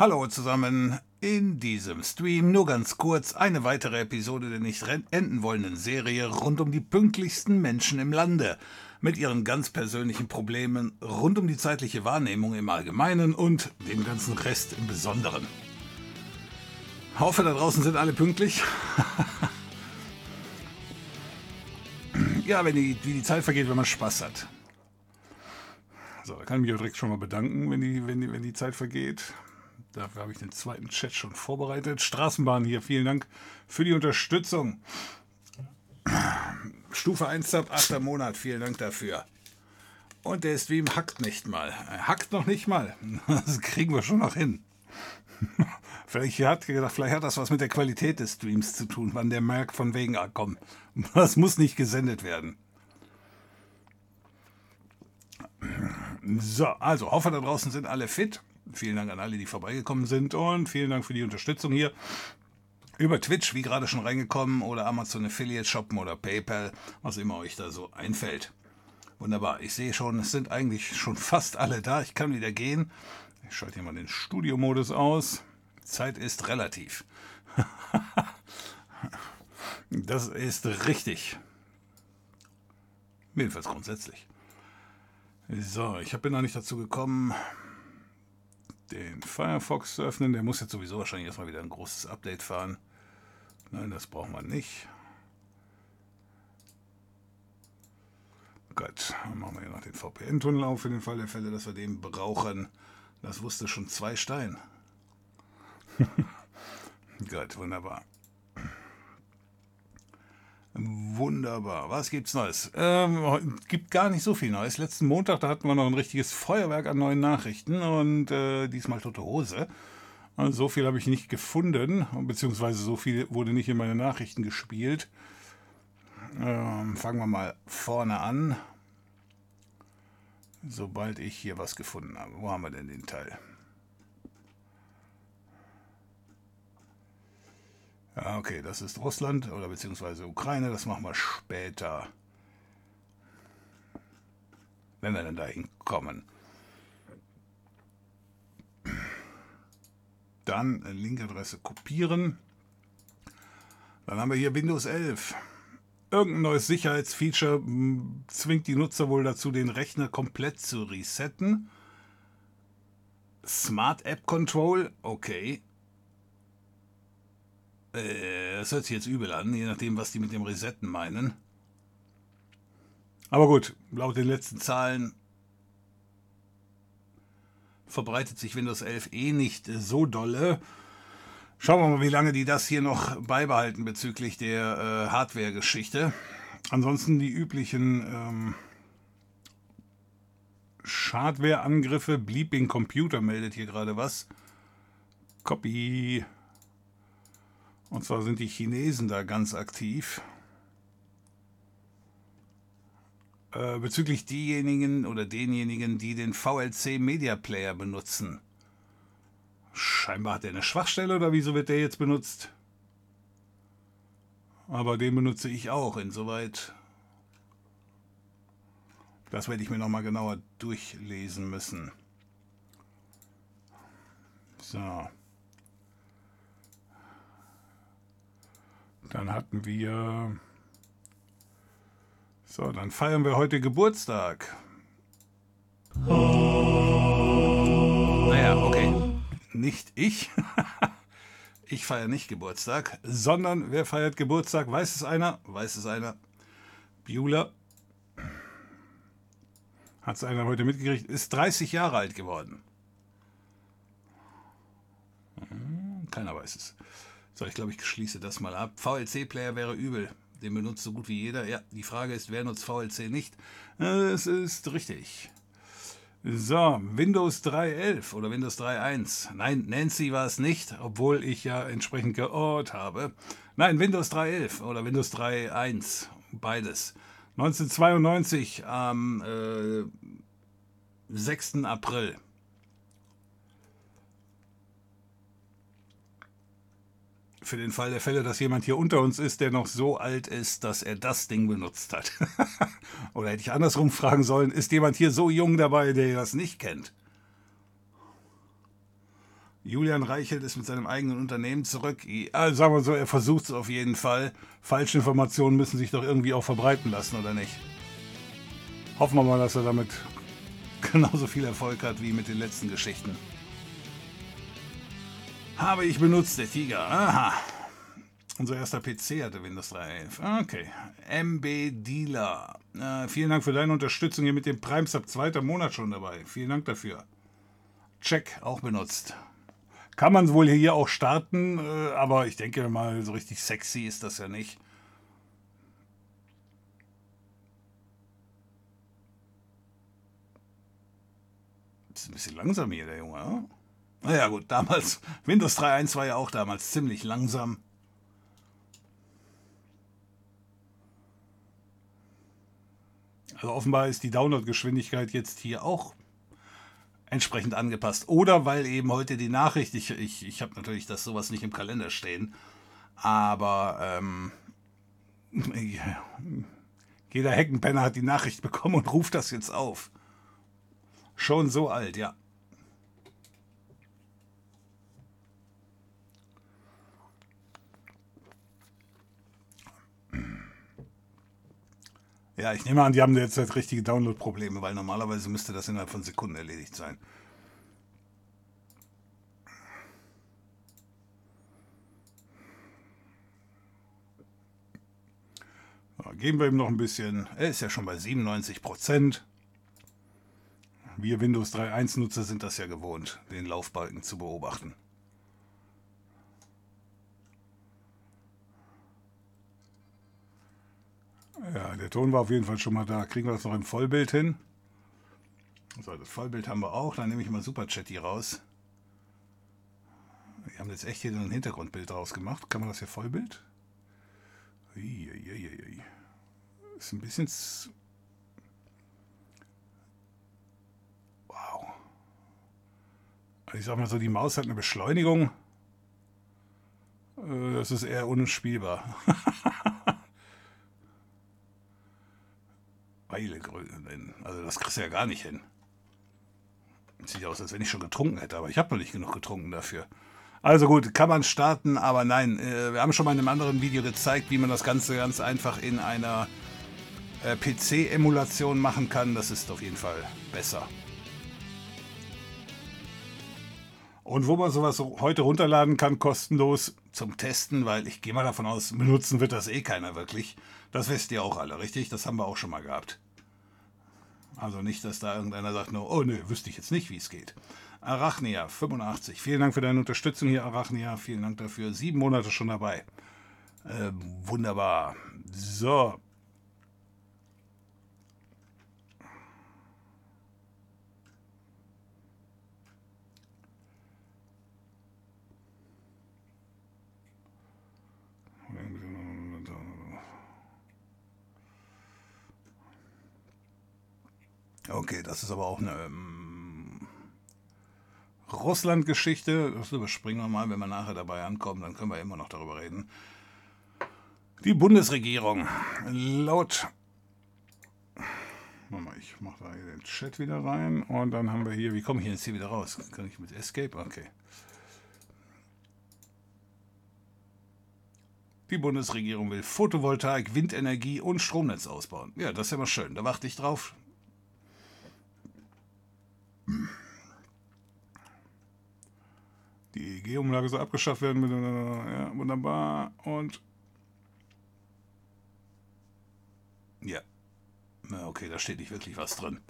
Hallo zusammen. In diesem Stream nur ganz kurz eine weitere Episode der nicht enden wollenden Serie rund um die pünktlichsten Menschen im Lande. Mit ihren ganz persönlichen Problemen rund um die zeitliche Wahrnehmung im Allgemeinen und dem ganzen Rest im Besonderen. Hoffe, da draußen sind alle pünktlich. ja, wenn die, wie die Zeit vergeht, wenn man Spaß hat. So, da kann ich mich auch direkt schon mal bedanken, wenn die, wenn die, wenn die Zeit vergeht. Dafür habe ich den zweiten Chat schon vorbereitet. Straßenbahn hier, vielen Dank für die Unterstützung. Stufe 1 ab 8. Monat, vielen Dank dafür. Und der Stream hackt nicht mal. Er hackt noch nicht mal. Das kriegen wir schon noch hin. Vielleicht hat, vielleicht hat das was mit der Qualität des Streams zu tun, wann der merkt, von wegen, ah komm, das muss nicht gesendet werden. So, also hoffe, da draußen sind alle fit. Vielen Dank an alle, die vorbeigekommen sind und vielen Dank für die Unterstützung hier. Über Twitch, wie gerade schon reingekommen, oder Amazon Affiliate shoppen oder PayPal, was immer euch da so einfällt. Wunderbar, ich sehe schon, es sind eigentlich schon fast alle da. Ich kann wieder gehen. Ich schalte hier mal den Studiomodus aus. Zeit ist relativ. das ist richtig. Jedenfalls grundsätzlich. So, ich bin noch nicht dazu gekommen, den Firefox zu öffnen. Der muss jetzt sowieso wahrscheinlich erstmal wieder ein großes Update fahren. Nein, das brauchen wir nicht. Gut, dann machen wir hier noch den VPN-Tunnel auf für den Fall der Fälle, dass wir den brauchen. Das wusste schon zwei Stein. Gut, wunderbar. Wunderbar. Was gibt's Neues? Ähm, gibt gar nicht so viel Neues. Letzten Montag, da hatten wir noch ein richtiges Feuerwerk an neuen Nachrichten und äh, diesmal tote Hose. Also so viel habe ich nicht gefunden, beziehungsweise so viel wurde nicht in meine Nachrichten gespielt. Ähm, fangen wir mal vorne an. Sobald ich hier was gefunden habe. Wo haben wir denn den Teil? Ja, okay, das ist Russland oder beziehungsweise Ukraine, das machen wir später. Wenn wir dann dahin kommen. Dann Linkadresse kopieren. Dann haben wir hier Windows 11. Irgendein neues Sicherheitsfeature hm, zwingt die Nutzer wohl dazu, den Rechner komplett zu resetten. Smart App Control, okay. Äh, das hört sich jetzt übel an, je nachdem, was die mit dem Resetten meinen. Aber gut, laut den letzten Zahlen verbreitet sich Windows 11 eh nicht so dolle. Schauen wir mal, wie lange die das hier noch beibehalten bezüglich der äh, Hardware-Geschichte. Ansonsten die üblichen ähm, Schadware-Angriffe. Bleeping Computer meldet hier gerade was. Copy. Und zwar sind die Chinesen da ganz aktiv. Äh, bezüglich diejenigen oder denjenigen, die den VLC Media Player benutzen. Scheinbar hat er eine Schwachstelle oder wieso wird der jetzt benutzt? Aber den benutze ich auch, insoweit. Das werde ich mir nochmal genauer durchlesen müssen. So. Dann hatten wir. So, dann feiern wir heute Geburtstag. Naja, okay. Nicht ich. ich feiere nicht Geburtstag, sondern wer feiert Geburtstag? Weiß es einer? Weiß es einer? Beulah. Hat es einer heute mitgekriegt? Ist 30 Jahre alt geworden. Hm, keiner weiß es. So, ich glaube, ich schließe das mal ab. VLC-Player wäre übel. Den benutzt so gut wie jeder. Ja, die Frage ist, wer nutzt VLC nicht? Es ist richtig. So, Windows 3.11 oder Windows 3.1. Nein, Nancy war es nicht, obwohl ich ja entsprechend geort habe. Nein, Windows 3.11 oder Windows 3.1. Beides. 1992 am äh, 6. April. Für den Fall der Fälle, dass jemand hier unter uns ist, der noch so alt ist, dass er das Ding benutzt hat. Oder hätte ich andersrum fragen sollen, ist jemand hier so jung dabei, der das nicht kennt? Julian Reichelt ist mit seinem eigenen Unternehmen zurück. Also sagen wir so, er versucht es auf jeden Fall. Falsche Informationen müssen sich doch irgendwie auch verbreiten lassen, oder nicht? Hoffen wir mal, dass er damit genauso viel Erfolg hat wie mit den letzten Geschichten. Habe ich benutzt, der Tiger. Aha. Unser erster PC hatte Windows 3.11. Okay. MB Dealer. Äh, vielen Dank für deine Unterstützung hier mit dem Prime Sub. Zweiter Monat schon dabei. Vielen Dank dafür. Check, auch benutzt. Kann man wohl hier auch starten, äh, aber ich denke mal, so richtig sexy ist das ja nicht. Ist ein bisschen langsam hier, der Junge. Naja, gut, damals, Windows 3.1 war ja auch damals ziemlich langsam. Also offenbar ist die Downloadgeschwindigkeit jetzt hier auch entsprechend angepasst. Oder weil eben heute die Nachricht, ich, ich, ich habe natürlich das sowas nicht im Kalender stehen, aber ähm, jeder Heckenpenner hat die Nachricht bekommen und ruft das jetzt auf. Schon so alt, ja. Ja, ich nehme an, die haben jetzt halt richtige Download-Probleme, weil normalerweise müsste das innerhalb von Sekunden erledigt sein. So, geben wir ihm noch ein bisschen. Er ist ja schon bei 97 Prozent. Wir Windows 3.1-Nutzer sind das ja gewohnt, den Laufbalken zu beobachten. Ja, der Ton war auf jeden Fall schon mal da. Kriegen wir das noch im Vollbild hin? So, das Vollbild haben wir auch. Dann nehme ich mal Superchat hier raus. Wir haben jetzt echt hier ein Hintergrundbild draus gemacht. Kann man das hier Vollbild? Uiuiui. Ist ein bisschen... Wow. Also ich sag mal so, die Maus hat eine Beschleunigung. Äh, das ist eher unspielbar. Weilegrün. Also das kriegst du ja gar nicht hin. Sieht aus, als wenn ich schon getrunken hätte, aber ich habe noch nicht genug getrunken dafür. Also gut, kann man starten, aber nein, äh, wir haben schon mal in einem anderen Video gezeigt, wie man das Ganze ganz einfach in einer äh, PC-Emulation machen kann. Das ist auf jeden Fall besser. Und wo man sowas heute runterladen kann, kostenlos zum Testen, weil ich gehe mal davon aus, benutzen wird das eh keiner wirklich. Das wisst ihr auch alle, richtig? Das haben wir auch schon mal gehabt. Also nicht, dass da irgendeiner sagt, no, oh ne, wüsste ich jetzt nicht, wie es geht. Arachnia 85. Vielen Dank für deine Unterstützung hier, Arachnia. Vielen Dank dafür. Sieben Monate schon dabei. Äh, wunderbar. So, Okay, das ist aber auch eine ähm, Russland-Geschichte. Das überspringen wir mal, wenn wir nachher dabei ankommen, dann können wir immer noch darüber reden. Die Bundesregierung laut. Mal, ich mache da hier den Chat wieder rein und dann haben wir hier, wie komme ich jetzt hier wieder raus? Kann ich mit Escape? Okay. Die Bundesregierung will Photovoltaik, Windenergie und Stromnetz ausbauen. Ja, das ist ja mal schön. Da warte ich drauf. Die EEG-Umlage soll abgeschafft werden. Ja, wunderbar. Und. Ja. Okay, da steht nicht wirklich was drin.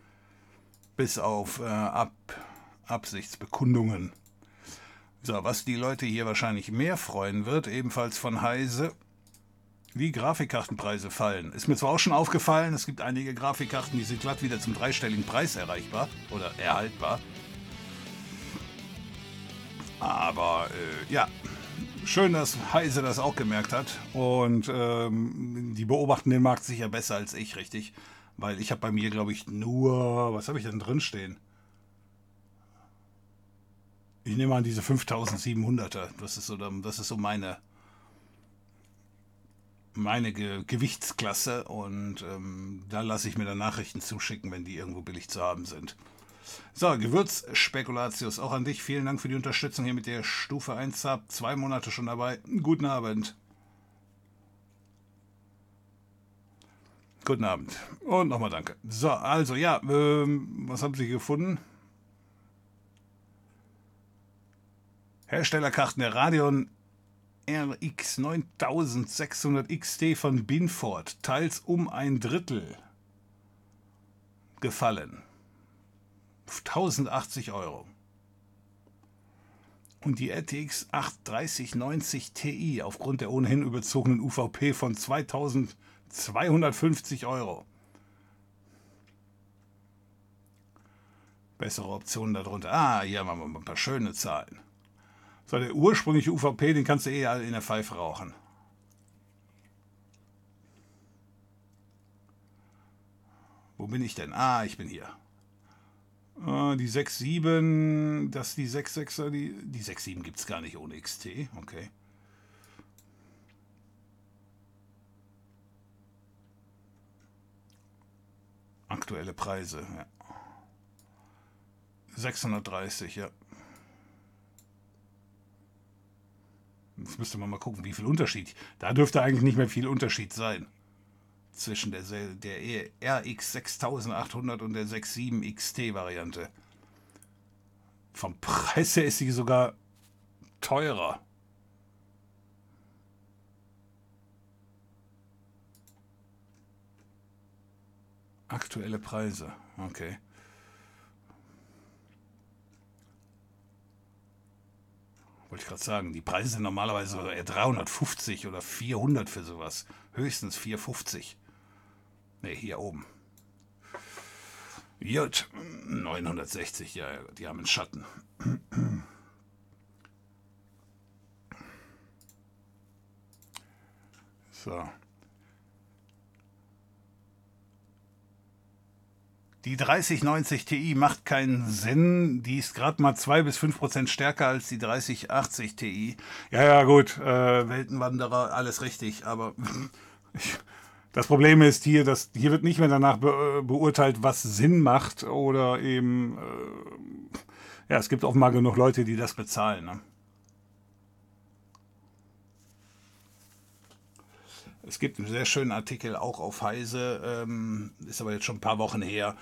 Bis auf äh, Ab Absichtsbekundungen. So, was die Leute hier wahrscheinlich mehr freuen wird, ebenfalls von Heise, wie Grafikkartenpreise fallen. Ist mir zwar auch schon aufgefallen, es gibt einige Grafikkarten, die sind glatt wieder zum dreistelligen Preis erreichbar oder erhaltbar. Aber äh, ja, schön, dass Heise das auch gemerkt hat. Und ähm, die beobachten den Markt sicher besser als ich, richtig? Weil ich habe bei mir, glaube ich, nur, was habe ich denn drin stehen? Ich nehme an diese 5700er. Das ist so, das ist so meine, meine Ge Gewichtsklasse. Und ähm, da lasse ich mir dann Nachrichten zuschicken, wenn die irgendwo billig zu haben sind. So, Gewürzspekulatius, auch an dich. Vielen Dank für die Unterstützung hier mit der Stufe 1 Sub. Zwei Monate schon dabei. Guten Abend. Guten Abend. Und nochmal danke. So, also ja, ähm, was haben Sie gefunden? Herstellerkarten der Radeon RX 9600 XT von Binford, teils um ein Drittel gefallen. 1080 Euro. Und die RTX 83090 Ti aufgrund der ohnehin überzogenen UVP von 2250 Euro. Bessere Optionen darunter. Ah, hier haben wir mal ein paar schöne Zahlen. So, der ursprüngliche UVP, den kannst du eh in der Pfeife rauchen. Wo bin ich denn? Ah, ich bin hier. Äh, die 6.7, das die 6.6er, die, die 6.7 gibt es gar nicht ohne XT. Okay. Aktuelle Preise, ja. 630, ja. Jetzt müsste man mal gucken, wie viel Unterschied. Da dürfte eigentlich nicht mehr viel Unterschied sein. Zwischen der, der RX 6800 und der 67 XT Variante. Vom Preis her ist sie sogar teurer. Aktuelle Preise, okay. Wollte ich gerade sagen, die Preise sind normalerweise eher 350 oder 400 für sowas. Höchstens 450. Ne, hier oben. Jut, 960, ja, die haben einen Schatten. So. Die 3090 Ti macht keinen Sinn. Die ist gerade mal 2 bis 5 Prozent stärker als die 3080 Ti. Ja, ja, gut. Äh, Weltenwanderer, alles richtig. Aber das Problem ist hier, dass hier wird nicht mehr danach be beurteilt, was Sinn macht. Oder eben. Äh, ja, es gibt offenbar genug Leute, die das bezahlen. Ne? Es gibt einen sehr schönen Artikel auch auf Heise, ähm, ist aber jetzt schon ein paar Wochen her.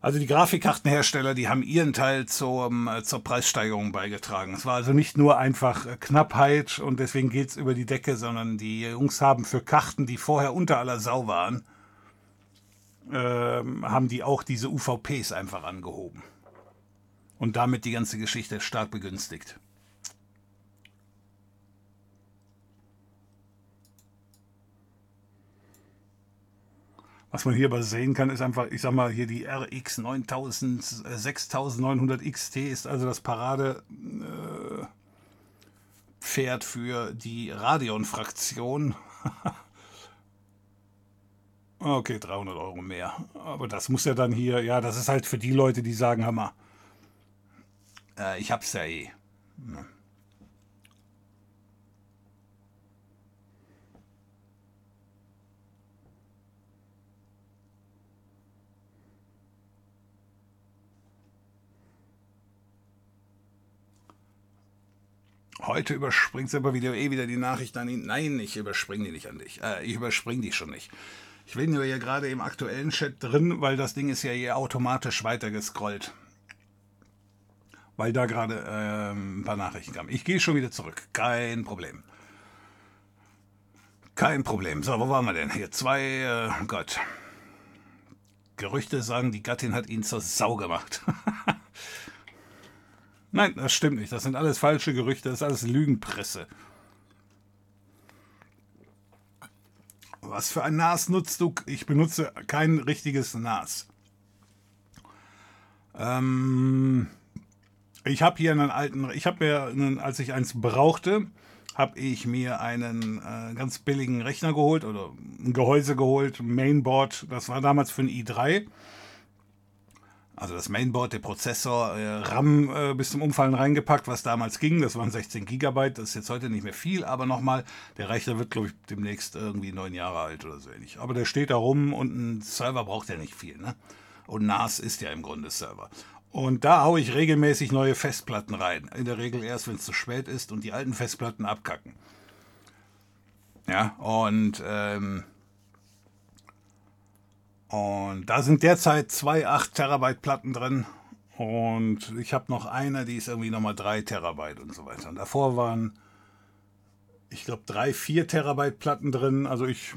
Also die Grafikkartenhersteller, die haben ihren Teil zum, äh, zur Preissteigerung beigetragen. Es war also nicht nur einfach äh, Knappheit und deswegen geht es über die Decke, sondern die Jungs haben für Karten, die vorher unter aller Sau waren, ähm, haben die auch diese UVPs einfach angehoben. Und damit die ganze Geschichte stark begünstigt. Was man hier aber sehen kann, ist einfach, ich sag mal, hier die RX 9000, 6900 XT ist also das Parade äh, für die Radeon-Fraktion. okay, 300 Euro mehr. Aber das muss ja dann hier, ja, das ist halt für die Leute, die sagen, Hammer, äh, ich hab's ja eh. Ja. Heute überspringt aber wieder eh wieder die Nachricht an ihn. Nein, ich überspringe die nicht an dich. Äh, ich überspringe die schon nicht. Ich bin nur hier gerade im aktuellen Chat drin, weil das Ding ist ja hier automatisch weitergescrollt. Weil da gerade äh, ein paar Nachrichten kamen. Ich gehe schon wieder zurück. Kein Problem. Kein Problem. So, wo waren wir denn? Hier zwei, äh, Gott. Gerüchte sagen, die Gattin hat ihn zur Sau gemacht. Nein, das stimmt nicht. Das sind alles falsche Gerüchte, das ist alles Lügenpresse. Was für ein NAS nutzt du? Ich benutze kein richtiges NAS. Ähm, ich habe hier einen alten, ich habe mir, einen, als ich eins brauchte, habe ich mir einen äh, ganz billigen Rechner geholt oder ein Gehäuse geholt, Mainboard. Das war damals für ein i3 also das Mainboard, der Prozessor, äh, RAM äh, bis zum Umfallen reingepackt, was damals ging. Das waren 16 Gigabyte, das ist jetzt heute nicht mehr viel, aber nochmal, der Rechner wird, glaube ich, demnächst irgendwie neun Jahre alt oder so ähnlich. Aber der steht da rum und ein Server braucht ja nicht viel. Ne? Und NAS ist ja im Grunde Server. Und da haue ich regelmäßig neue Festplatten rein. In der Regel erst, wenn es zu spät ist und die alten Festplatten abkacken. Ja, und, ähm, und da sind derzeit zwei 8 Terabyte Platten drin. Und ich habe noch eine, die ist irgendwie nochmal 3 Terabyte und so weiter. Und davor waren ich glaube, drei, vier Terabyte Platten drin. Also ich,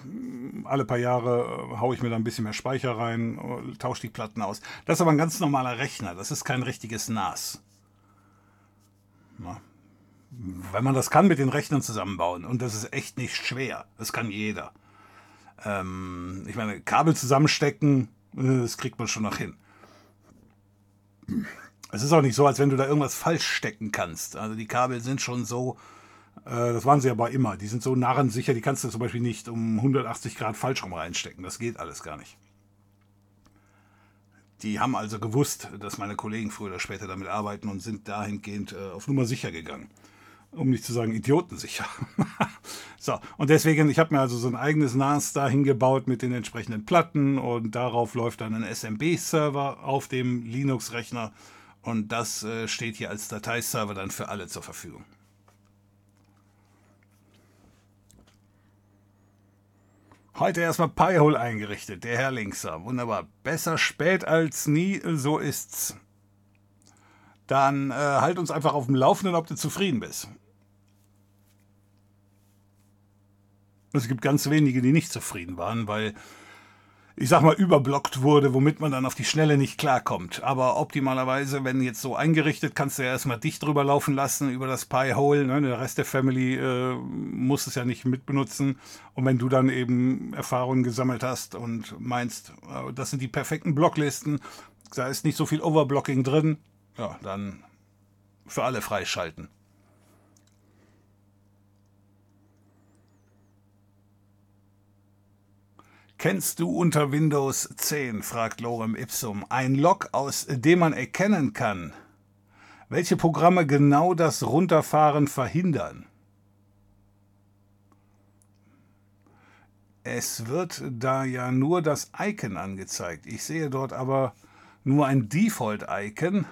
alle paar Jahre äh, haue ich mir da ein bisschen mehr Speicher rein, äh, tausche die Platten aus. Das ist aber ein ganz normaler Rechner. Das ist kein richtiges NAS. Na. Wenn man das kann mit den Rechnern zusammenbauen, und das ist echt nicht schwer, das kann jeder. Ähm, ich meine, Kabel zusammenstecken, äh, das kriegt man schon noch hin. Es ist auch nicht so, als wenn du da irgendwas falsch stecken kannst. Also die Kabel sind schon so, äh, das waren sie aber immer. Die sind so narrensicher, die kannst du zum Beispiel nicht um 180 Grad falsch rum reinstecken. Das geht alles gar nicht. Die haben also gewusst, dass meine Kollegen früher oder später damit arbeiten und sind dahingehend äh, auf Nummer sicher gegangen. Um nicht zu sagen idiotensicher. so, und deswegen, ich habe mir also so ein eigenes NAS dahin gebaut mit den entsprechenden Platten und darauf läuft dann ein SMB-Server auf dem Linux-Rechner und das äh, steht hier als Dateiserver dann für alle zur Verfügung. Heute erstmal Piehole eingerichtet, der Herr Linkser. Wunderbar. Besser spät als nie, so ist's. Dann äh, halt uns einfach auf dem Laufenden, ob du zufrieden bist. Es gibt ganz wenige, die nicht zufrieden waren, weil ich sag mal, überblockt wurde, womit man dann auf die Schnelle nicht klarkommt. Aber optimalerweise, wenn jetzt so eingerichtet, kannst du ja erstmal dich drüber laufen lassen über das Pi-Hole. Ne? Der Rest der Family äh, muss es ja nicht mitbenutzen. Und wenn du dann eben Erfahrungen gesammelt hast und meinst, äh, das sind die perfekten Blocklisten, da ist nicht so viel Overblocking drin, ja, dann für alle freischalten. Kennst du unter Windows 10, fragt Lorem Ipsum, ein Log, aus dem man erkennen kann, welche Programme genau das Runterfahren verhindern? Es wird da ja nur das Icon angezeigt. Ich sehe dort aber nur ein Default-Icon.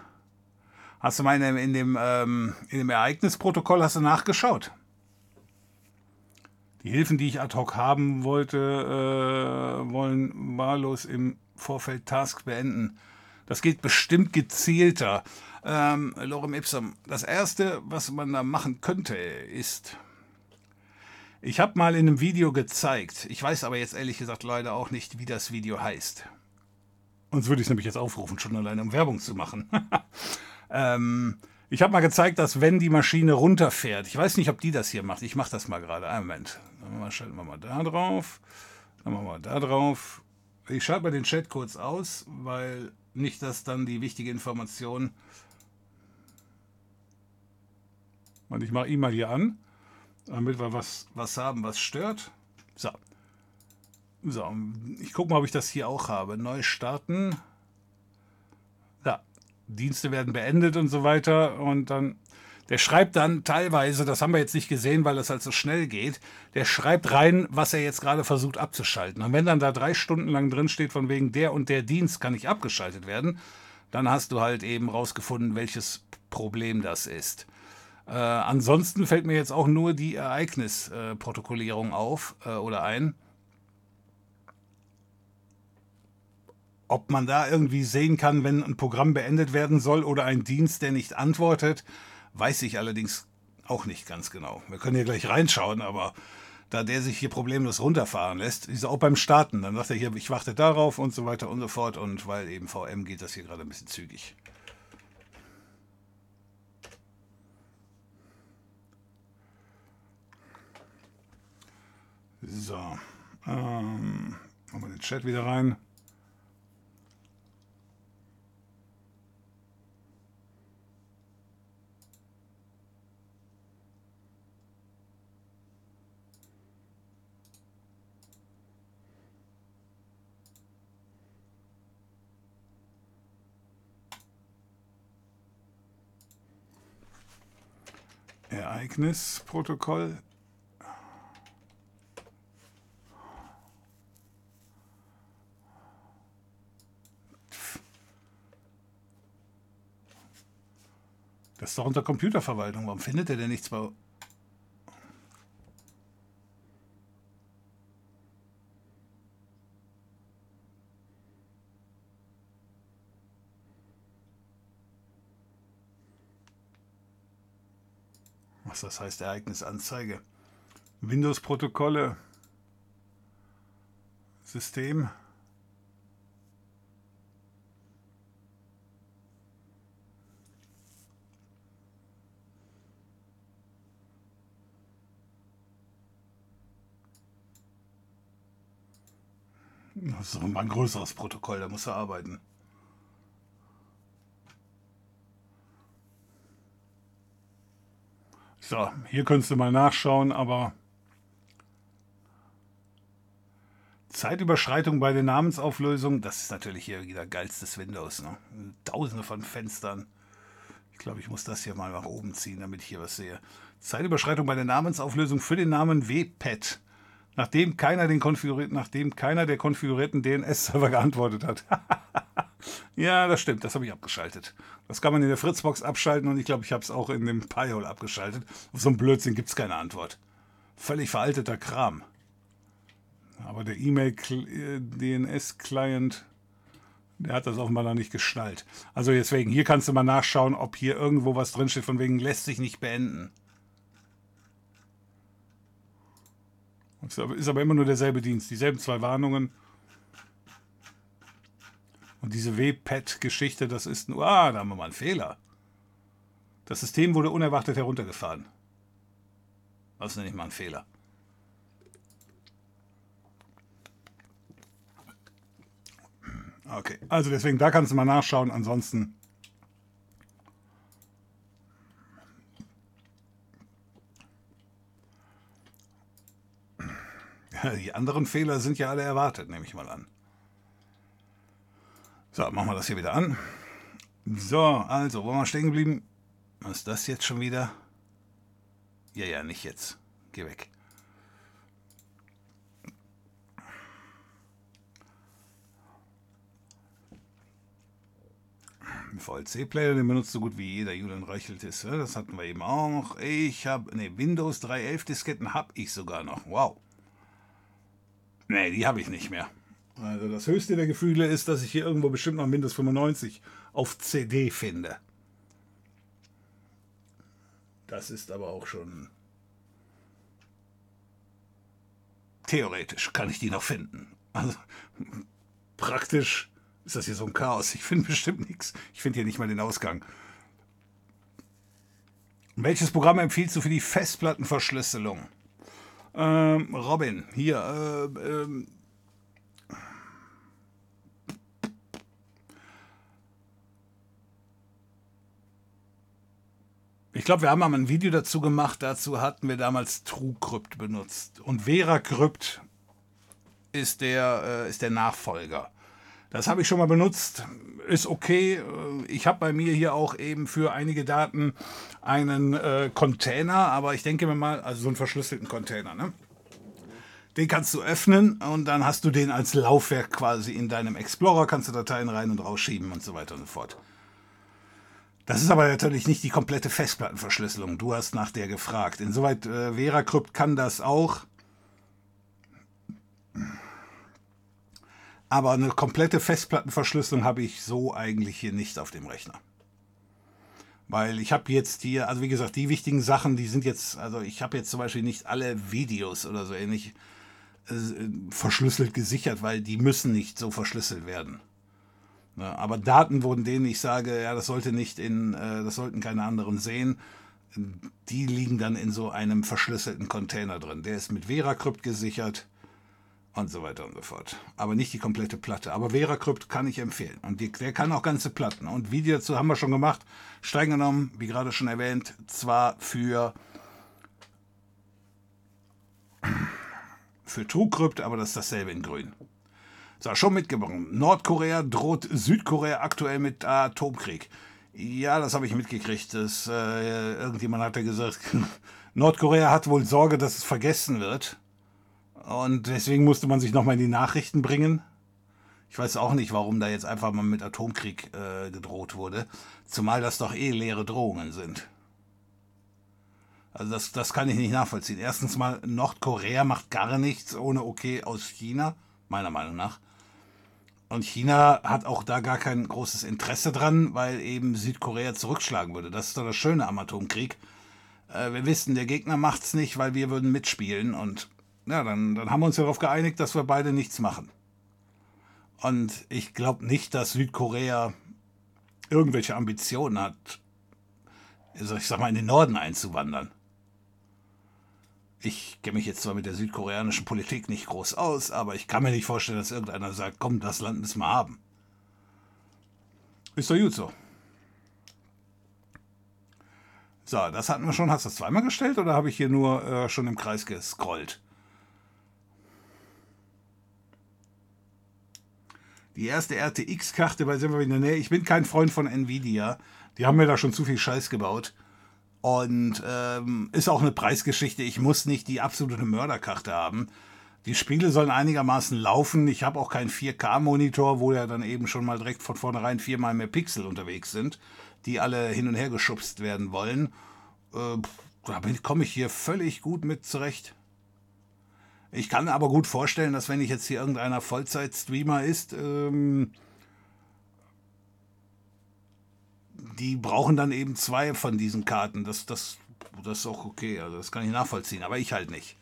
Hast du mal in dem, in dem, ähm, in dem Ereignisprotokoll hast du nachgeschaut? Die Hilfen, die ich ad hoc haben wollte, äh, wollen wahllos im Vorfeld Task beenden. Das geht bestimmt gezielter. Ähm, Lorem Ipsum, das Erste, was man da machen könnte, ist... Ich habe mal in einem Video gezeigt, ich weiß aber jetzt ehrlich gesagt leider auch nicht, wie das Video heißt. Uns würde ich es nämlich jetzt aufrufen, schon alleine um Werbung zu machen. ähm, ich habe mal gezeigt, dass wenn die Maschine runterfährt, ich weiß nicht, ob die das hier macht, ich mache das mal gerade, einen Moment, dann schalten wir mal da drauf, dann machen wir da drauf. Ich schalte mal den Chat kurz aus, weil nicht, dass dann die wichtige Information... Und ich mache ihn mal hier an, damit wir was, was haben, was stört. So. So, ich gucke mal, ob ich das hier auch habe. Neu starten. Dienste werden beendet und so weiter. Und dann, der schreibt dann teilweise, das haben wir jetzt nicht gesehen, weil das halt so schnell geht, der schreibt rein, was er jetzt gerade versucht abzuschalten. Und wenn dann da drei Stunden lang drin steht, von wegen der und der Dienst kann nicht abgeschaltet werden, dann hast du halt eben rausgefunden, welches Problem das ist. Äh, ansonsten fällt mir jetzt auch nur die Ereignisprotokollierung auf äh, oder ein. Ob man da irgendwie sehen kann, wenn ein Programm beendet werden soll oder ein Dienst, der nicht antwortet, weiß ich allerdings auch nicht ganz genau. Wir können hier gleich reinschauen, aber da der sich hier problemlos runterfahren lässt, ist er auch beim Starten. Dann sagt er hier, ich warte darauf und so weiter und so fort. Und weil eben VM geht das hier gerade ein bisschen zügig. So, ähm, machen wir den Chat wieder rein. Ereignisprotokoll. Das ist doch unter Computerverwaltung. Warum findet er denn nichts bei Was das heißt, Ereignisanzeige. Windows-Protokolle. System. Das ist ein größeres Protokoll, da muss er arbeiten. So, hier könntest du mal nachschauen, aber Zeitüberschreitung bei der Namensauflösung, das ist natürlich hier wieder geilstes Windows. Ne? Tausende von Fenstern. Ich glaube, ich muss das hier mal nach oben ziehen, damit ich hier was sehe. Zeitüberschreitung bei der Namensauflösung für den Namen WPET, nachdem keiner, den nachdem keiner der konfigurierten DNS-Server geantwortet hat. Ja, das stimmt, das habe ich abgeschaltet. Das kann man in der Fritzbox abschalten und ich glaube, ich habe es auch in dem Pi-Hole abgeschaltet. Auf so einen Blödsinn gibt es keine Antwort. Völlig veralteter Kram. Aber der E-Mail-DNS-Client, der hat das offenbar noch nicht geschnallt. Also deswegen, hier kannst du mal nachschauen, ob hier irgendwo was drinsteht, von wegen lässt sich nicht beenden. Ist aber immer nur derselbe Dienst, dieselben zwei Warnungen. Und diese WPET-Geschichte, das ist nur, ah, da haben wir mal einen Fehler. Das System wurde unerwartet heruntergefahren. Das nenne ich mal einen Fehler. Okay, also deswegen, da kannst du mal nachschauen. Ansonsten die anderen Fehler sind ja alle erwartet, nehme ich mal an. So, machen wir das hier wieder an. So, also, wo waren wir stehen geblieben? Was ist das jetzt schon wieder? Ja, ja, nicht jetzt. Geh weg. VLC-Player, den benutzt so gut wie jeder. Julian Reichelt ist. Das hatten wir eben auch. Ich habe, ne, Windows 3.11 Disketten habe ich sogar noch. Wow. Ne, die habe ich nicht mehr. Also das höchste der Gefühle ist, dass ich hier irgendwo bestimmt noch Windows 95 auf CD finde. Das ist aber auch schon theoretisch kann ich die noch finden. Also praktisch ist das hier so ein Chaos. Ich finde bestimmt nichts. Ich finde hier nicht mal den Ausgang. Welches Programm empfiehlst du für die Festplattenverschlüsselung? Ähm, Robin, hier, äh, ähm, Ich glaube, wir haben mal ein Video dazu gemacht. Dazu hatten wir damals TrueCrypt benutzt. Und VeraCrypt ist der, äh, ist der Nachfolger. Das habe ich schon mal benutzt. Ist okay. Ich habe bei mir hier auch eben für einige Daten einen äh, Container, aber ich denke mir mal, also so einen verschlüsselten Container, ne? Den kannst du öffnen und dann hast du den als Laufwerk quasi in deinem Explorer, kannst du Dateien rein und rausschieben und so weiter und so fort. Das ist aber natürlich nicht die komplette Festplattenverschlüsselung. Du hast nach der gefragt. Insoweit äh, VeraCrypt kann das auch. Aber eine komplette Festplattenverschlüsselung habe ich so eigentlich hier nicht auf dem Rechner. Weil ich habe jetzt hier, also wie gesagt, die wichtigen Sachen, die sind jetzt, also ich habe jetzt zum Beispiel nicht alle Videos oder so ähnlich äh, verschlüsselt gesichert, weil die müssen nicht so verschlüsselt werden. Ne? Aber Daten wurden denen, ich sage, ja, das sollte nicht in, äh, das sollten keine anderen sehen, die liegen dann in so einem verschlüsselten Container drin. Der ist mit VeraCrypt gesichert und so weiter und so fort. Aber nicht die komplette Platte. Aber VeraCrypt kann ich empfehlen. Und die, der kann auch ganze Platten. Und Video dazu haben wir schon gemacht. Streng genommen, wie gerade schon erwähnt, zwar für für TrueCrypt, aber das ist dasselbe in grün. So, schon mitgebracht. Nordkorea droht Südkorea aktuell mit Atomkrieg. Ja, das habe ich mitgekriegt. Das, äh, irgendjemand hat ja gesagt, Nordkorea hat wohl Sorge, dass es vergessen wird. Und deswegen musste man sich nochmal in die Nachrichten bringen. Ich weiß auch nicht, warum da jetzt einfach mal mit Atomkrieg äh, gedroht wurde, zumal das doch eh leere Drohungen sind. Also das, das kann ich nicht nachvollziehen. Erstens mal, Nordkorea macht gar nichts ohne Okay aus China, meiner Meinung nach. Und China hat auch da gar kein großes Interesse dran, weil eben Südkorea zurückschlagen würde. Das ist doch das Schöne am Atomkrieg. Äh, wir wissen, der Gegner macht's nicht, weil wir würden mitspielen. Und ja, dann, dann haben wir uns darauf geeinigt, dass wir beide nichts machen. Und ich glaube nicht, dass Südkorea irgendwelche Ambitionen hat, also ich sag mal, in den Norden einzuwandern. Ich kenne mich jetzt zwar mit der südkoreanischen Politik nicht groß aus, aber ich kann mir nicht vorstellen, dass irgendeiner sagt, komm, das Land müssen wir haben. Ist doch gut so. So, das hatten wir schon. Hast du das zweimal gestellt oder habe ich hier nur äh, schon im Kreis gescrollt? Die erste RTX-Karte bei sind wir in der Nähe. Ich bin kein Freund von Nvidia. Die haben mir da schon zu viel Scheiß gebaut. Und ähm, ist auch eine Preisgeschichte. Ich muss nicht die absolute Mörderkarte haben. Die Spiele sollen einigermaßen laufen. Ich habe auch keinen 4K-Monitor, wo ja dann eben schon mal direkt von vornherein viermal mehr Pixel unterwegs sind, die alle hin und her geschubst werden wollen. Äh, da komme ich hier völlig gut mit zurecht. Ich kann aber gut vorstellen, dass wenn ich jetzt hier irgendeiner Vollzeit-Streamer ist, ähm, die brauchen dann eben zwei von diesen Karten. Das, das, das ist auch okay, also das kann ich nachvollziehen, aber ich halt nicht.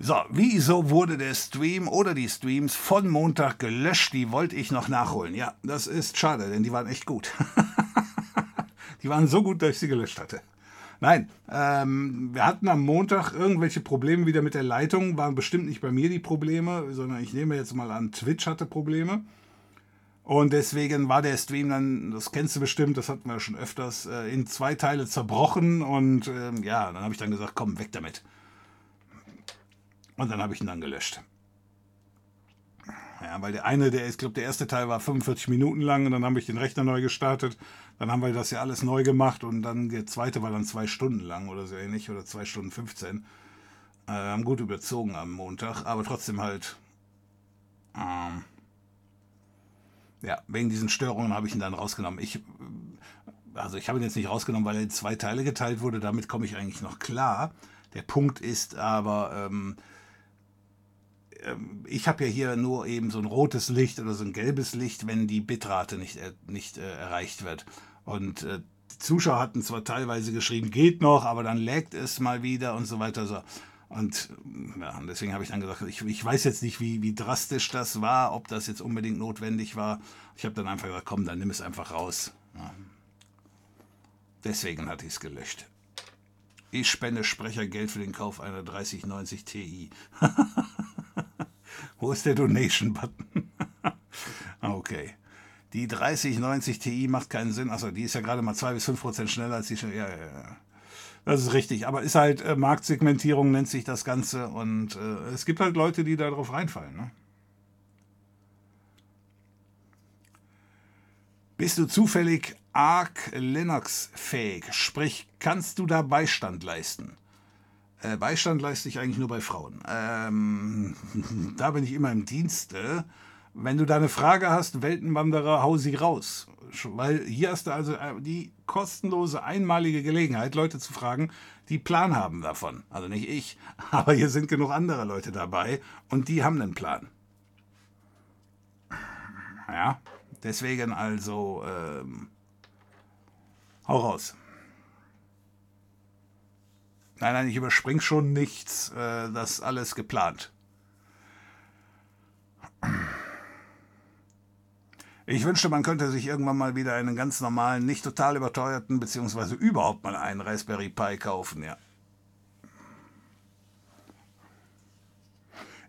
So, wieso wurde der Stream oder die Streams von Montag gelöscht? Die wollte ich noch nachholen. Ja, das ist schade, denn die waren echt gut. die waren so gut, dass ich sie gelöscht hatte. Nein, ähm, wir hatten am Montag irgendwelche Probleme wieder mit der Leitung. Waren bestimmt nicht bei mir die Probleme, sondern ich nehme jetzt mal an, Twitch hatte Probleme. Und deswegen war der Stream dann, das kennst du bestimmt, das hatten wir schon öfters, äh, in zwei Teile zerbrochen. Und ähm, ja, dann habe ich dann gesagt, komm, weg damit. Und dann habe ich ihn dann gelöscht. Ja, weil der eine, der, ich glaube, der erste Teil war 45 Minuten lang und dann habe ich den Rechner neu gestartet. Dann haben wir das ja alles neu gemacht und dann der zweite war dann zwei Stunden lang oder so ähnlich oder zwei Stunden 15. Äh, haben gut überzogen am Montag, aber trotzdem halt. Ähm, ja, wegen diesen Störungen habe ich ihn dann rausgenommen. Ich, also ich habe ihn jetzt nicht rausgenommen, weil er in zwei Teile geteilt wurde. Damit komme ich eigentlich noch klar. Der Punkt ist aber, ähm, ähm ich habe ja hier nur eben so ein rotes Licht oder so ein gelbes Licht, wenn die Bitrate nicht, äh, nicht äh, erreicht wird. Und äh, die Zuschauer hatten zwar teilweise geschrieben, geht noch, aber dann laggt es mal wieder und so weiter. So. Und ja, deswegen habe ich dann gesagt, ich, ich weiß jetzt nicht, wie, wie drastisch das war, ob das jetzt unbedingt notwendig war. Ich habe dann einfach gesagt, komm, dann nimm es einfach raus. Ja. Deswegen hatte ich es gelöscht. Ich spende Sprechergeld für den Kauf einer 3090 Ti. Wo ist der Donation-Button? okay. Die 3090 Ti macht keinen Sinn. Achso, die ist ja gerade mal 2 bis 5 Prozent schneller als die. Ja, ja, ja. Das ist richtig. Aber ist halt äh, Marktsegmentierung, nennt sich das Ganze. Und äh, es gibt halt Leute, die darauf reinfallen. Ne? Bist du zufällig Arc Linux fähig? Sprich, kannst du da Beistand leisten? Äh, Beistand leiste ich eigentlich nur bei Frauen. Ähm, da bin ich immer im Dienste. Wenn du da eine Frage hast, Weltenwanderer, hau sie raus. Weil hier hast du also äh, die kostenlose, einmalige Gelegenheit, Leute zu fragen, die Plan haben davon. Also nicht ich, aber hier sind genug andere Leute dabei und die haben einen Plan. Ja, deswegen also, ähm, hau raus. Nein, nein, ich überspring schon nichts, äh, das alles geplant. Ich wünschte, man könnte sich irgendwann mal wieder einen ganz normalen, nicht total überteuerten, beziehungsweise überhaupt mal einen Raspberry Pi kaufen, ja.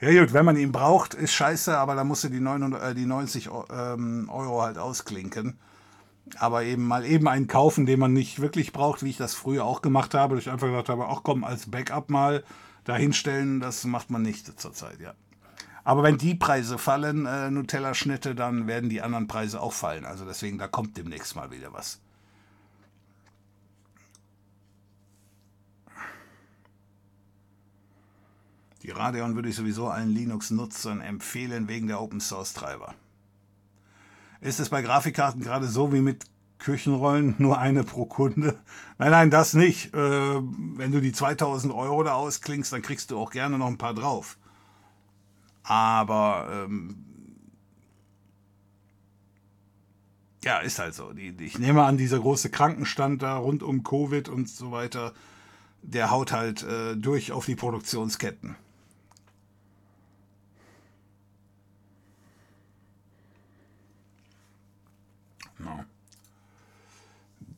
Ja gut, wenn man ihn braucht, ist scheiße, aber da musst du die, 900, äh, die 90 ähm, Euro halt ausklinken. Aber eben mal eben einen kaufen, den man nicht wirklich braucht, wie ich das früher auch gemacht habe, dass ich einfach gesagt habe, ach komm, als Backup mal dahinstellen, das macht man nicht zurzeit, ja. Aber wenn die Preise fallen, äh, Nutella-Schnitte, dann werden die anderen Preise auch fallen. Also deswegen, da kommt demnächst mal wieder was. Die Radeon würde ich sowieso allen Linux-Nutzern empfehlen wegen der Open-Source-Treiber. Ist es bei Grafikkarten gerade so wie mit Küchenrollen, nur eine pro Kunde? Nein, nein, das nicht. Äh, wenn du die 2000 Euro da ausklingst, dann kriegst du auch gerne noch ein paar drauf. Aber ähm, ja, ist halt so. Ich nehme an, dieser große Krankenstand da rund um Covid und so weiter, der haut halt äh, durch auf die Produktionsketten. No.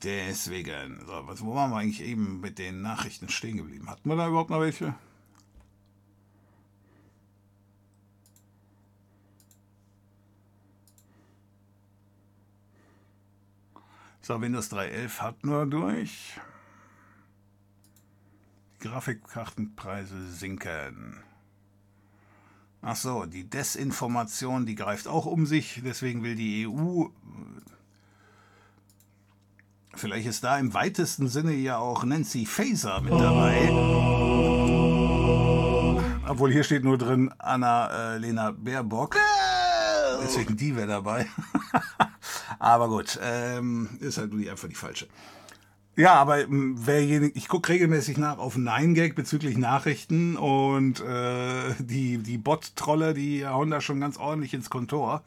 Deswegen, so, was, wo waren wir eigentlich eben mit den Nachrichten stehen geblieben? Hatten wir da überhaupt noch welche? So, Windows 3.11 hat nur durch. Grafikkartenpreise sinken. Ach so, die Desinformation, die greift auch um sich. Deswegen will die EU. Vielleicht ist da im weitesten Sinne ja auch Nancy Faeser mit dabei. Obwohl hier steht nur drin Anna-Lena äh, Baerbock. Deswegen die wäre dabei. Aber gut, ähm, ist halt nur einfach die falsche. Ja, aber ähm, wer ich gucke regelmäßig nach auf 9gag bezüglich Nachrichten und äh, die, die Bot-Trolle, die hauen da schon ganz ordentlich ins Kontor.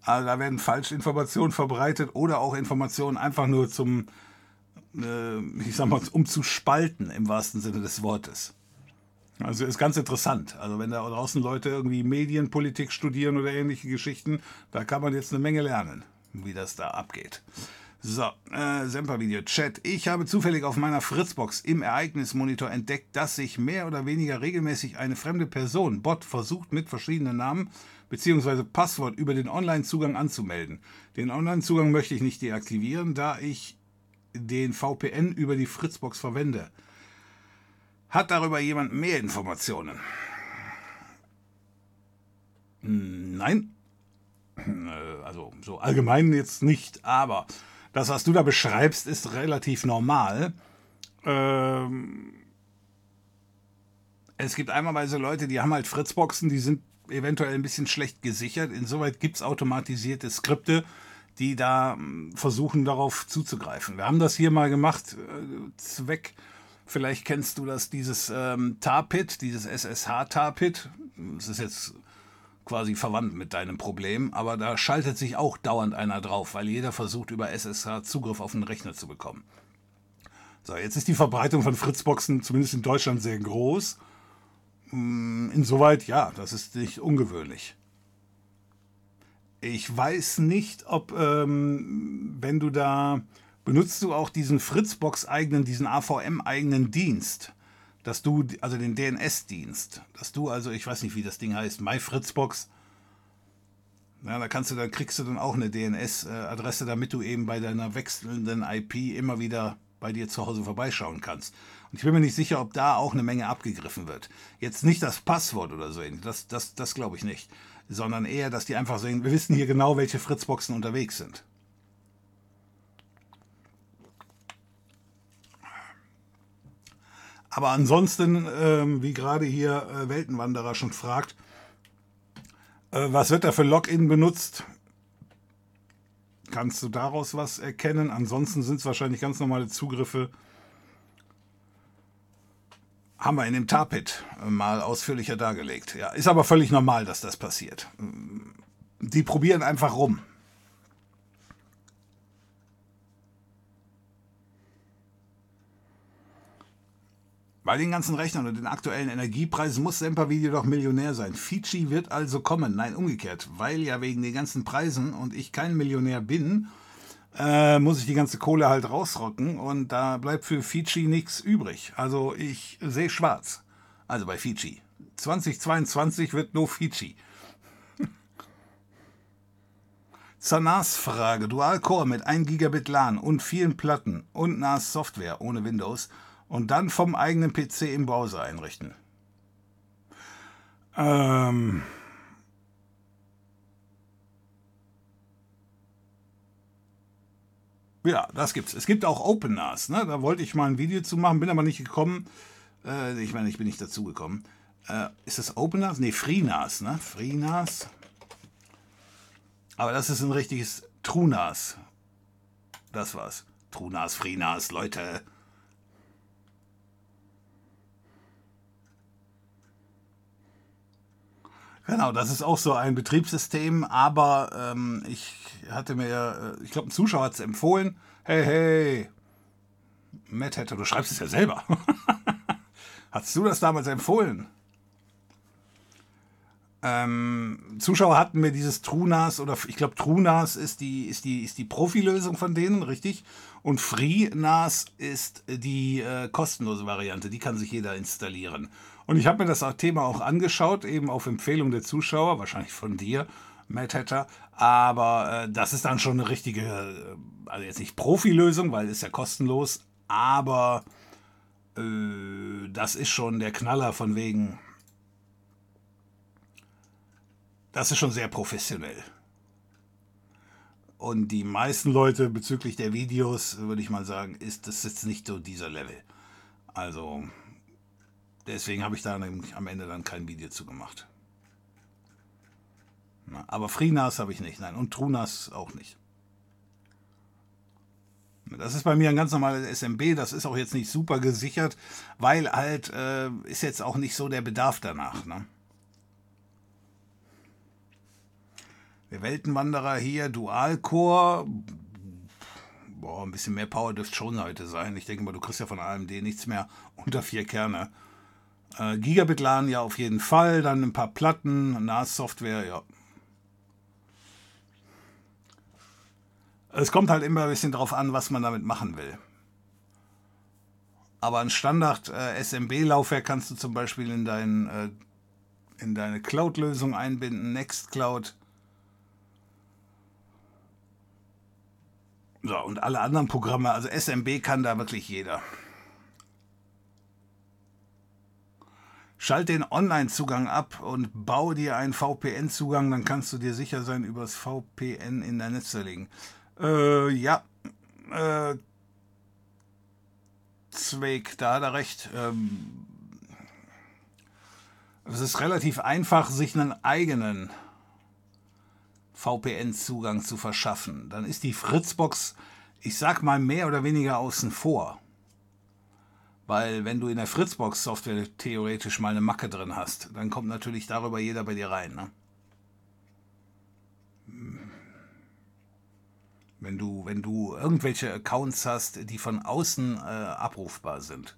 Also da werden Falschinformationen verbreitet oder auch Informationen einfach nur zum, äh, ich sag mal, um zu spalten im wahrsten Sinne des Wortes. Also ist ganz interessant. Also wenn da draußen Leute irgendwie Medienpolitik studieren oder ähnliche Geschichten, da kann man jetzt eine Menge lernen wie das da abgeht. So, äh, Semper-Video, Chat. Ich habe zufällig auf meiner Fritzbox im Ereignismonitor entdeckt, dass sich mehr oder weniger regelmäßig eine fremde Person, Bot, versucht mit verschiedenen Namen bzw. Passwort über den Online-Zugang anzumelden. Den Online-Zugang möchte ich nicht deaktivieren, da ich den VPN über die Fritzbox verwende. Hat darüber jemand mehr Informationen? Nein. Äh, also so allgemein jetzt nicht, aber das, was du da beschreibst, ist relativ normal. Ähm, es gibt einmalweise Leute, die haben halt Fritzboxen, die sind eventuell ein bisschen schlecht gesichert. Insoweit gibt es automatisierte Skripte, die da hm, versuchen, darauf zuzugreifen. Wir haben das hier mal gemacht, äh, Zweck, vielleicht kennst du das, dieses ähm, Tarpit, dieses SSH-Tarpit. Das ist jetzt quasi verwandt mit deinem Problem, aber da schaltet sich auch dauernd einer drauf, weil jeder versucht über SSH Zugriff auf den Rechner zu bekommen. So, jetzt ist die Verbreitung von Fritzboxen zumindest in Deutschland sehr groß. Hm, insoweit, ja, das ist nicht ungewöhnlich. Ich weiß nicht, ob, ähm, wenn du da, benutzt du auch diesen Fritzbox-eigenen, diesen AVM-eigenen Dienst dass du, also den DNS-Dienst, dass du also, ich weiß nicht, wie das Ding heißt, MyFritzbox, ja, da kannst du, dann kriegst du dann auch eine DNS-Adresse, damit du eben bei deiner wechselnden IP immer wieder bei dir zu Hause vorbeischauen kannst. Und ich bin mir nicht sicher, ob da auch eine Menge abgegriffen wird. Jetzt nicht das Passwort oder so, das, das, das glaube ich nicht, sondern eher, dass die einfach sehen, wir wissen hier genau, welche Fritzboxen unterwegs sind. Aber ansonsten, ähm, wie gerade hier äh, Weltenwanderer schon fragt, äh, was wird da für Login benutzt? Kannst du daraus was erkennen? Ansonsten sind es wahrscheinlich ganz normale Zugriffe. Haben wir in dem Tarpit mal ausführlicher dargelegt. Ja, ist aber völlig normal, dass das passiert. Die probieren einfach rum. Bei den ganzen Rechnern und den aktuellen Energiepreisen muss Sempervideo doch Millionär sein. Fiji wird also kommen. Nein, umgekehrt. Weil ja wegen den ganzen Preisen und ich kein Millionär bin, äh, muss ich die ganze Kohle halt rausrocken und da bleibt für Fiji nichts übrig. Also ich sehe schwarz. Also bei Fiji. 2022 wird nur Fiji. Zur NAS-Frage. Dual-Core mit 1 Gigabit LAN und vielen Platten und NAS-Software ohne Windows – und dann vom eigenen PC im Browser einrichten. Ähm ja, das gibt's. Es gibt auch OpenNAS. Ne? Da wollte ich mal ein Video zu machen, bin aber nicht gekommen. Äh, ich meine, ich bin nicht dazu gekommen. Äh, ist das OpenNAS? Ne, FreeNAS, ne? FreeNAS. Aber das ist ein richtiges TrueNAS. Das war's. TrueNAS, FreeNAS, Leute. Genau, das ist auch so ein Betriebssystem, aber ähm, ich hatte mir, äh, ich glaube, ein Zuschauer hat es empfohlen. Hey, hey, Matt Hatter, du schreibst es ja selber. Hast du das damals empfohlen? Ähm, Zuschauer hatten mir dieses TrueNAS oder ich glaube TrueNAS ist die, ist die, ist die Profilösung von denen, richtig? Und FreeNAS ist die äh, kostenlose Variante, die kann sich jeder installieren. Und ich habe mir das Thema auch angeschaut, eben auf Empfehlung der Zuschauer, wahrscheinlich von dir, Matt Hatter. Aber äh, das ist dann schon eine richtige, äh, also jetzt nicht Profilösung, weil es ja kostenlos, aber äh, das ist schon der Knaller von wegen. Das ist schon sehr professionell. Und die meisten Leute bezüglich der Videos, würde ich mal sagen, ist das jetzt nicht so dieser Level. Also Deswegen habe ich da am Ende dann kein Video zu gemacht. aber FreeNAS habe ich nicht, nein. Und TrueNAS auch nicht. Das ist bei mir ein ganz normales SMB, das ist auch jetzt nicht super gesichert, weil halt äh, ist jetzt auch nicht so der Bedarf danach. Ne? Der Weltenwanderer hier, Dual-Core, boah, ein bisschen mehr Power dürfte schon heute sein. Ich denke mal, du kriegst ja von AMD nichts mehr unter vier Kerne. Äh, Gigabit LAN ja auf jeden Fall, dann ein paar Platten, NAS-Software, ja. Es kommt halt immer ein bisschen drauf an, was man damit machen will. Aber ein Standard äh, kannst du zum Beispiel in, dein, äh, in deine Cloud-Lösung einbinden, Nextcloud. So, und alle anderen Programme, also SMB kann da wirklich jeder. Schalt den Online-Zugang ab und bau dir einen VPN-Zugang, dann kannst du dir sicher sein, übers VPN in dein Netz zu legen. Äh, ja. Äh, Zweig, da hat er recht. Ähm, es ist relativ einfach, sich einen eigenen VPN-Zugang zu verschaffen. Dann ist die Fritzbox, ich sag mal, mehr oder weniger außen vor. Weil wenn du in der Fritzbox-Software theoretisch mal eine Macke drin hast, dann kommt natürlich darüber jeder bei dir rein. Ne? Wenn du, wenn du irgendwelche Accounts hast, die von außen äh, abrufbar sind.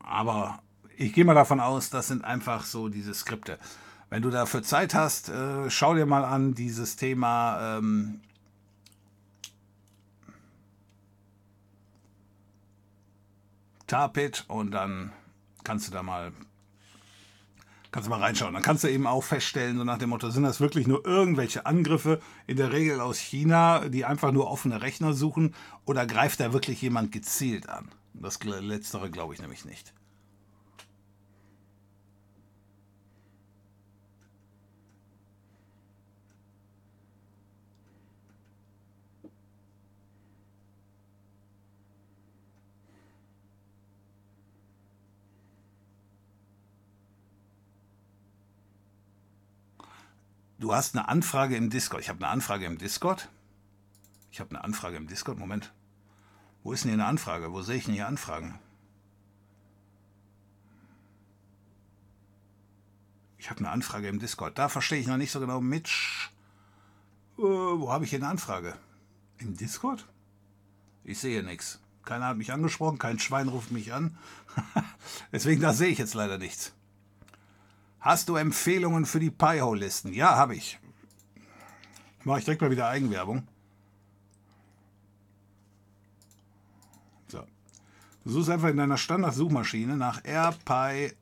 Aber ich gehe mal davon aus, das sind einfach so diese Skripte. Wenn du dafür Zeit hast, äh, schau dir mal an dieses Thema ähm, Tarpit und dann kannst du da mal kannst du mal reinschauen. Dann kannst du eben auch feststellen, so nach dem Motto, sind das wirklich nur irgendwelche Angriffe, in der Regel aus China, die einfach nur offene Rechner suchen, oder greift da wirklich jemand gezielt an? Das letztere glaube ich nämlich nicht. Du hast eine Anfrage im Discord. Ich habe eine Anfrage im Discord. Ich habe eine Anfrage im Discord. Moment. Wo ist denn hier eine Anfrage? Wo sehe ich denn hier Anfragen? Ich habe eine Anfrage im Discord. Da verstehe ich noch nicht so genau. Mitch. Äh, wo habe ich hier eine Anfrage? Im Discord? Ich sehe nichts. Keiner hat mich angesprochen, kein Schwein ruft mich an. Deswegen, da sehe ich jetzt leider nichts. Hast du Empfehlungen für die Pi-Hole-Listen? Ja, habe ich. Mache ich direkt mal wieder Eigenwerbung. So. Du suchst einfach in deiner Standard-Suchmaschine nach RPi-List.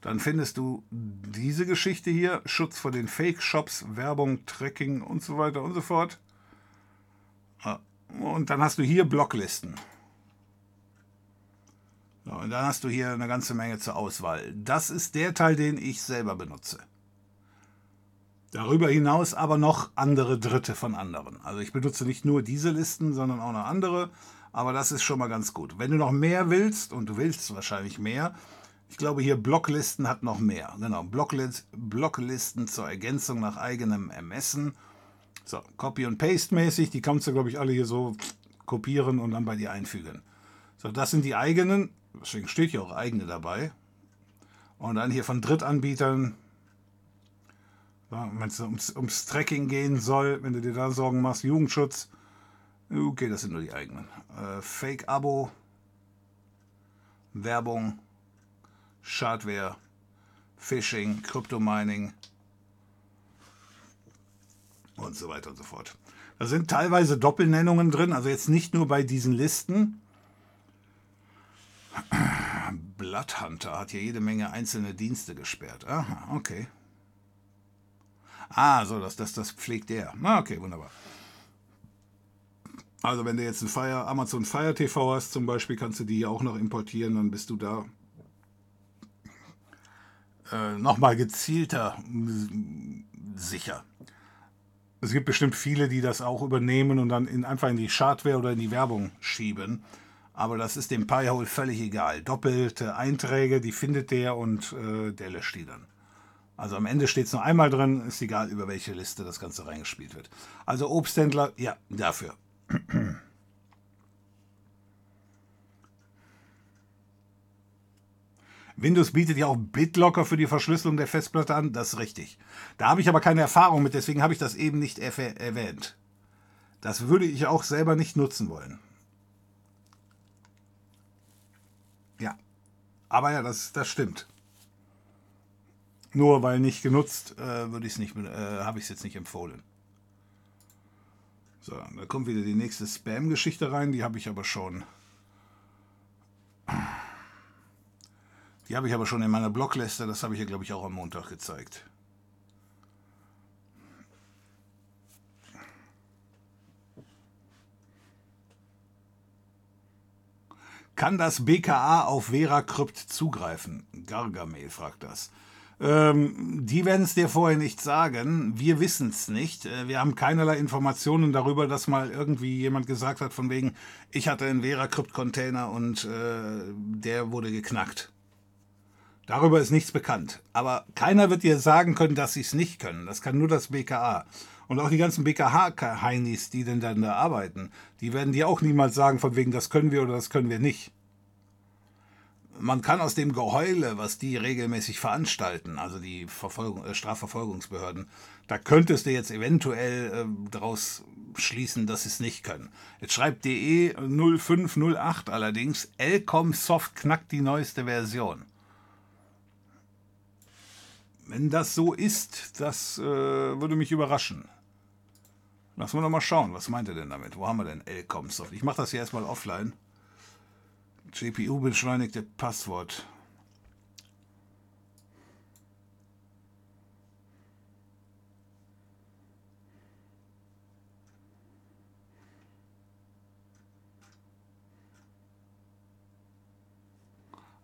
Dann findest du diese Geschichte hier, Schutz vor den Fake-Shops, Werbung, Tracking und so weiter und so fort. Ah, und dann hast du hier Blocklisten. Und dann hast du hier eine ganze Menge zur Auswahl. Das ist der Teil, den ich selber benutze. Darüber hinaus aber noch andere Dritte von anderen. Also ich benutze nicht nur diese Listen, sondern auch noch andere. Aber das ist schon mal ganz gut. Wenn du noch mehr willst, und du willst wahrscheinlich mehr, ich glaube hier Blocklisten hat noch mehr. Genau, Blocklist, Blocklisten zur Ergänzung nach eigenem Ermessen. So, Copy und Paste mäßig, die kannst du, glaube ich, alle hier so kopieren und dann bei dir einfügen. So, das sind die eigenen, deswegen steht hier auch eigene dabei. Und dann hier von Drittanbietern, wenn es ums, ums Tracking gehen soll, wenn du dir da Sorgen machst, Jugendschutz, okay, das sind nur die eigenen. Äh, Fake-Abo, Werbung, Schadware, Phishing, Kryptomining und so weiter und so fort. Da sind teilweise Doppelnennungen drin, also jetzt nicht nur bei diesen Listen. Bloodhunter hat hier jede Menge einzelne Dienste gesperrt. Aha, okay. Ah, so, das, das, das pflegt der. Ah, okay, wunderbar. Also wenn du jetzt ein Fire, Amazon Fire TV hast zum Beispiel, kannst du die auch noch importieren, dann bist du da äh, nochmal gezielter sicher. Es gibt bestimmt viele, die das auch übernehmen und dann in, einfach in die Schadware oder in die Werbung schieben. Aber das ist dem Pi-Hole völlig egal. Doppelte Einträge, die findet der und äh, der löscht die dann. Also am Ende steht es nur einmal drin, ist egal, über welche Liste das Ganze reingespielt wird. Also Obsthändler, ja, dafür. Windows bietet ja auch BitLocker für die Verschlüsselung der Festplatte an, das ist richtig. Da habe ich aber keine Erfahrung mit, deswegen habe ich das eben nicht erwähnt. Das würde ich auch selber nicht nutzen wollen. Aber ja, das, das stimmt. Nur weil nicht genutzt, äh, würde ich es nicht, äh, habe ich es jetzt nicht empfohlen. So, da kommt wieder die nächste Spam-Geschichte rein, die habe ich aber schon. Die habe ich aber schon in meiner Blogliste, das habe ich ja, glaube ich, auch am Montag gezeigt. Kann das BKA auf VeraCrypt zugreifen? Gargamel fragt das. Ähm, die werden es dir vorher nicht sagen. Wir wissen es nicht. Äh, wir haben keinerlei Informationen darüber, dass mal irgendwie jemand gesagt hat, von wegen, ich hatte einen VeraCrypt-Container und äh, der wurde geknackt. Darüber ist nichts bekannt. Aber keiner wird dir sagen können, dass sie es nicht können. Das kann nur das BKA. Und auch die ganzen BKH-Heinis, die denn dann da arbeiten, die werden dir auch niemals sagen, von wegen, das können wir oder das können wir nicht. Man kann aus dem Geheule, was die regelmäßig veranstalten, also die Verfolgung, äh, Strafverfolgungsbehörden, da könntest du jetzt eventuell äh, daraus schließen, dass sie es nicht können. Jetzt schreibt DE 0508 allerdings, Elcom Soft knackt die neueste Version. Wenn das so ist, das äh, würde mich überraschen. Lass mal noch mal schauen, was meint er denn damit? Wo haben wir denn L-Comsoft? Ich mache das hier erstmal offline. GPU beschleunigte Passwort.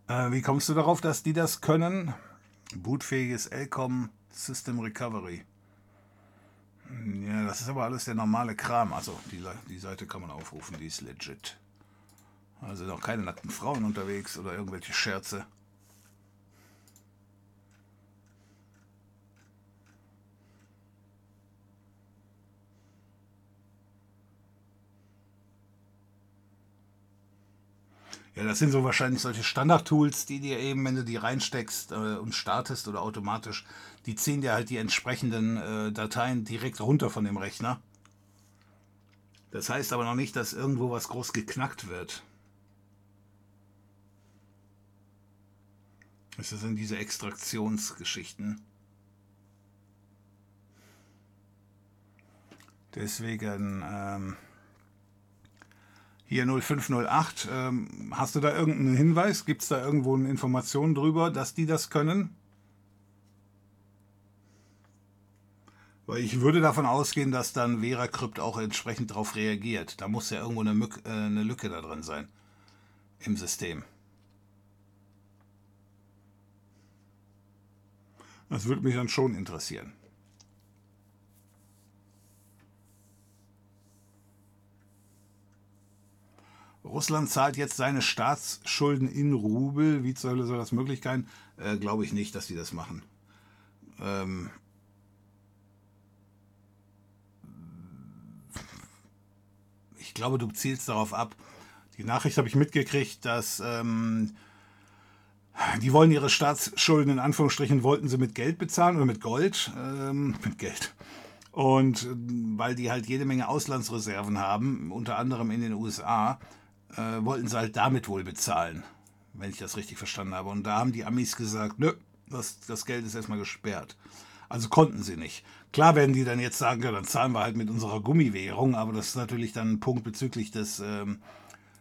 Äh, wie kommst du darauf, dass die das können? Bootfähiges LCOM System Recovery. Ja, das ist aber alles der normale Kram. Also die, die Seite kann man aufrufen, die ist legit. Also noch keine nackten Frauen unterwegs oder irgendwelche Scherze. Ja, das sind so wahrscheinlich solche Standard-Tools, die dir eben, wenn du die reinsteckst äh, und startest oder automatisch, die ziehen dir halt die entsprechenden äh, Dateien direkt runter von dem Rechner. Das heißt aber noch nicht, dass irgendwo was groß geknackt wird. Das sind diese Extraktionsgeschichten. Deswegen ähm, hier 0508, ähm, hast du da irgendeinen Hinweis? Gibt es da irgendwo eine Information drüber, dass die das können? Weil ich würde davon ausgehen, dass dann VeraCrypt auch entsprechend darauf reagiert. Da muss ja irgendwo eine, Mück, äh, eine Lücke da drin sein im System. Das würde mich dann schon interessieren. Russland zahlt jetzt seine Staatsschulden in Rubel. Wie zur soll das möglich sein? Äh, Glaube ich nicht, dass die das machen. Ähm ich glaube, du zielst darauf ab. Die Nachricht habe ich mitgekriegt, dass ähm, die wollen ihre Staatsschulden in Anführungsstrichen wollten sie mit Geld bezahlen oder mit Gold, ähm, mit Geld. Und äh, weil die halt jede Menge Auslandsreserven haben, unter anderem in den USA, äh, wollten sie halt damit wohl bezahlen, wenn ich das richtig verstanden habe. Und da haben die Amis gesagt, nö, das, das Geld ist erstmal gesperrt. Also konnten sie nicht. Klar werden die dann jetzt sagen, ja, dann zahlen wir halt mit unserer Gummiwährung, aber das ist natürlich dann ein Punkt bezüglich des, ähm,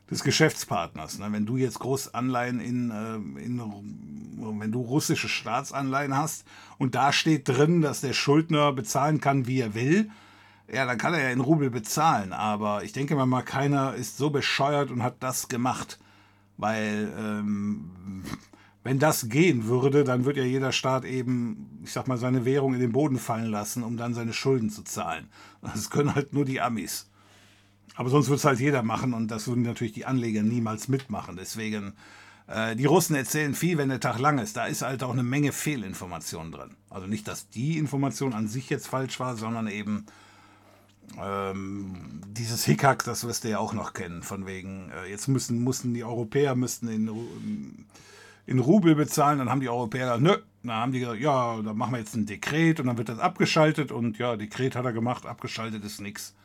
des Geschäftspartners. Ne? Wenn du jetzt Großanleihen in, äh, in, wenn du russische Staatsanleihen hast und da steht drin, dass der Schuldner bezahlen kann, wie er will, ja, dann kann er ja in Rubel bezahlen. Aber ich denke mal, keiner ist so bescheuert und hat das gemacht. Weil, ähm, wenn das gehen würde, dann würde ja jeder Staat eben, ich sag mal, seine Währung in den Boden fallen lassen, um dann seine Schulden zu zahlen. Das können halt nur die Amis. Aber sonst würde es halt jeder machen und das würden natürlich die Anleger niemals mitmachen. Deswegen, äh, die Russen erzählen viel, wenn der Tag lang ist. Da ist halt auch eine Menge Fehlinformationen drin. Also nicht, dass die Information an sich jetzt falsch war, sondern eben ähm, dieses Hickhack, das wirst du ja auch noch kennen, von wegen, äh, jetzt müssen, mussten die Europäer müssten in, in Rubel bezahlen, dann haben die Europäer gesagt, nö, dann haben die gesagt, ja, dann machen wir jetzt ein Dekret und dann wird das abgeschaltet und ja, Dekret hat er gemacht, abgeschaltet ist nichts.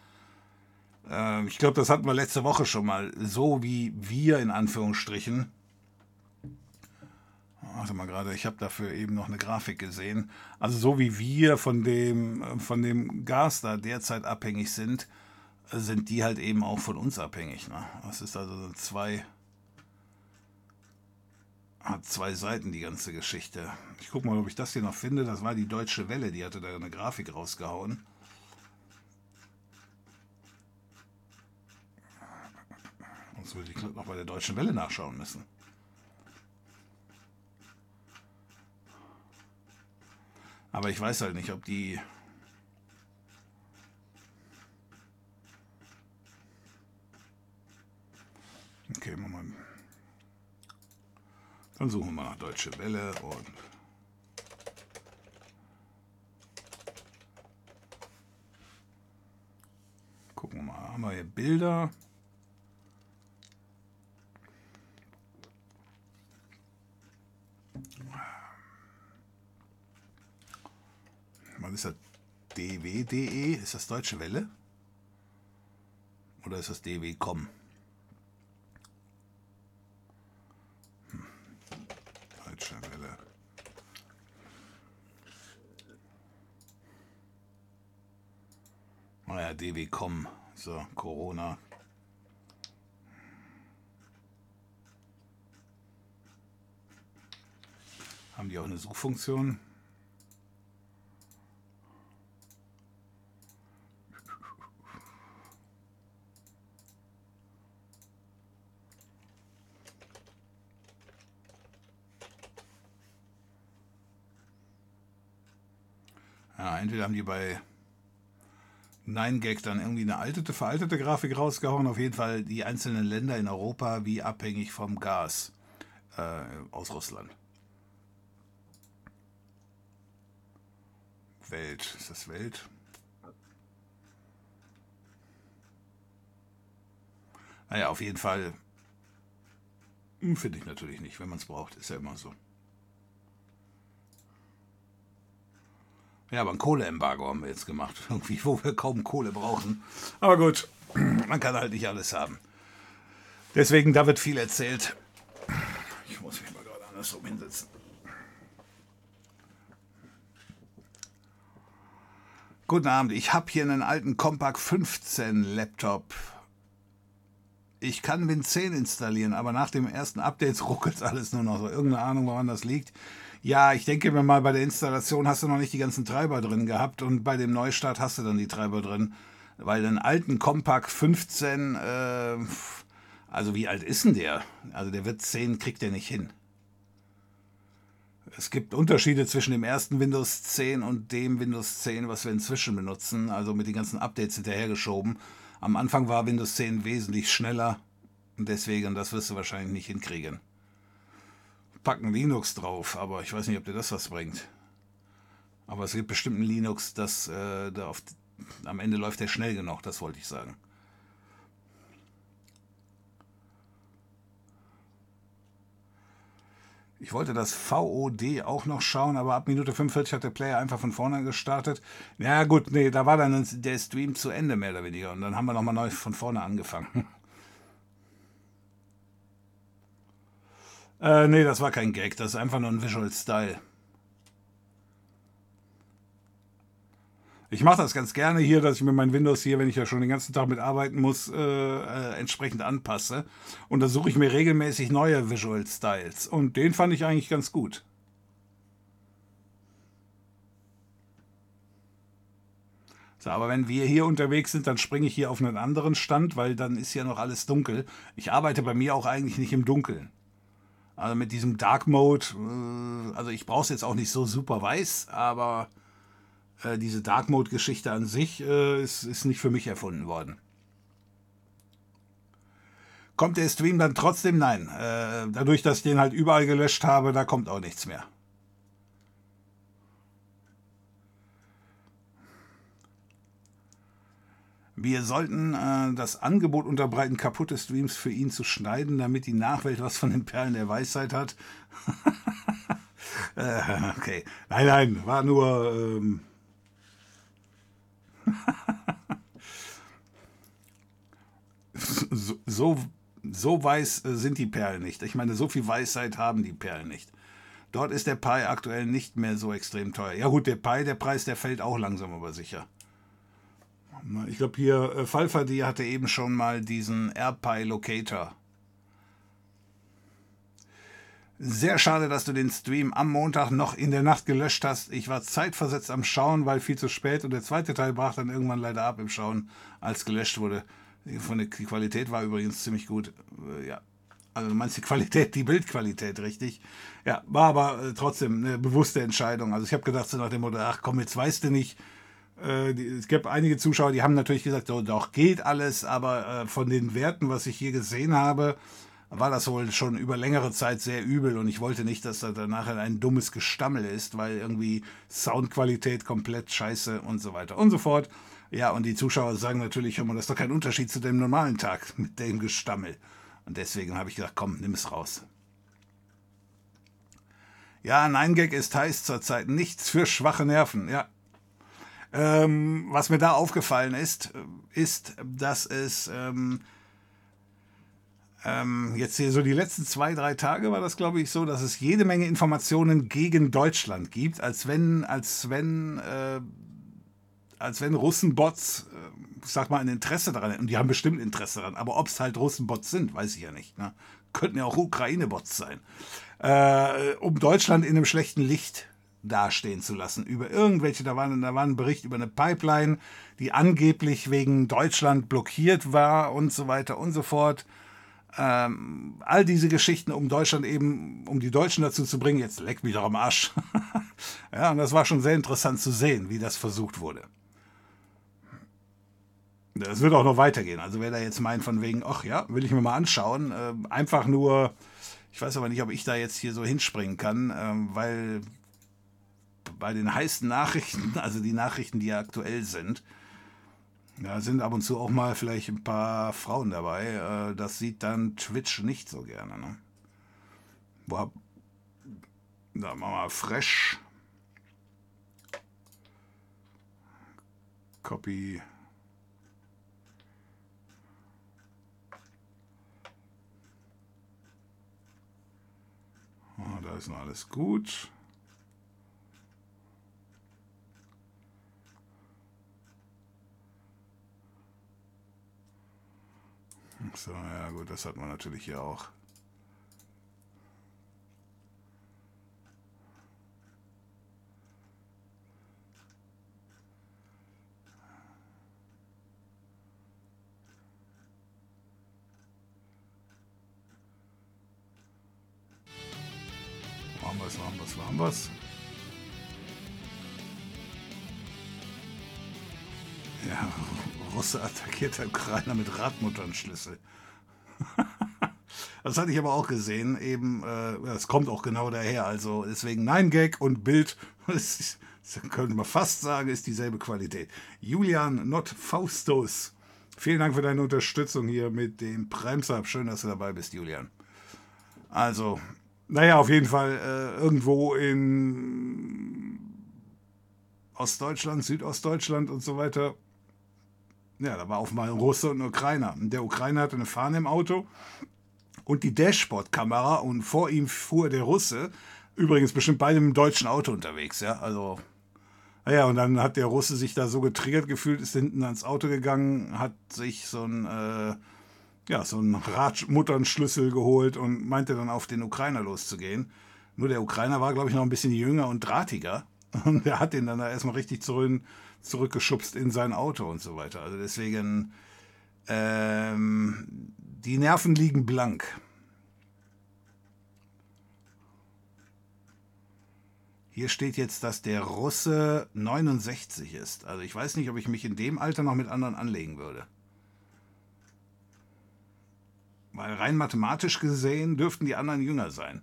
Äh, ich glaube, das hatten wir letzte Woche schon mal, so wie wir in Anführungsstrichen Warte mal gerade, ich habe dafür eben noch eine Grafik gesehen. Also so wie wir von dem, äh, von dem Gas da derzeit abhängig sind, äh, sind die halt eben auch von uns abhängig. Ne? Das ist also zwei, hat zwei Seiten, die ganze Geschichte. Ich gucke mal, ob ich das hier noch finde. Das war die Deutsche Welle, die hatte da eine Grafik rausgehauen. Sonst würde ich noch bei der Deutschen Welle nachschauen müssen. Aber ich weiß halt nicht, ob die. Okay, Moment. Dann suchen wir nach Deutsche Welle und. Gucken wir mal, haben wir hier Bilder? Was ist das? dw.de? Ist das Deutsche Welle? Oder ist das dw.com? Welle. Naja, dw.com. So, Corona. Haben die auch eine Suchfunktion? Entweder haben die bei 9gag dann irgendwie eine alte, veraltete Grafik rausgehauen. Auf jeden Fall die einzelnen Länder in Europa wie abhängig vom Gas äh, aus Russland. Welt, ist das Welt? Naja, auf jeden Fall hm, finde ich natürlich nicht, wenn man es braucht, ist ja immer so. Ja, aber ein Kohleembargo haben wir jetzt gemacht. Irgendwie, wo wir kaum Kohle brauchen. Aber gut, man kann halt nicht alles haben. Deswegen, da wird viel erzählt. Ich muss mich mal gerade andersrum hinsetzen. Guten Abend, ich habe hier einen alten Compaq 15 Laptop. Ich kann Win 10 installieren, aber nach dem ersten Update ruckelt alles nur noch so. Irgendeine Ahnung, woran das liegt. Ja, ich denke mir mal, bei der Installation hast du noch nicht die ganzen Treiber drin gehabt und bei dem Neustart hast du dann die Treiber drin. Weil den alten Compaq 15, äh, also wie alt ist denn der? Also der wird 10, kriegt der nicht hin. Es gibt Unterschiede zwischen dem ersten Windows 10 und dem Windows 10, was wir inzwischen benutzen, also mit den ganzen Updates hinterhergeschoben. Am Anfang war Windows 10 wesentlich schneller Und deswegen, das wirst du wahrscheinlich nicht hinkriegen. Packen Linux drauf, aber ich weiß nicht, ob dir das was bringt. Aber es gibt bestimmt ein Linux, das äh, da auf, am Ende läuft der schnell genug, das wollte ich sagen. Ich wollte das VOD auch noch schauen, aber ab Minute 45 hat der Player einfach von vorne gestartet. Ja gut, nee, da war dann der Stream zu Ende mehr oder weniger und dann haben wir nochmal neu von vorne angefangen. Äh, nee, das war kein Gag, das ist einfach nur ein Visual Style. Ich mache das ganz gerne hier, dass ich mir mein Windows hier, wenn ich ja schon den ganzen Tag mitarbeiten muss, äh, äh, entsprechend anpasse. Und da suche ich mir regelmäßig neue Visual Styles. Und den fand ich eigentlich ganz gut. So, aber wenn wir hier unterwegs sind, dann springe ich hier auf einen anderen Stand, weil dann ist ja noch alles dunkel. Ich arbeite bei mir auch eigentlich nicht im Dunkeln. Also mit diesem Dark Mode, äh, also ich brauche es jetzt auch nicht so super weiß, aber äh, diese Dark Mode-Geschichte an sich äh, ist, ist nicht für mich erfunden worden. Kommt der Stream dann trotzdem? Nein. Dadurch, dass ich den halt überall gelöscht habe, da kommt auch nichts mehr. Wir sollten äh, das Angebot unterbreiten, kaputte Streams für ihn zu schneiden, damit die Nachwelt was von den Perlen der Weisheit hat. äh, okay. Nein, nein, war nur ähm, so, so, so weiß äh, sind die Perlen nicht. Ich meine, so viel Weisheit haben die Perlen nicht. Dort ist der Pi aktuell nicht mehr so extrem teuer. Ja gut, der Pi, der Preis, der fällt auch langsam aber sicher. Ich glaube hier, äh, Falfadi hatte eben schon mal diesen AirPi Locator sehr schade, dass du den Stream am Montag noch in der Nacht gelöscht hast. Ich war zeitversetzt am Schauen, weil viel zu spät und der zweite Teil brach dann irgendwann leider ab im Schauen, als gelöscht wurde. Von der die Qualität war übrigens ziemlich gut. Äh, ja. Also du meinst die Qualität, die Bildqualität, richtig? Ja, war aber äh, trotzdem eine bewusste Entscheidung. Also ich habe gedacht so nach dem Motto, ach komm, jetzt weißt du nicht. Äh, es gibt einige Zuschauer, die haben natürlich gesagt, doch geht alles, aber von den Werten, was ich hier gesehen habe, war das wohl schon über längere Zeit sehr übel und ich wollte nicht, dass da nachher ein dummes Gestammel ist, weil irgendwie Soundqualität komplett scheiße und so weiter und so fort. Ja, und die Zuschauer sagen natürlich immer, das ist doch kein Unterschied zu dem normalen Tag mit dem Gestammel. Und deswegen habe ich gedacht, komm, nimm es raus. Ja, Nein Gag ist heiß zurzeit. Nichts für schwache Nerven. Ja. Ähm, was mir da aufgefallen ist, ist, dass es ähm, ähm, jetzt hier so die letzten zwei, drei Tage war das, glaube ich, so, dass es jede Menge Informationen gegen Deutschland gibt, als wenn, als wenn, äh, als wenn Russenbots, äh, sag mal, ein Interesse daran hätten. Und die haben bestimmt Interesse daran. Aber ob es halt Russenbots sind, weiß ich ja nicht. Ne? Könnten ja auch Ukraine-Bots sein. Äh, um Deutschland in einem schlechten Licht dastehen zu lassen. Über irgendwelche, da war, da war ein Bericht über eine Pipeline, die angeblich wegen Deutschland blockiert war und so weiter und so fort. Ähm, all diese Geschichten, um Deutschland eben, um die Deutschen dazu zu bringen, jetzt leck mich doch am Arsch. ja, und das war schon sehr interessant zu sehen, wie das versucht wurde. Das wird auch noch weitergehen. Also wer da jetzt meint von wegen, ach ja, will ich mir mal anschauen, äh, einfach nur, ich weiß aber nicht, ob ich da jetzt hier so hinspringen kann, äh, weil bei den heißen Nachrichten, also die Nachrichten, die ja aktuell sind, ja, sind ab und zu auch mal vielleicht ein paar Frauen dabei. Äh, das sieht dann Twitch nicht so gerne. Ne? Boah, da machen wir mal fresh. Copy. Oh, da ist noch alles gut. So, ja gut, das hat man natürlich hier auch. Machen wir es, machen wir es, machen wir es. Ja, Russe attackiert der Ukrainer mit Radmutternschlüssel. Das hatte ich aber auch gesehen. Eben, äh, das kommt auch genau daher. Also deswegen Nein Gag und Bild, das, das könnte man fast sagen, ist dieselbe Qualität. Julian Not Faustus. Vielen Dank für deine Unterstützung hier mit dem Prime Schön, dass du dabei bist, Julian. Also, naja, auf jeden Fall äh, irgendwo in Ostdeutschland, Südostdeutschland und so weiter. Ja, da war mal ein Russe und ein Ukrainer. Und der Ukrainer hatte eine Fahne im Auto und die Dashboard-Kamera und vor ihm fuhr der Russe. Übrigens bestimmt bei einem deutschen Auto unterwegs, ja. Also, naja, und dann hat der Russe sich da so getriggert gefühlt, ist hinten ans Auto gegangen, hat sich so ein, äh, ja, so einen Radmutternschlüssel geholt und meinte dann auf den Ukrainer loszugehen. Nur der Ukrainer war, glaube ich, noch ein bisschen jünger und drahtiger. Und der hat den dann da erstmal richtig zurück, zurückgeschubst in sein Auto und so weiter. Also deswegen, ähm, die Nerven liegen blank. Hier steht jetzt, dass der Russe 69 ist. Also ich weiß nicht, ob ich mich in dem Alter noch mit anderen anlegen würde. Weil rein mathematisch gesehen dürften die anderen jünger sein.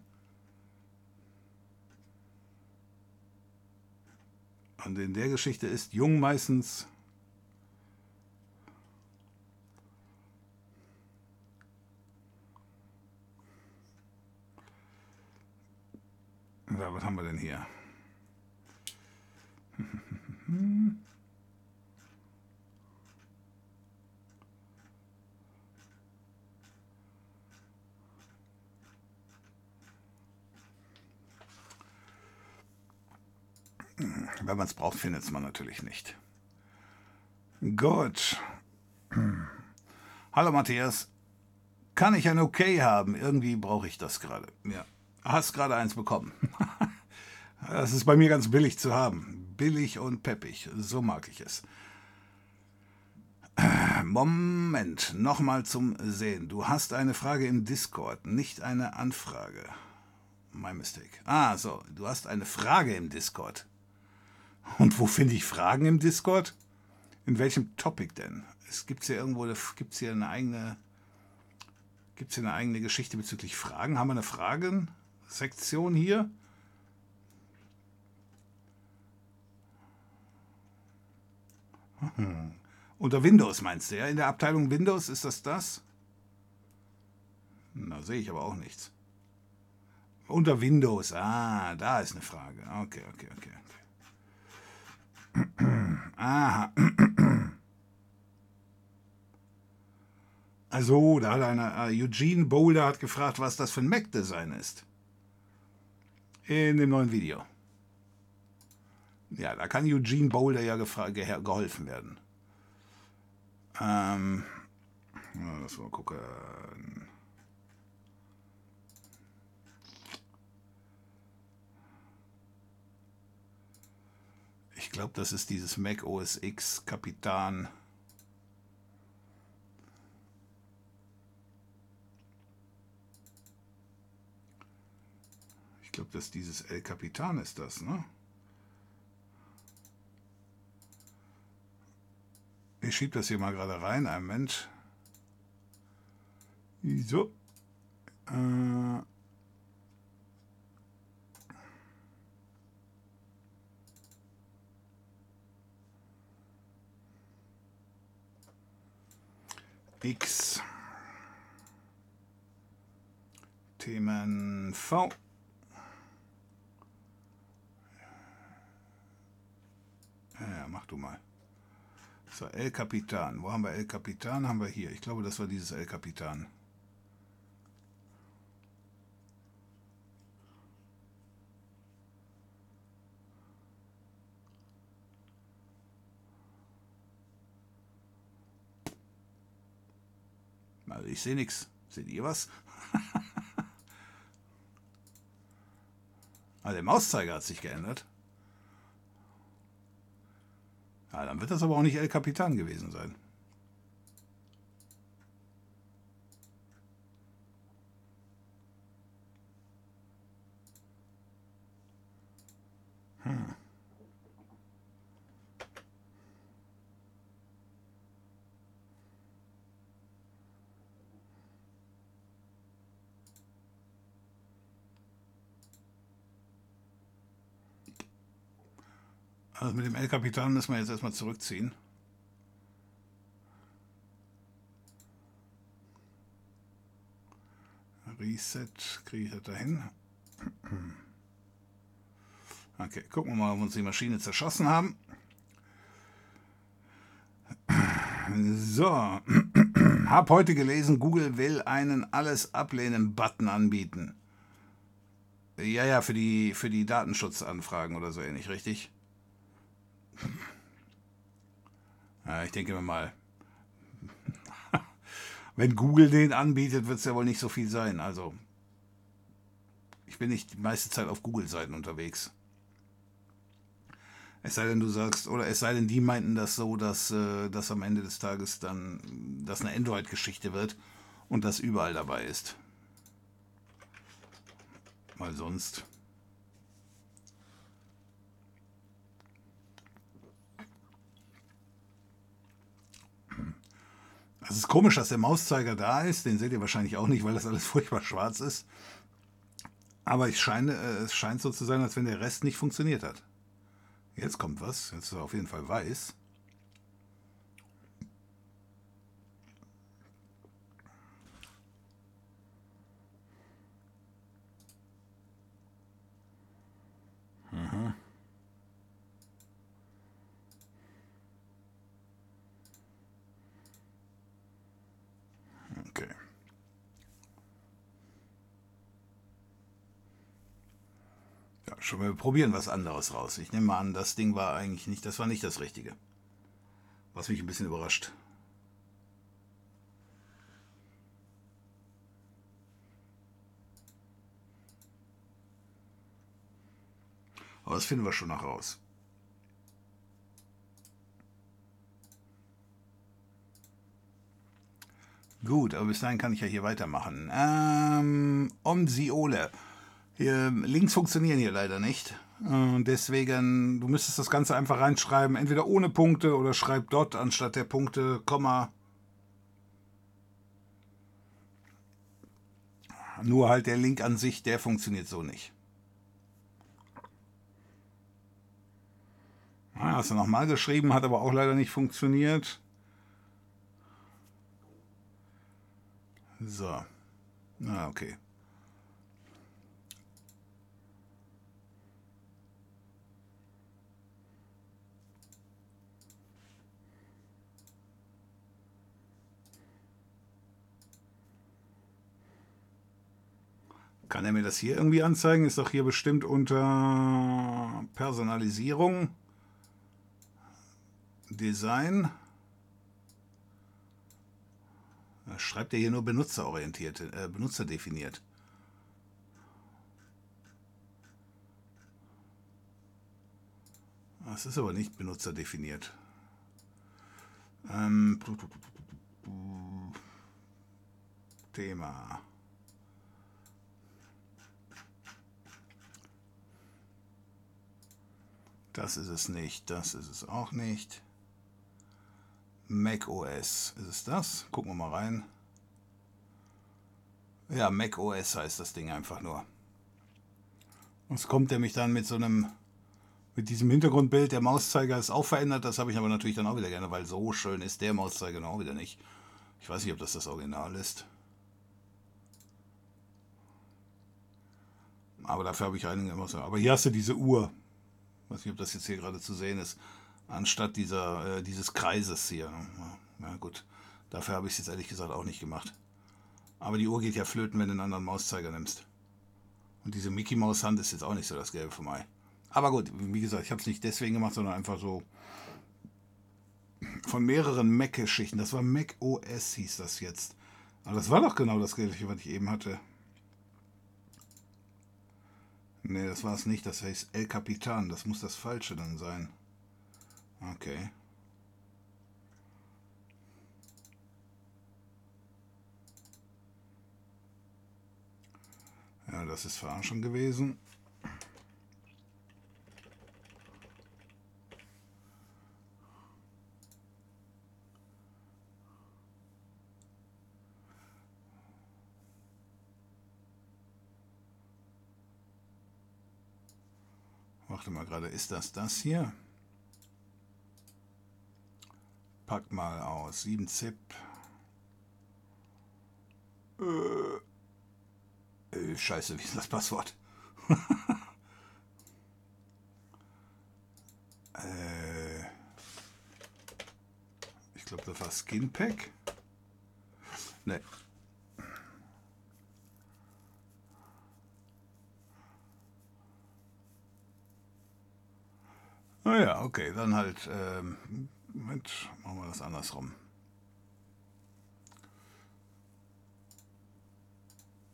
Und in der Geschichte ist jung meistens Ja, was haben wir denn hier? Wenn man es braucht, findet es man natürlich nicht. Gut. Hallo Matthias. Kann ich ein Okay haben? Irgendwie brauche ich das gerade. Ja. Hast gerade eins bekommen. Das ist bei mir ganz billig zu haben. Billig und peppig. So mag ich es. Moment, nochmal zum Sehen. Du hast eine Frage im Discord, nicht eine Anfrage. My mistake. Ah, so, du hast eine Frage im Discord. Und wo finde ich Fragen im Discord? In welchem Topic denn? Es gibt hier irgendwo, gibt hier eine eigene, gibt hier eine eigene Geschichte bezüglich Fragen? Haben wir eine Fragen-Sektion hier? Hm. Unter Windows meinst du, ja? In der Abteilung Windows ist das das? Na, sehe ich aber auch nichts. Unter Windows, ah, da ist eine Frage. Okay, okay, okay. Aha. Also, da hat einer, uh, Eugene Boulder hat gefragt, was das für ein Mac-Design ist. In dem neuen Video. Ja, da kann Eugene Boulder ja ge geholfen werden. Ähm, lass mal gucken. Glaube, das ist dieses Mac OS X Kapitan. Ich glaube, dass dieses El Capitan ist das, ne? Ich schiebe das hier mal gerade rein. Ein Moment. So. Äh X. Themen V. Ja, mach du mal. So, El Capitan. Wo haben wir El Capitan? Haben wir hier. Ich glaube, das war dieses El Capitan. Also ich sehe nichts. Seht ihr was? ah, der Mauszeiger hat sich geändert. Ja, dann wird das aber auch nicht El Capitan gewesen sein. Hm. Also mit dem El-Kapitan müssen wir jetzt erstmal zurückziehen. Reset kriege ich das dahin. Okay, gucken wir mal, ob wir uns die Maschine zerschossen haben. So, hab heute gelesen, Google will einen Alles ablehnen-Button anbieten. Ja, ja, für die, für die Datenschutzanfragen oder so ähnlich, richtig? Ich denke mir mal, wenn Google den anbietet, wird es ja wohl nicht so viel sein. Also, ich bin nicht die meiste Zeit auf Google-Seiten unterwegs. Es sei denn, du sagst, oder es sei denn, die meinten das so, dass äh, das am Ende des Tages dann das eine Android-Geschichte wird und das überall dabei ist. Weil sonst. Es ist komisch, dass der Mauszeiger da ist. Den seht ihr wahrscheinlich auch nicht, weil das alles furchtbar schwarz ist. Aber ich scheine, äh, es scheint so zu sein, als wenn der Rest nicht funktioniert hat. Jetzt kommt was. Jetzt ist er auf jeden Fall weiß. Schon mal probieren was anderes raus. Ich nehme mal an, das Ding war eigentlich nicht, das war nicht das Richtige. Was mich ein bisschen überrascht. Aber das finden wir schon noch raus. Gut, aber bis dahin kann ich ja hier weitermachen. Ähm, Omsiole. Hier, Links funktionieren hier leider nicht. Und deswegen, du müsstest das Ganze einfach reinschreiben, entweder ohne Punkte oder schreib dot anstatt der Punkte, Komma. Nur halt der Link an sich, der funktioniert so nicht. Ah, hast du nochmal geschrieben, hat aber auch leider nicht funktioniert. So. Na, okay. Kann er mir das hier irgendwie anzeigen? Ist doch hier bestimmt unter Personalisierung, Design. Schreibt er hier nur benutzerorientiert, äh, benutzerdefiniert. Das ist aber nicht benutzerdefiniert. Ähm, Thema. Das ist es nicht, das ist es auch nicht. Mac OS, ist es das? Gucken wir mal rein. Ja, Mac OS heißt das Ding einfach nur. Es kommt nämlich dann mit so einem, mit diesem Hintergrundbild, der Mauszeiger ist auch verändert, das habe ich aber natürlich dann auch wieder gerne, weil so schön ist der Mauszeiger auch wieder nicht. Ich weiß nicht, ob das das Original ist. Aber dafür habe ich einige Mauszeiger. Aber hier hast du diese Uhr, weiß nicht, ob das jetzt hier gerade zu sehen ist. Anstatt dieser, äh, dieses Kreises hier. Ja, gut. Dafür habe ich es jetzt ehrlich gesagt auch nicht gemacht. Aber die Uhr geht ja flöten, wenn du einen anderen Mauszeiger nimmst. Und diese Mickey Maus Hand ist jetzt auch nicht so das Gelbe vom Ei. Aber gut, wie gesagt, ich habe es nicht deswegen gemacht, sondern einfach so von mehreren Mac-Geschichten. Das war Mac OS, hieß das jetzt. Aber das war doch genau das Gleiche, was ich eben hatte. Ne, das war es nicht. Das heißt El Capitan. Das muss das Falsche dann sein. Okay. Ja, das ist Verarschung gewesen. warte mal gerade, ist das das hier? Pack mal aus. 7 Zip. Äh, äh, scheiße, wie ist das Passwort? äh, ich glaube, das war Skinpack. Ne, Naja, okay, dann halt, ähm, Moment, machen wir das andersrum.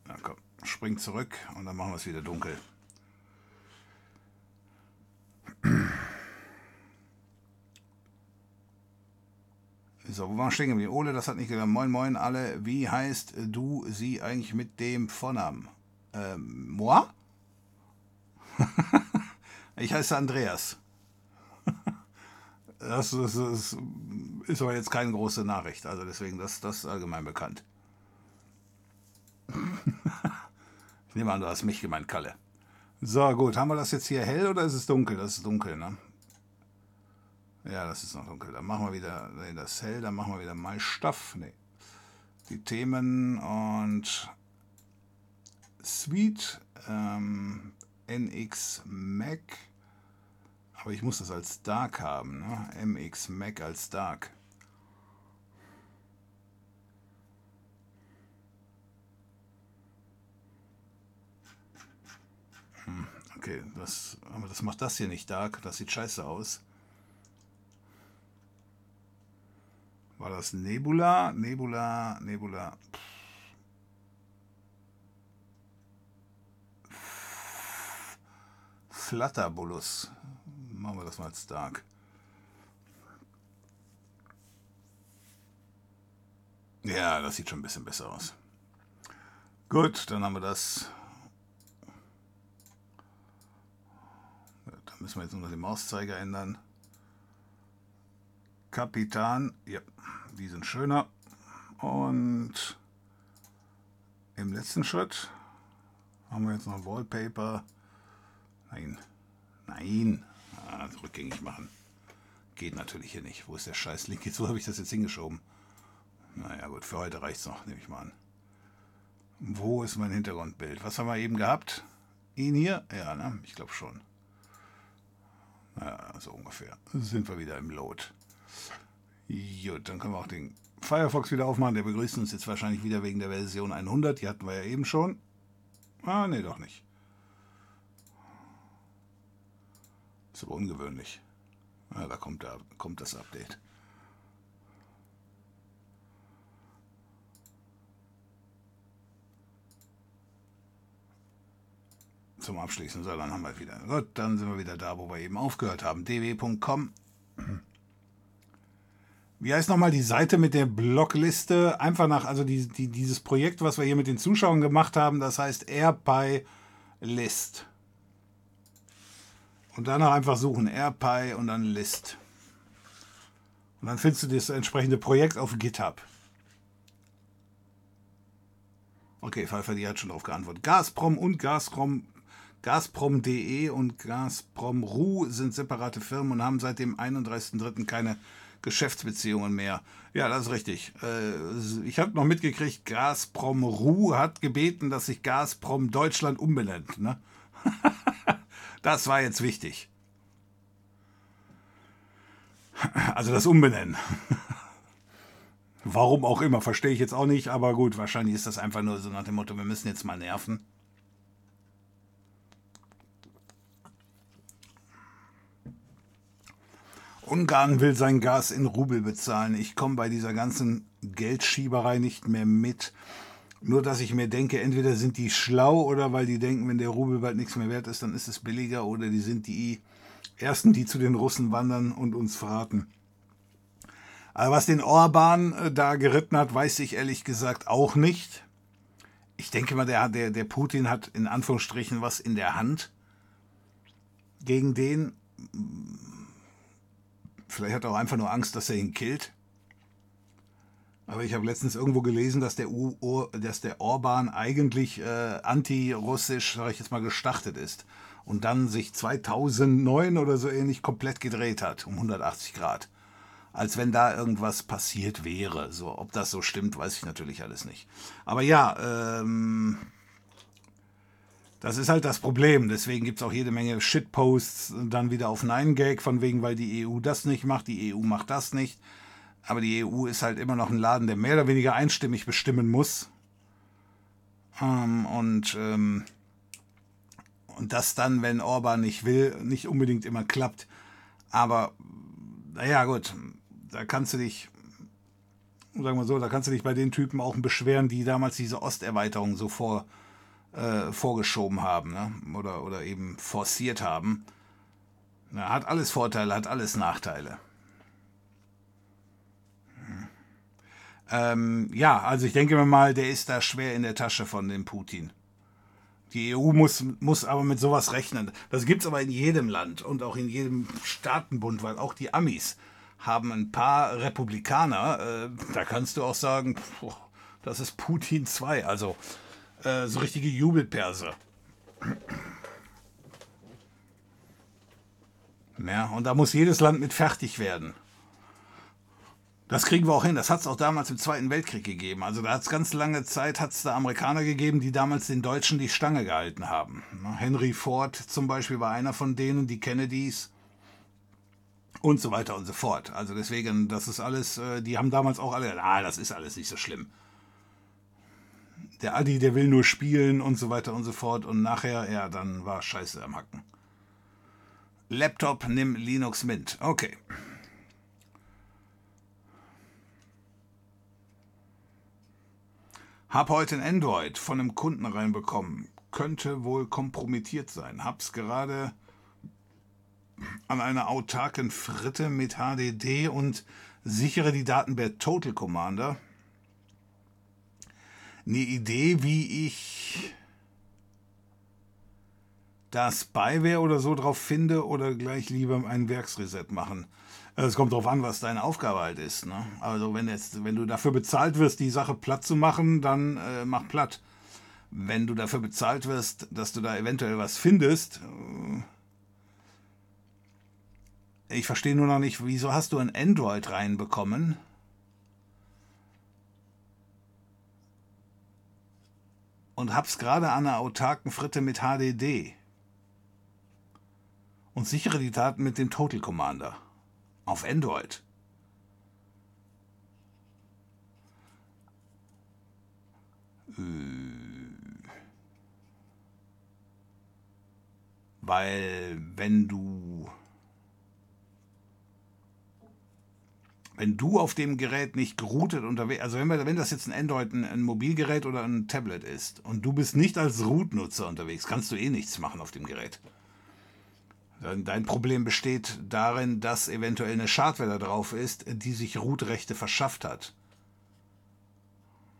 Na komm, spring zurück und dann machen wir es wieder dunkel. So, wo waren wir stehen geblieben? Ole, das hat nicht geklappt. Moin, moin, alle. Wie heißt du sie eigentlich mit dem Vornamen? Ähm, moi? ich heiße Andreas. Das, das, das, ist aber jetzt keine große Nachricht. Also deswegen, das, das ist allgemein bekannt. ich nehme an, du hast mich gemeint, Kalle. So, gut. Haben wir das jetzt hier hell oder ist es dunkel? Das ist dunkel, ne? Ja, das ist noch dunkel. Dann machen wir wieder nee, das hell, dann machen wir wieder My Stuff. Nee. Die Themen und Suite, ähm, NX Mac. Aber ich muss das als Dark haben, ne? MX Mac als Dark. Hm, okay, das, aber das macht das hier nicht Dark. Das sieht scheiße aus. War das Nebula? Nebula, Nebula. Flatterbulus. Machen wir das mal stark. Ja, das sieht schon ein bisschen besser aus. Gut, dann haben wir das. Da müssen wir jetzt nur noch den Mauszeiger ändern. Kapitan, ja, die sind schöner. Und im letzten Schritt haben wir jetzt noch Wallpaper. Nein, nein, rückgängig machen. Geht natürlich hier nicht. Wo ist der scheiß Link jetzt? Wo habe ich das jetzt hingeschoben? Naja gut, für heute reicht es noch, nehme ich mal an. Wo ist mein Hintergrundbild? Was haben wir eben gehabt? Ihn hier? Ja, ne? ich glaube schon. Ja, so ungefähr. Sind wir wieder im Load. Gut, dann können wir auch den Firefox wieder aufmachen. Der begrüßt uns jetzt wahrscheinlich wieder wegen der Version 100. Die hatten wir ja eben schon. Ah, nee, doch nicht. Ist aber ungewöhnlich. Ja, da kommt, da kommt das Update. Zum Abschließen. So, dann haben wir wieder. Gut, dann sind wir wieder da, wo wir eben aufgehört haben. dw.com wie heißt nochmal die Seite mit der Blockliste? Einfach nach, also die, die, dieses Projekt, was wir hier mit den Zuschauern gemacht haben, das heißt AirPy List. Und danach einfach suchen, AirPy und dann List. Und dann findest du das entsprechende Projekt auf GitHub. Okay, Pfeiffer, die hat schon darauf geantwortet. Gazprom und Gazprom, Gazprom.de und Gazprom.ru sind separate Firmen und haben seit dem 31.03. keine Geschäftsbeziehungen mehr. Ja, das ist richtig. Äh, ich habe noch mitgekriegt, Gazprom Ru hat gebeten, dass sich Gazprom Deutschland umbenennt. Ne? das war jetzt wichtig. Also das Umbenennen. Warum auch immer, verstehe ich jetzt auch nicht, aber gut, wahrscheinlich ist das einfach nur so nach dem Motto, wir müssen jetzt mal nerven. Ungarn will sein Gas in Rubel bezahlen. Ich komme bei dieser ganzen Geldschieberei nicht mehr mit. Nur, dass ich mir denke, entweder sind die schlau oder weil die denken, wenn der Rubel bald nichts mehr wert ist, dann ist es billiger oder die sind die Ersten, die zu den Russen wandern und uns verraten. Aber was den Orban äh, da geritten hat, weiß ich ehrlich gesagt auch nicht. Ich denke mal, der, der, der Putin hat in Anführungsstrichen was in der Hand gegen den Vielleicht hat er auch einfach nur Angst, dass er ihn killt. Aber ich habe letztens irgendwo gelesen, dass der, U dass der Orban eigentlich äh, anti-russisch, sage ich jetzt mal, gestartet ist. Und dann sich 2009 oder so ähnlich komplett gedreht hat, um 180 Grad. als wenn da irgendwas passiert wäre. So, ob das so stimmt, weiß ich natürlich alles nicht. Aber ja, ähm, das ist halt das Problem. Deswegen gibt es auch jede Menge Shitposts dann wieder auf 9gag, von wegen, weil die EU das nicht macht, die EU macht das nicht. Aber die EU ist halt immer noch ein Laden, der mehr oder weniger einstimmig bestimmen muss. Ähm, und, ähm, und das dann, wenn Orban nicht will, nicht unbedingt immer klappt. Aber naja, gut, da kannst du dich, sagen wir so, da kannst du dich bei den Typen auch beschweren, die damals diese Osterweiterung so vor, äh, vorgeschoben haben ne? oder, oder eben forciert haben. Na, hat alles Vorteile, hat alles Nachteile. Ähm, ja, also ich denke mir mal, der ist da schwer in der Tasche von dem Putin. Die EU muss, muss aber mit sowas rechnen. Das gibt es aber in jedem Land und auch in jedem Staatenbund, weil auch die Amis haben ein paar Republikaner, äh, da kannst du auch sagen, pff, das ist Putin 2, also äh, so richtige Jubelperse. Ja, und da muss jedes Land mit fertig werden. Das kriegen wir auch hin. Das hat es auch damals im Zweiten Weltkrieg gegeben. Also da hat es ganz lange Zeit hat's da Amerikaner gegeben, die damals den Deutschen die Stange gehalten haben. Henry Ford zum Beispiel war einer von denen, die Kennedys und so weiter und so fort. Also deswegen, das ist alles, äh, die haben damals auch alle, ah, das ist alles nicht so schlimm. Der Adi, der will nur spielen und so weiter und so fort und nachher, ja, dann war Scheiße am Hacken. Laptop, nimm Linux Mint. Okay. Hab heute ein Android von einem Kunden reinbekommen. Könnte wohl kompromittiert sein. Hab's gerade an einer autarken Fritte mit HDD und sichere die Daten per Total Commander. Eine Idee, wie ich das Spyware oder so drauf finde oder gleich lieber ein Werksreset machen. Also es kommt darauf an, was deine Aufgabe halt ist. Ne? Also wenn, jetzt, wenn du dafür bezahlt wirst, die Sache platt zu machen, dann äh, mach platt. Wenn du dafür bezahlt wirst, dass du da eventuell was findest, äh, ich verstehe nur noch nicht, wieso hast du ein Android reinbekommen? Und hab's gerade an einer autarken Fritte mit HDD. Und sichere die Daten mit dem Total Commander. Auf Android. Äh. Weil wenn du wenn du auf dem Gerät nicht geroutet unterwegs, also wenn, wir, wenn das jetzt ein Android, ein, ein, Mobilgerät oder ein Tablet ist und du bist nicht als Root-Nutzer unterwegs, kannst du eh nichts machen auf dem Gerät. Dein Problem besteht darin, dass eventuell eine Schadware da drauf ist, die sich Root-Rechte verschafft hat.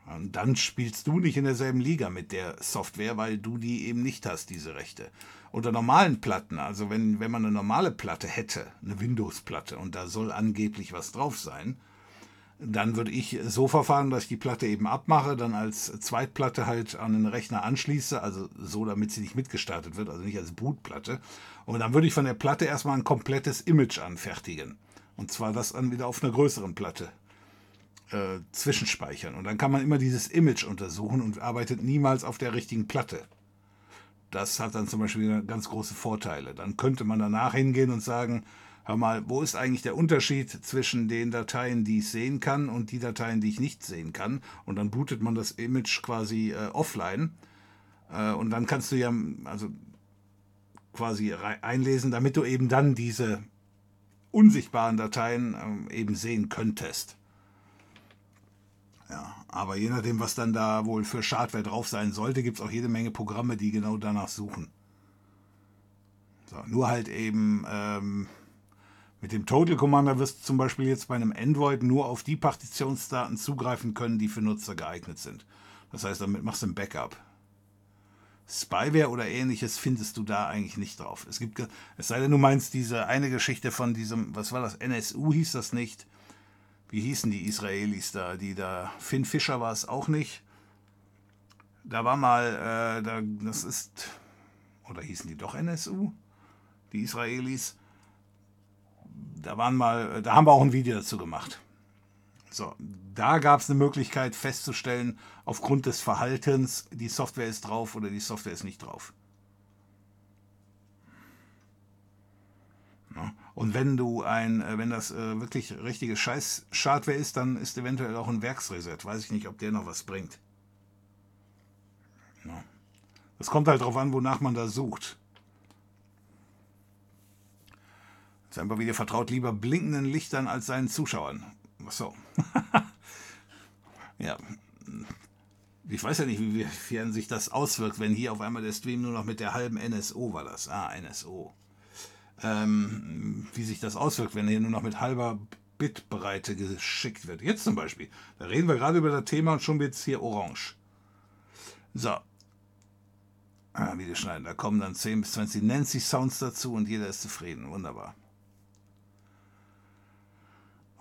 Und dann spielst du nicht in derselben Liga mit der Software, weil du die eben nicht hast, diese Rechte. Unter normalen Platten, also wenn, wenn man eine normale Platte hätte, eine Windows-Platte, und da soll angeblich was drauf sein, dann würde ich so verfahren, dass ich die Platte eben abmache, dann als Zweitplatte halt an den Rechner anschließe, also so, damit sie nicht mitgestartet wird, also nicht als Bootplatte. Und dann würde ich von der Platte erstmal ein komplettes Image anfertigen. Und zwar das dann wieder auf einer größeren Platte äh, zwischenspeichern. Und dann kann man immer dieses Image untersuchen und arbeitet niemals auf der richtigen Platte. Das hat dann zum Beispiel ganz große Vorteile. Dann könnte man danach hingehen und sagen, hör mal, wo ist eigentlich der Unterschied zwischen den Dateien, die ich sehen kann und die Dateien, die ich nicht sehen kann? Und dann bootet man das Image quasi äh, offline. Äh, und dann kannst du ja also quasi einlesen, damit du eben dann diese unsichtbaren Dateien äh, eben sehen könntest. Ja, aber je nachdem, was dann da wohl für Schadware drauf sein sollte, gibt es auch jede Menge Programme, die genau danach suchen. So, nur halt eben ähm, mit dem Total Commander wirst du zum Beispiel jetzt bei einem Android nur auf die Partitionsdaten zugreifen können, die für Nutzer geeignet sind. Das heißt, damit machst du ein Backup. Spyware oder ähnliches findest du da eigentlich nicht drauf. Es gibt, es sei denn, du meinst diese eine Geschichte von diesem, was war das, NSU hieß das nicht, wie hießen die Israelis da, die da, Finn Fischer war es auch nicht. Da war mal, äh, da, das ist, oder hießen die doch NSU, die Israelis. da waren mal, da haben wir auch ein Video dazu gemacht. So, da gab es eine Möglichkeit festzustellen, aufgrund des Verhaltens, die Software ist drauf oder die Software ist nicht drauf. Und wenn du ein, äh, wenn das äh, wirklich richtige Scheiß-Schadware ist, dann ist eventuell auch ein Werksreset. Weiß ich nicht, ob der noch was bringt. Das kommt halt darauf an, wonach man da sucht. Scheinbar wieder vertraut lieber blinkenden Lichtern als seinen Zuschauern. Ach so. ja. Ich weiß ja nicht, wie, sich das auswirkt, wenn hier auf einmal der Stream nur noch mit der halben NSO war das. Ah, NSO ähm, wie sich das auswirkt, wenn hier nur noch mit halber Bitbreite geschickt wird. Jetzt zum Beispiel. Da reden wir gerade über das Thema und schon wird es hier orange. So. Ah, Video schneiden. Da kommen dann 10 bis 20 Nancy Sounds dazu und jeder ist zufrieden. Wunderbar.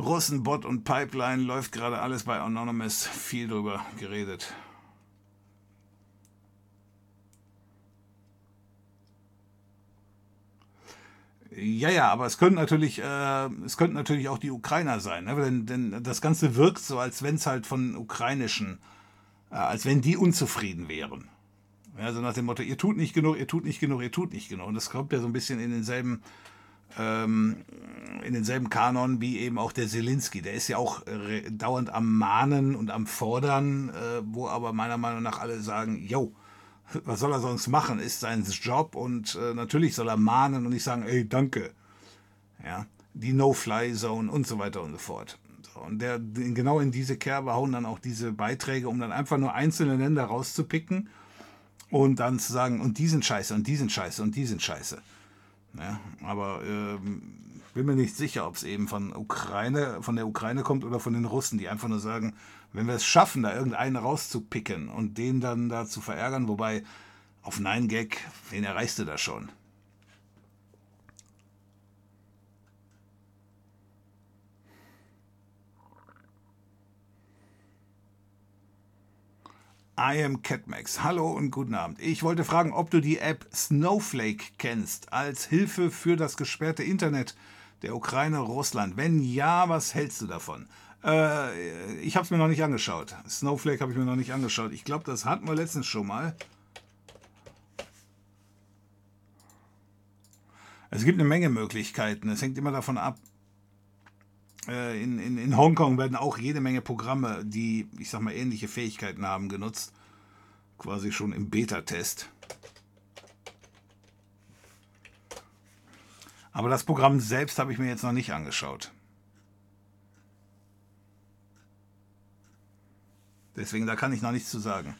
Russenbot und Pipeline läuft gerade alles bei Anonymous. Viel drüber geredet. Ja, ja, aber es könnten natürlich, äh, es könnten natürlich auch die Ukrainer sein, ne? denn, denn das Ganze wirkt so, als wenn es halt von ukrainischen, äh, als wenn die unzufrieden wären. Ja, so nach dem Motto, ihr tut nicht genug, ihr tut nicht genug, ihr tut nicht genug. Und das kommt ja so ein bisschen in denselben, ähm, in denselben Kanon wie eben auch der Zelensky. Der ist ja auch äh, dauernd am Mahnen und am Fordern, äh, wo aber meiner Meinung nach alle sagen, yo, was soll er sonst machen? Ist sein Job und äh, natürlich soll er mahnen und nicht sagen, ey, danke. Ja, die No-Fly-Zone und so weiter und so fort. Und der, genau in diese Kerbe hauen dann auch diese Beiträge, um dann einfach nur einzelne Länder rauszupicken und dann zu sagen, und die sind scheiße und die sind scheiße und die sind scheiße. Ja, aber ähm, bin mir nicht sicher, ob es eben von Ukraine, von der Ukraine kommt oder von den Russen, die einfach nur sagen, wenn wir es schaffen, da irgendeinen rauszupicken und den dann da zu verärgern, wobei auf Nein Gag, wen erreichst du da schon? I am Catmax. Hallo und guten Abend. Ich wollte fragen, ob du die App Snowflake kennst als Hilfe für das gesperrte Internet der Ukraine Russland. Wenn ja, was hältst du davon? Äh, ich habe es mir noch nicht angeschaut. Snowflake habe ich mir noch nicht angeschaut. Ich glaube, das hatten wir letztens schon mal. Es gibt eine Menge Möglichkeiten. Es hängt immer davon ab. Äh, in, in, in Hongkong werden auch jede Menge Programme, die, ich sag mal, ähnliche Fähigkeiten haben, genutzt. Quasi schon im Beta-Test. Aber das Programm selbst habe ich mir jetzt noch nicht angeschaut. Deswegen, da kann ich noch nichts zu sagen.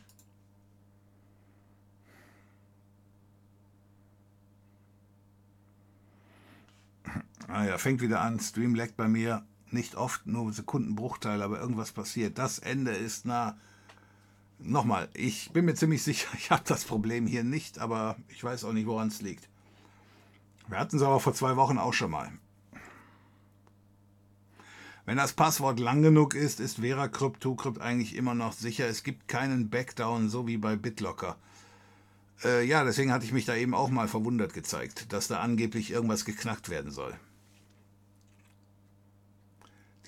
Ah ja, fängt wieder an. Stream leckt bei mir nicht oft, nur Sekundenbruchteile, aber irgendwas passiert. Das Ende ist nah. Nochmal, ich bin mir ziemlich sicher, ich habe das Problem hier nicht, aber ich weiß auch nicht, woran es liegt. Wir hatten es aber vor zwei Wochen auch schon mal. Wenn das Passwort lang genug ist, ist VeraCrypt, TrueCrypt eigentlich immer noch sicher. Es gibt keinen Backdown, so wie bei BitLocker. Äh, ja, deswegen hatte ich mich da eben auch mal verwundert gezeigt, dass da angeblich irgendwas geknackt werden soll.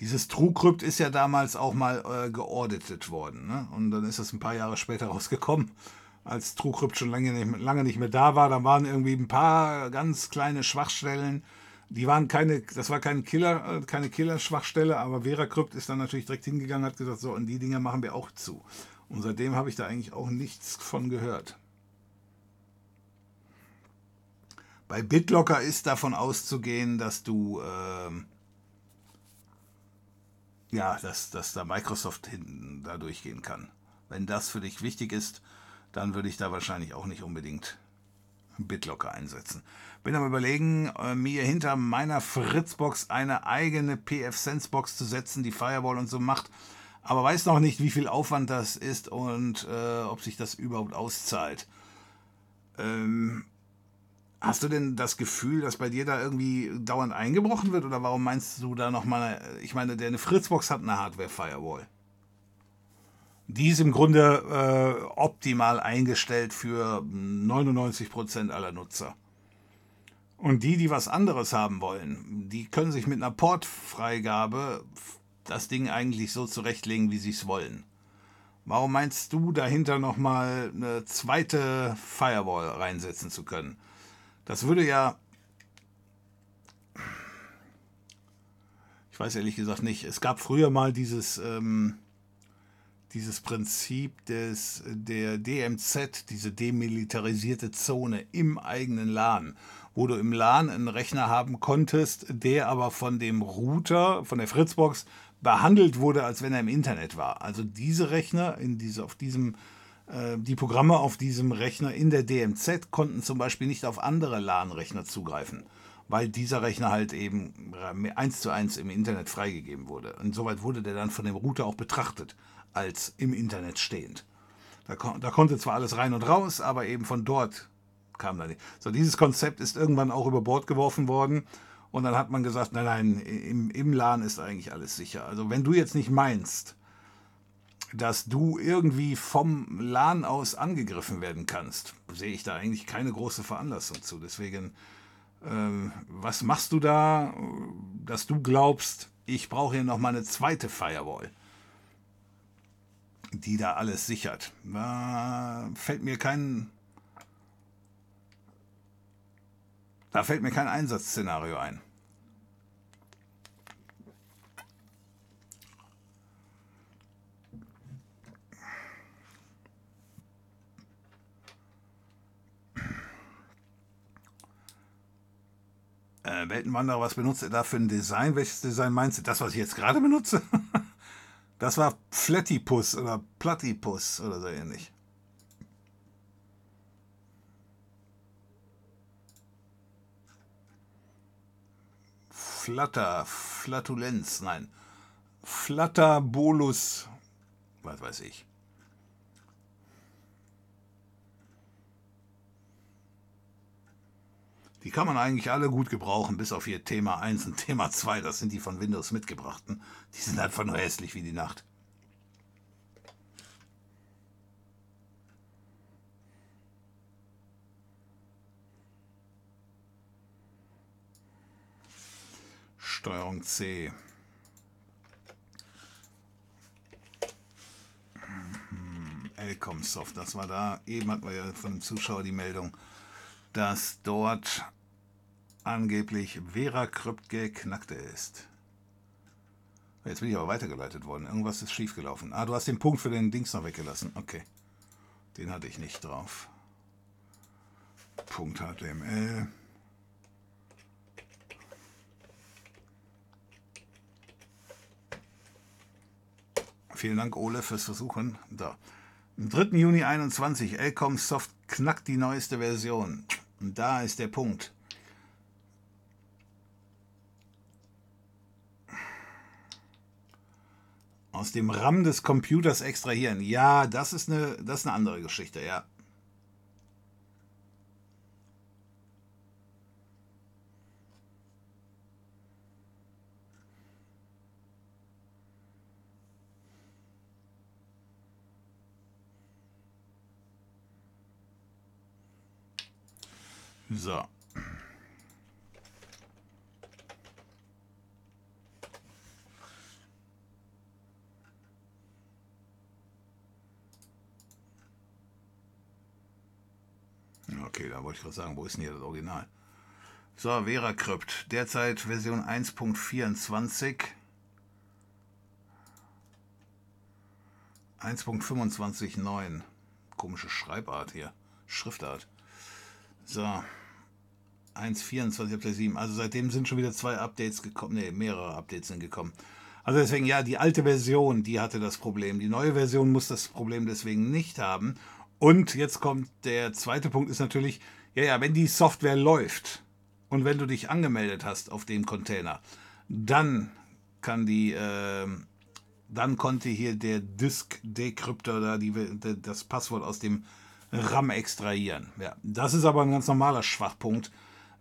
Dieses TrueCrypt ist ja damals auch mal äh, geauditet worden. Ne? Und dann ist es ein paar Jahre später rausgekommen, als TrueCrypt schon lange nicht, lange nicht mehr da war. Da waren irgendwie ein paar ganz kleine Schwachstellen die waren keine, das war kein Killer, äh, keine Killer-Schwachstelle, aber VeraCrypt ist dann natürlich direkt hingegangen und hat gesagt, so, und die Dinger machen wir auch zu. Und seitdem habe ich da eigentlich auch nichts von gehört. Bei BitLocker ist davon auszugehen, dass du, ähm, ja, dass, dass da Microsoft hinten da durchgehen kann. Wenn das für dich wichtig ist, dann würde ich da wahrscheinlich auch nicht unbedingt BitLocker einsetzen. Bin am überlegen, äh, mir hinter meiner Fritzbox eine eigene PF-Sense-Box zu setzen, die Firewall und so macht. Aber weiß noch nicht, wie viel Aufwand das ist und äh, ob sich das überhaupt auszahlt. Ähm, hast du denn das Gefühl, dass bei dir da irgendwie dauernd eingebrochen wird? Oder warum meinst du da nochmal, ich meine, der eine Fritzbox hat eine Hardware-Firewall. Die ist im Grunde äh, optimal eingestellt für 99% aller Nutzer. Und die, die was anderes haben wollen, die können sich mit einer Portfreigabe das Ding eigentlich so zurechtlegen, wie sie es wollen. Warum meinst du dahinter nochmal eine zweite Firewall reinsetzen zu können? Das würde ja. Ich weiß ehrlich gesagt nicht. Es gab früher mal dieses, ähm, dieses Prinzip des, der DMZ, diese demilitarisierte Zone im eigenen LAN, wo du im LAN einen Rechner haben konntest, der aber von dem Router, von der Fritzbox, behandelt wurde, als wenn er im Internet war. Also diese Rechner in diese, auf diesem, die Programme auf diesem Rechner in der DMZ konnten zum Beispiel nicht auf andere LAN-Rechner zugreifen, weil dieser Rechner halt eben eins zu eins im Internet freigegeben wurde. Insoweit wurde der dann von dem Router auch betrachtet als im Internet stehend. Da, da konnte zwar alles rein und raus, aber eben von dort kam da nicht. So, dieses Konzept ist irgendwann auch über Bord geworfen worden und dann hat man gesagt, nein, nein, im, im LAN ist eigentlich alles sicher. Also wenn du jetzt nicht meinst, dass du irgendwie vom LAN aus angegriffen werden kannst, sehe ich da eigentlich keine große Veranlassung zu. Deswegen, äh, was machst du da, dass du glaubst, ich brauche hier nochmal eine zweite Firewall, die da alles sichert? Da fällt mir kein, Da fällt mir kein Einsatzszenario ein. Äh, Weltenwanderer, was benutzt er da für ein Design? Welches Design meinst du? Das, was ich jetzt gerade benutze? das war Platypus oder Platypus oder so ähnlich. Flatter, Flatulenz, nein. Flatterbolus, was weiß ich. Die kann man eigentlich alle gut gebrauchen, bis auf ihr Thema 1 und Thema 2. Das sind die von Windows mitgebrachten. Die sind einfach nur hässlich wie die Nacht. Steuerung C. Elcomsoft, das war da. Eben hatten wir ja von dem Zuschauer die Meldung, dass dort angeblich Vera Krypt geknackt ist. Jetzt bin ich aber weitergeleitet worden. Irgendwas ist schiefgelaufen. Ah, du hast den Punkt für den Dings noch weggelassen. Okay. Den hatte ich nicht drauf. Punkt HTML. Vielen Dank, Ole, fürs Versuchen. Da. Am 3. Juni 21, Elcom Soft knackt die neueste Version. Und da ist der Punkt. Aus dem RAM des Computers extrahieren. Ja, das ist eine, das ist eine andere Geschichte, ja. So. Okay, da wollte ich gerade sagen, wo ist denn hier das Original? So, Vera Crypt, derzeit Version 1.24. 1.25.9. Komische Schreibart hier. Schriftart. So. 1.24.7. Also seitdem sind schon wieder zwei Updates gekommen. Ne, mehrere Updates sind gekommen. Also deswegen, ja, die alte Version, die hatte das Problem. Die neue Version muss das Problem deswegen nicht haben. Und jetzt kommt der zweite Punkt, ist natürlich, ja, ja, wenn die Software läuft und wenn du dich angemeldet hast auf dem Container, dann kann die, äh, dann konnte hier der Disk Decryptor da die, das Passwort aus dem RAM extrahieren. Ja, das ist aber ein ganz normaler Schwachpunkt.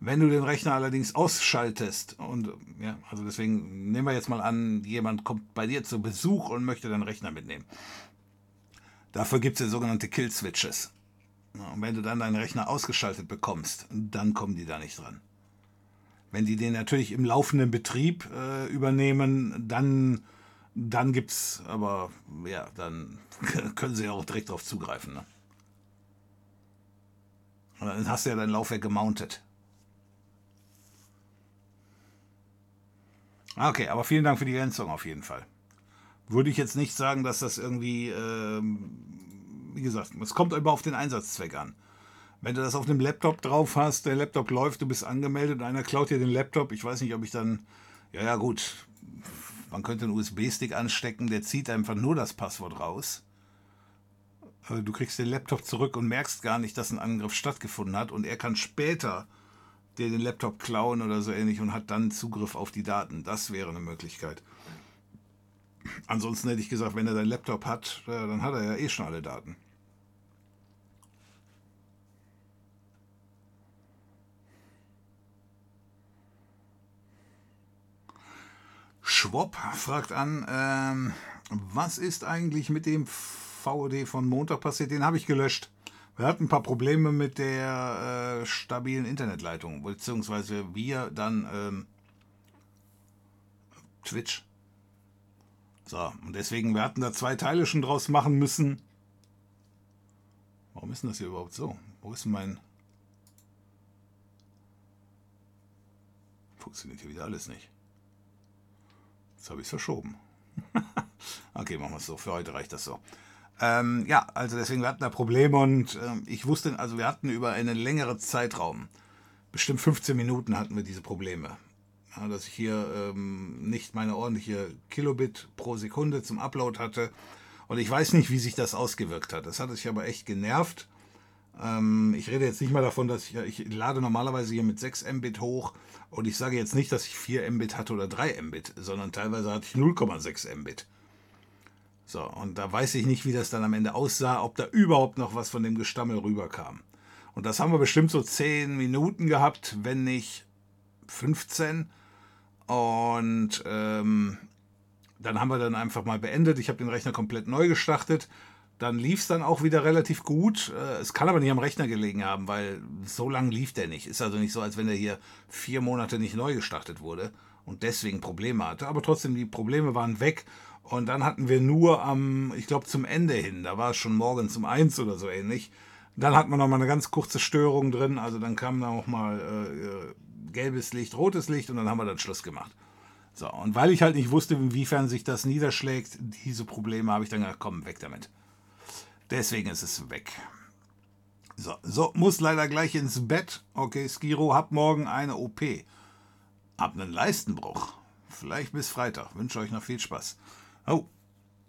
Wenn du den Rechner allerdings ausschaltest und ja, also deswegen nehmen wir jetzt mal an, jemand kommt bei dir zu Besuch und möchte deinen Rechner mitnehmen. Dafür gibt es ja sogenannte Kill-Switches. Und wenn du dann deinen Rechner ausgeschaltet bekommst, dann kommen die da nicht dran. Wenn die den natürlich im laufenden Betrieb äh, übernehmen, dann, dann es, aber ja, dann können sie auch direkt darauf zugreifen. Ne? Und dann hast du ja dein Laufwerk gemountet. Okay, aber vielen Dank für die Ergänzung auf jeden Fall. Würde ich jetzt nicht sagen, dass das irgendwie, ähm, wie gesagt, es kommt immer auf den Einsatzzweck an. Wenn du das auf einem Laptop drauf hast, der Laptop läuft, du bist angemeldet, einer klaut dir den Laptop, ich weiß nicht, ob ich dann, ja, ja, gut, man könnte einen USB-Stick anstecken, der zieht einfach nur das Passwort raus. Du kriegst den Laptop zurück und merkst gar nicht, dass ein Angriff stattgefunden hat und er kann später dir den Laptop klauen oder so ähnlich und hat dann Zugriff auf die Daten. Das wäre eine Möglichkeit. Ansonsten hätte ich gesagt, wenn er deinen Laptop hat, dann hat er ja eh schon alle Daten. Schwob fragt an, ähm, was ist eigentlich mit dem VOD von Montag passiert? Den habe ich gelöscht. Wir hatten ein paar Probleme mit der äh, stabilen Internetleitung, beziehungsweise wir dann ähm, Twitch. So, und deswegen, wir hatten da zwei Teile schon draus machen müssen. Warum ist denn das hier überhaupt so? Wo ist mein... Funktioniert hier wieder alles nicht. Jetzt habe ich es verschoben. okay, machen wir es so. Für heute reicht das so. Ähm, ja, also deswegen, wir hatten da Probleme und ähm, ich wusste, also wir hatten über einen längeren Zeitraum, bestimmt 15 Minuten hatten wir diese Probleme. Ja, dass ich hier ähm, nicht meine ordentliche Kilobit pro Sekunde zum Upload hatte. Und ich weiß nicht, wie sich das ausgewirkt hat. Das hat sich aber echt genervt. Ähm, ich rede jetzt nicht mal davon, dass ich, ich lade normalerweise hier mit 6 Mbit hoch und ich sage jetzt nicht, dass ich 4 Mbit hatte oder 3 Mbit, sondern teilweise hatte ich 0,6 Mbit. So, und da weiß ich nicht, wie das dann am Ende aussah, ob da überhaupt noch was von dem Gestammel rüberkam. Und das haben wir bestimmt so 10 Minuten gehabt, wenn nicht 15. Und ähm, dann haben wir dann einfach mal beendet. Ich habe den Rechner komplett neu gestartet dann lief es dann auch wieder relativ gut. Äh, es kann aber nicht am Rechner gelegen haben, weil so lange lief der nicht. Ist also nicht so, als wenn er hier vier Monate nicht neu gestartet wurde und deswegen Probleme hatte. Aber trotzdem, die Probleme waren weg. Und dann hatten wir nur am, ich glaube, zum Ende hin, da war es schon morgens um eins oder so ähnlich. Dann hatten wir noch mal eine ganz kurze Störung drin. Also dann kam da noch mal äh, gelbes Licht, rotes Licht und dann haben wir dann Schluss gemacht. So, und weil ich halt nicht wusste, inwiefern sich das niederschlägt, diese Probleme, habe ich dann gesagt, komm, weg damit. Deswegen ist es weg. So, so, muss leider gleich ins Bett. Okay, Skiro, hab morgen eine OP. Hab einen Leistenbruch. Vielleicht bis Freitag. Wünsche euch noch viel Spaß. Oh,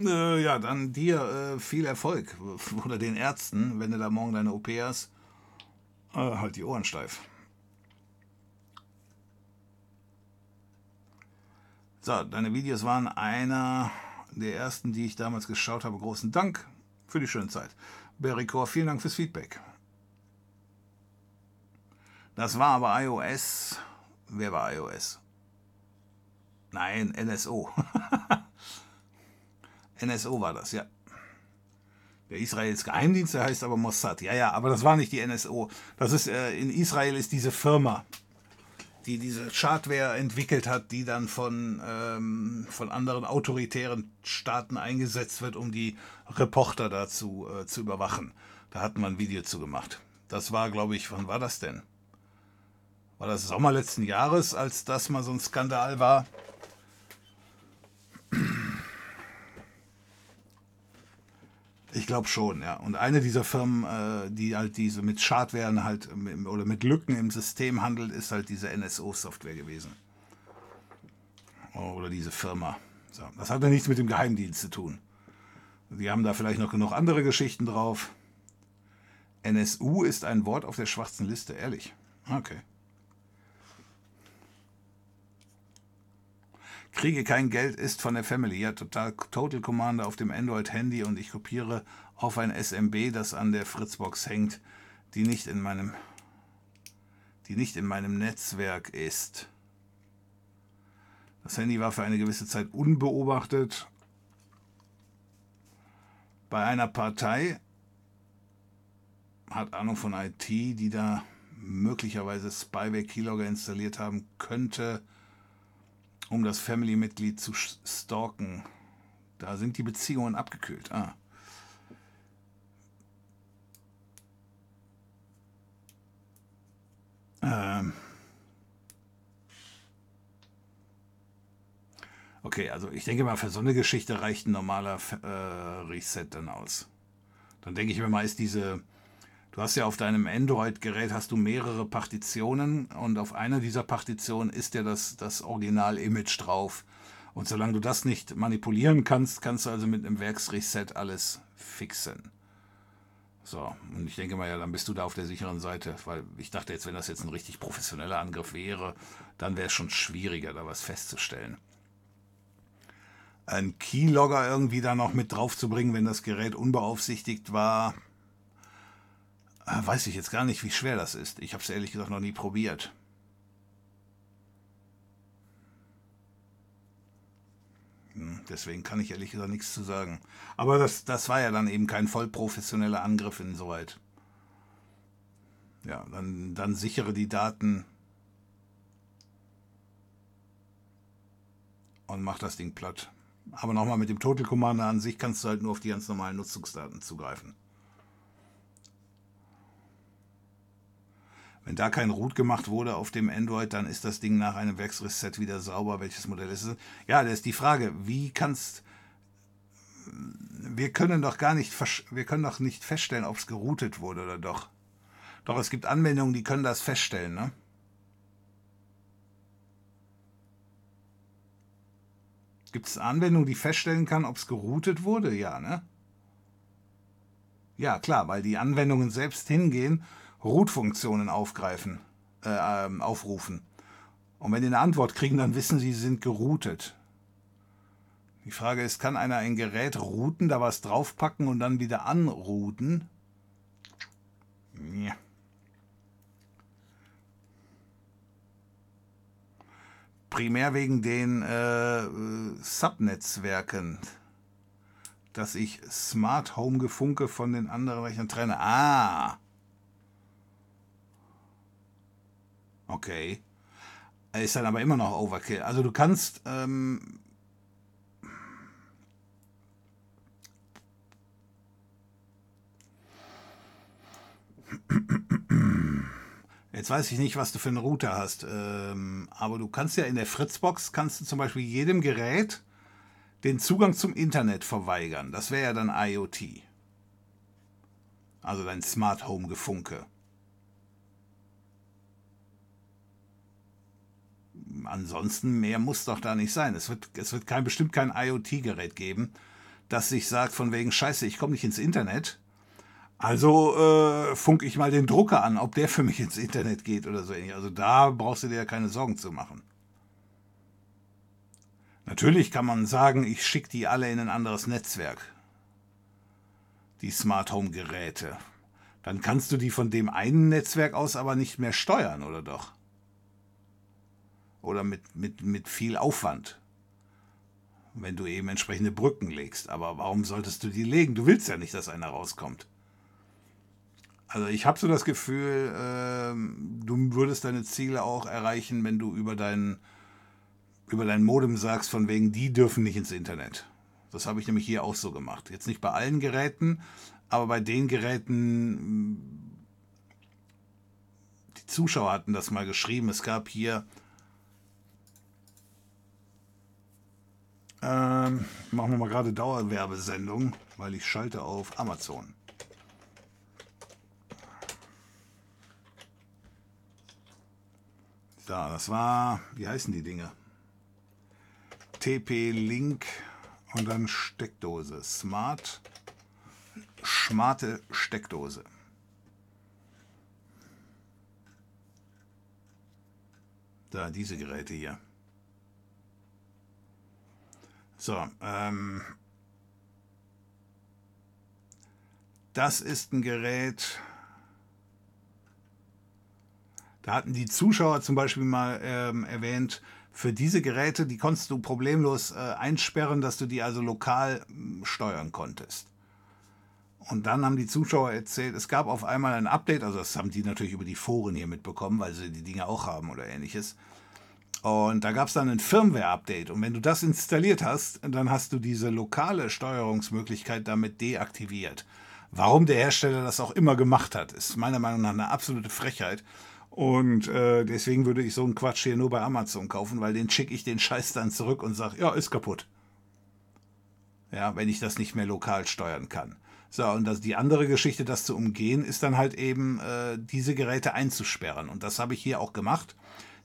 äh, ja, dann dir äh, viel Erfolg. Oder den Ärzten, wenn du da morgen deine OP hast. Äh, halt die Ohren steif. So, deine Videos waren einer der ersten, die ich damals geschaut habe. Großen Dank für die schöne Zeit. Bericor, vielen Dank fürs Feedback. Das war aber iOS. Wer war iOS? Nein, NSO. NSO war das, ja. Der Israels Geheimdienst, der heißt aber Mossad. Ja, ja, aber das war nicht die NSO. Das ist, äh, in Israel ist diese Firma die diese Schadware entwickelt hat, die dann von, ähm, von anderen autoritären Staaten eingesetzt wird, um die Reporter dazu äh, zu überwachen. Da hatten wir ein Video zu gemacht. Das war, glaube ich, wann war das denn? War das Sommer letzten Jahres, als das mal so ein Skandal war? Ich glaube schon, ja. Und eine dieser Firmen, äh, die halt diese mit Schadwaren halt oder mit Lücken im System handelt, ist halt diese NSO-Software gewesen. Oder diese Firma. So. Das hat ja nichts mit dem Geheimdienst zu tun. Die haben da vielleicht noch genug andere Geschichten drauf. NSU ist ein Wort auf der schwarzen Liste, ehrlich. Okay. Kriege kein Geld ist von der Family. Ja, total Total Commander auf dem Android-Handy und ich kopiere auf ein SMB, das an der Fritzbox hängt, die nicht in meinem, die nicht in meinem Netzwerk ist. Das Handy war für eine gewisse Zeit unbeobachtet bei einer Partei, hat Ahnung von IT, die da möglicherweise Spyware Keylogger installiert haben könnte, um das Family-Mitglied zu stalken. Da sind die Beziehungen abgekühlt. Ah. Ähm. Okay, also ich denke mal, für so eine Geschichte reicht ein normaler äh, Reset dann aus. Dann denke ich mir mal, ist diese, du hast ja auf deinem Android-Gerät hast du mehrere Partitionen und auf einer dieser Partitionen ist ja das, das Original-Image drauf. Und solange du das nicht manipulieren kannst, kannst du also mit einem Werksreset alles fixen. So, und ich denke mal, ja, dann bist du da auf der sicheren Seite, weil ich dachte jetzt, wenn das jetzt ein richtig professioneller Angriff wäre, dann wäre es schon schwieriger, da was festzustellen. Ein Keylogger irgendwie da noch mit drauf zu bringen, wenn das Gerät unbeaufsichtigt war, weiß ich jetzt gar nicht, wie schwer das ist. Ich habe es ehrlich gesagt noch nie probiert. Hm, deswegen kann ich ehrlich gesagt nichts zu sagen. Aber das, das war ja dann eben kein voll professioneller Angriff insoweit. Ja, dann, dann sichere die Daten und mach das Ding platt. Aber nochmal mit dem Total Commander an sich kannst du halt nur auf die ganz normalen Nutzungsdaten zugreifen. Wenn da kein Root gemacht wurde auf dem Android, dann ist das Ding nach einem Werksreset wieder sauber. Welches Modell ist es? Ja, das ist die Frage. Wie kannst wir können doch gar nicht, wir können doch nicht feststellen, ob es geroutet wurde oder doch. Doch es gibt Anwendungen, die können das feststellen, ne? Gibt es Anwendungen, die feststellen kann, ob es geroutet wurde? Ja, ne? Ja, klar, weil die Anwendungen selbst hingehen Root-Funktionen aufgreifen, äh, ähm, aufrufen. Und wenn die eine Antwort kriegen, dann wissen sie, sie sind geroutet. Die Frage ist, kann einer ein Gerät routen, da was draufpacken und dann wieder anrouten? Ja. Primär wegen den äh, Subnetzwerken, dass ich Smart Home Gefunke von den anderen Rechnern trenne. Ah, Okay. Ist dann aber immer noch Overkill. Also du kannst. Ähm, Jetzt weiß ich nicht, was du für einen Router hast, ähm, aber du kannst ja in der Fritzbox kannst du zum Beispiel jedem Gerät den Zugang zum Internet verweigern. Das wäre ja dann IoT. Also dein Smart Home Gefunke. Ansonsten mehr muss doch da nicht sein. Es wird, es wird kein, bestimmt kein IoT-Gerät geben, das sich sagt von wegen Scheiße, ich komme nicht ins Internet. Also äh, funke ich mal den Drucker an, ob der für mich ins Internet geht oder so ähnlich. Also da brauchst du dir ja keine Sorgen zu machen. Natürlich kann man sagen, ich schicke die alle in ein anderes Netzwerk. Die Smart Home Geräte. Dann kannst du die von dem einen Netzwerk aus aber nicht mehr steuern, oder doch? Oder mit, mit, mit viel Aufwand, wenn du eben entsprechende Brücken legst. Aber warum solltest du die legen? Du willst ja nicht, dass einer rauskommt. Also ich habe so das Gefühl, äh, du würdest deine Ziele auch erreichen, wenn du über dein, über dein Modem sagst, von wegen, die dürfen nicht ins Internet. Das habe ich nämlich hier auch so gemacht. Jetzt nicht bei allen Geräten, aber bei den Geräten, die Zuschauer hatten das mal geschrieben. Es gab hier Ähm, machen wir mal gerade Dauerwerbesendung, weil ich schalte auf Amazon. So, das war, wie heißen die Dinge? TP-Link und dann Steckdose. Smart, smarte Steckdose. Da, diese Geräte hier. So, ähm, das ist ein Gerät, da hatten die Zuschauer zum Beispiel mal ähm, erwähnt, für diese Geräte, die konntest du problemlos äh, einsperren, dass du die also lokal äh, steuern konntest. Und dann haben die Zuschauer erzählt, es gab auf einmal ein Update, also das haben die natürlich über die Foren hier mitbekommen, weil sie die Dinge auch haben oder ähnliches. Und da gab es dann ein Firmware-Update. Und wenn du das installiert hast, dann hast du diese lokale Steuerungsmöglichkeit damit deaktiviert. Warum der Hersteller das auch immer gemacht hat, ist meiner Meinung nach eine absolute Frechheit. Und äh, deswegen würde ich so einen Quatsch hier nur bei Amazon kaufen, weil den schicke ich den Scheiß dann zurück und sage, ja, ist kaputt. Ja, wenn ich das nicht mehr lokal steuern kann. So, und das, die andere Geschichte, das zu umgehen, ist dann halt eben, äh, diese Geräte einzusperren. Und das habe ich hier auch gemacht.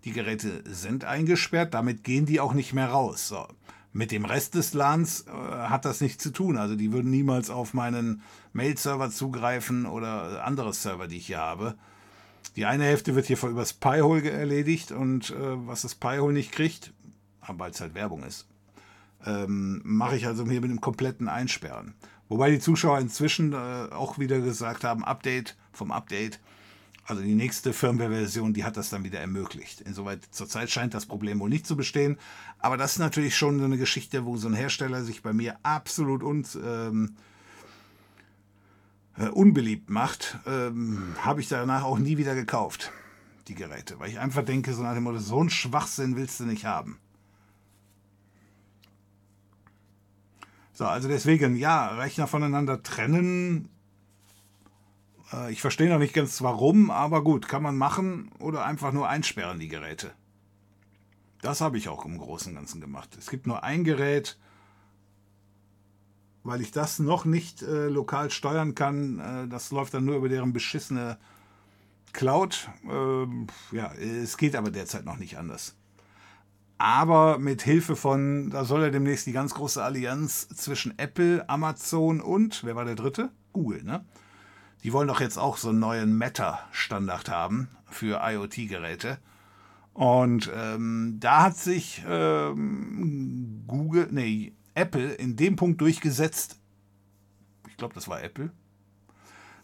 Die Geräte sind eingesperrt, damit gehen die auch nicht mehr raus. So. Mit dem Rest des LANs äh, hat das nichts zu tun. Also die würden niemals auf meinen Mail-Server zugreifen oder andere Server, die ich hier habe. Die eine Hälfte wird hier übers Pi-Hole erledigt und äh, was das Pi-Hole nicht kriegt, weil es halt Werbung ist, ähm, mache ich also hier mit dem kompletten Einsperren. Wobei die Zuschauer inzwischen äh, auch wieder gesagt haben, Update vom Update, also die nächste Firmware-Version, die hat das dann wieder ermöglicht. Insoweit zurzeit scheint das Problem wohl nicht zu bestehen. Aber das ist natürlich schon so eine Geschichte, wo so ein Hersteller sich bei mir absolut und, ähm, äh, unbeliebt macht. Ähm, Habe ich danach auch nie wieder gekauft, die Geräte. Weil ich einfach denke, so nach dem Motto, so einen Schwachsinn willst du nicht haben. So, also deswegen, ja, Rechner voneinander trennen. Äh, ich verstehe noch nicht ganz warum, aber gut, kann man machen oder einfach nur einsperren, die Geräte. Das habe ich auch im Großen und Ganzen gemacht. Es gibt nur ein Gerät, weil ich das noch nicht äh, lokal steuern kann. Äh, das läuft dann nur über deren beschissene Cloud. Ähm, ja, es geht aber derzeit noch nicht anders aber mit Hilfe von, da soll ja demnächst die ganz große Allianz zwischen Apple, Amazon und, wer war der dritte? Google, ne? Die wollen doch jetzt auch so einen neuen Meta-Standard haben für IoT-Geräte. Und ähm, da hat sich ähm, Google, nee, Apple in dem Punkt durchgesetzt. Ich glaube, das war Apple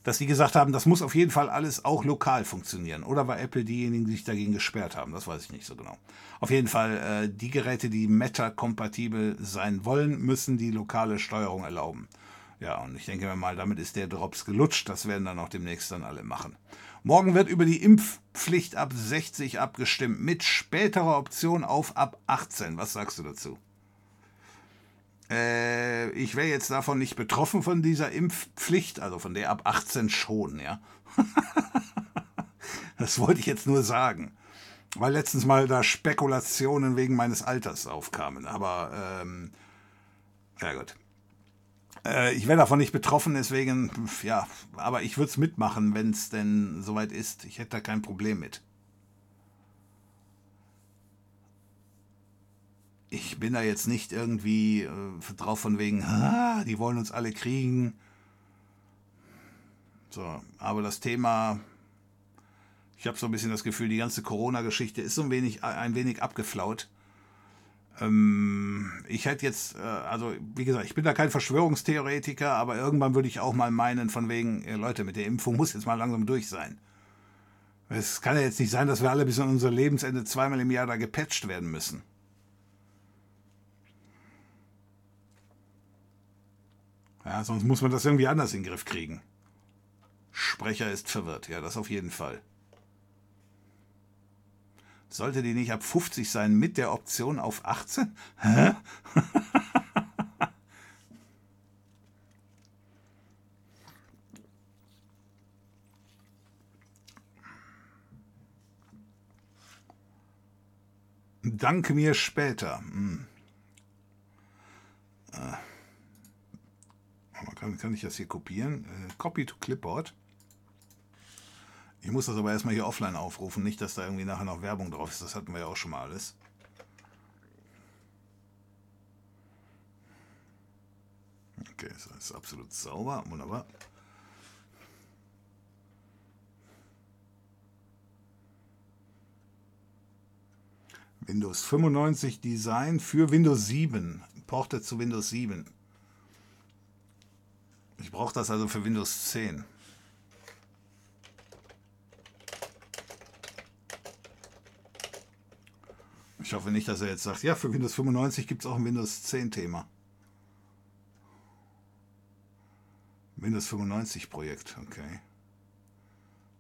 dass sie gesagt haben, das muss auf jeden Fall alles auch lokal funktionieren. Oder war Apple diejenigen, die sich dagegen gesperrt haben? Das weiß ich nicht so genau. Auf jeden Fall, äh, die Geräte, die Meta-kompatibel sein wollen, müssen die lokale Steuerung erlauben. Ja, und ich denke mal, damit ist der Drops gelutscht. Das werden dann auch demnächst dann alle machen. Morgen wird über die Impfpflicht ab 60 abgestimmt mit späterer Option auf ab 18. Was sagst du dazu? Äh, ich wäre jetzt davon nicht betroffen von dieser Impfpflicht, also von der ab 18 schon, ja. das wollte ich jetzt nur sagen. Weil letztens mal da Spekulationen wegen meines Alters aufkamen. Aber, ähm, ja gut. Äh, ich wäre davon nicht betroffen, deswegen, ja, aber ich würde es mitmachen, wenn es denn soweit ist. Ich hätte da kein Problem mit. ich bin da jetzt nicht irgendwie äh, drauf von wegen, die wollen uns alle kriegen. So, aber das Thema, ich habe so ein bisschen das Gefühl, die ganze Corona-Geschichte ist so ein wenig, ein wenig abgeflaut. Ähm, ich hätte jetzt, äh, also wie gesagt, ich bin da kein Verschwörungstheoretiker, aber irgendwann würde ich auch mal meinen, von wegen, äh, Leute, mit der Impfung muss jetzt mal langsam durch sein. Es kann ja jetzt nicht sein, dass wir alle bis an unser Lebensende zweimal im Jahr da gepatcht werden müssen. Ja, sonst muss man das irgendwie anders in den Griff kriegen. Sprecher ist verwirrt, ja, das auf jeden Fall. Sollte die nicht ab 50 sein mit der Option auf 18? Hä? Danke mir später. Hm. Äh. Kann, kann ich das hier kopieren? Äh, Copy to Clipboard. Ich muss das aber erstmal hier offline aufrufen, nicht, dass da irgendwie nachher noch Werbung drauf ist. Das hatten wir ja auch schon mal alles. Okay, das ist absolut sauber. Wunderbar. Windows 95 Design für Windows 7. Porte zu Windows 7. Ich brauche das also für Windows 10. Ich hoffe nicht, dass er jetzt sagt, ja, für Windows 95 gibt es auch ein Windows 10 Thema. Windows 95 Projekt, okay.